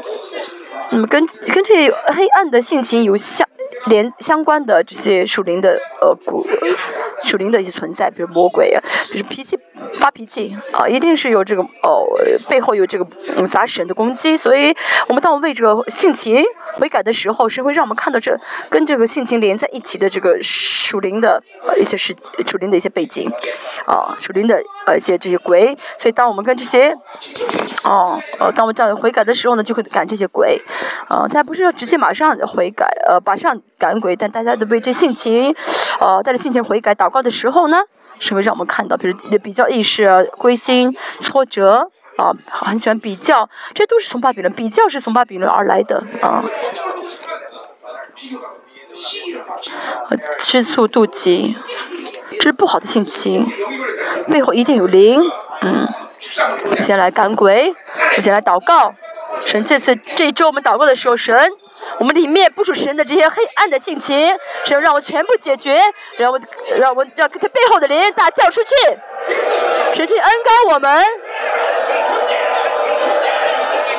那么跟跟这黑暗的性情有相连相关的这些属灵的呃古属灵的一些存在，比如魔鬼啊，就是脾气发脾气啊，一定是有这个哦背后有这个杂神的攻击，所以我们当我为这个性情。悔改的时候，是会让我们看到这跟这个性情连在一起的这个属灵的呃一些事，属灵的一些背景，啊，属灵的呃一些这些鬼。所以当我们跟这些，哦，呃，当我们这样悔改的时候呢，就会赶这些鬼，啊，大家不是要直接马上悔改，呃，马上赶鬼，但大家都被这性情，呃，带着性情悔改祷告的时候呢，是会让我们看到，比如比较意识、啊归心、挫折。啊，很喜欢比较，这都是从巴比伦，比较是从巴比伦而来的啊。吃醋妒忌，这是不好的性情，背后一定有灵。嗯，先来赶鬼，我先来祷告。神这次这一周我们祷告的时候，神，我们里面部署神的这些黑暗的性情，神让我全部解决，让我让我让他背后的灵大叫出去，神去恩高我们。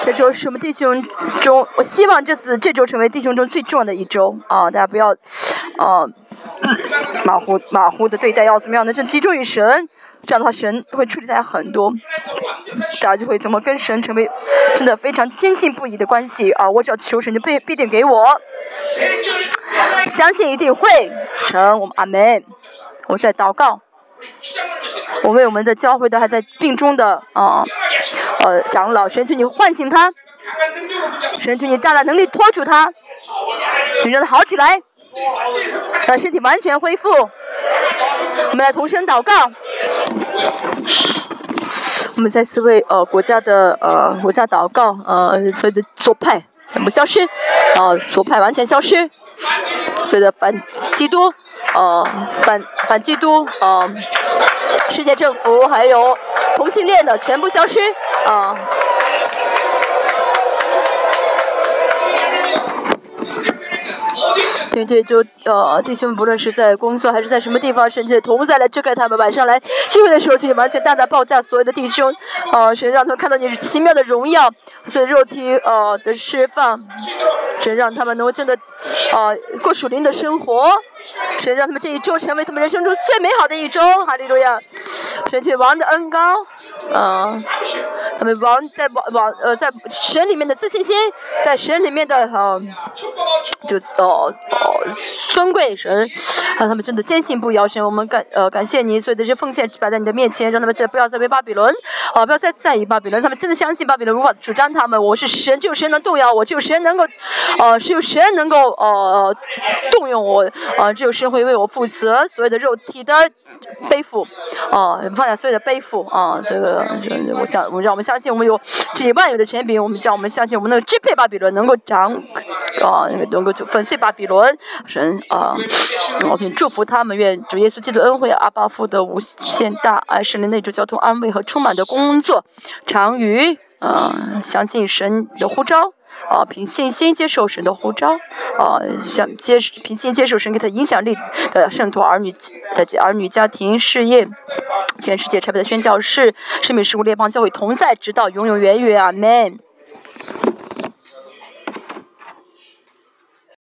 这周是我们弟兄中，我希望这次这周成为弟兄中最重要的一周啊！大家不要，啊，马虎马虎的对待，要怎么样呢？正集中于神，这样的话神会处理大家很多，大家就会怎么跟神成为真的非常坚信不疑的关系啊！我只要求神，就必必定给我，相信一定会成。我们阿门，我在祷告。我为我们的教会的还在病中的啊，呃，长老，神求你唤醒他，神求你大大能力拖住他，请让他好起来，让身体完全恢复。我们来同声祷告，我们再次为呃国家的呃国家祷告，呃所有的左派全部消失，啊左派完全消失，所有的反基督。呃，反反基督，呃，世界政府还有同性恋的全部消失，啊。对对，就呃，弟兄们不论是在工作还是在什么地方，神就同在来遮盖他们。晚上来聚会的时候，就完全大大报价所有的弟兄，呃，神让他们看到你是奇妙的荣耀，所以肉体呃的释放，神让他们能够真的呃过属灵的生活，神让他们这一周成为他们人生中最美好的一周。哈利路亚，神去王的恩高，嗯，他们王在王王呃在神里面的自信心，在神里面的呃就哦哦尊贵神，让他们真的坚信不摇神。我们感呃感谢你，所有的这奉献摆在你的面前，让他们再不要再为巴比伦，啊不要再在意巴比伦，他们真的相信巴比伦无法主张他们。我是神，只有神能动摇我，只有神能够，呃只有神能够呃动用我，啊只有神会为我负责所有的肉体的背负，啊放下所有的背负，啊这个我想我让我们相信我们有这些万有的权柄，我们叫我们相信我们能支配巴比伦，能够掌，啊能够粉碎巴比伦，神啊，我请祝福他们，愿主耶稣基督恩惠、阿巴父的无限大爱、神灵内住、交通安慰和充满的工作，常与呃相信神的呼召。啊，凭信心接受神的呼召，啊，想接凭信心接受神给他影响力的圣徒儿女的儿女家庭事业，全世界差别的宣教士，生命事物列邦教会同在，直到永永远远，阿门。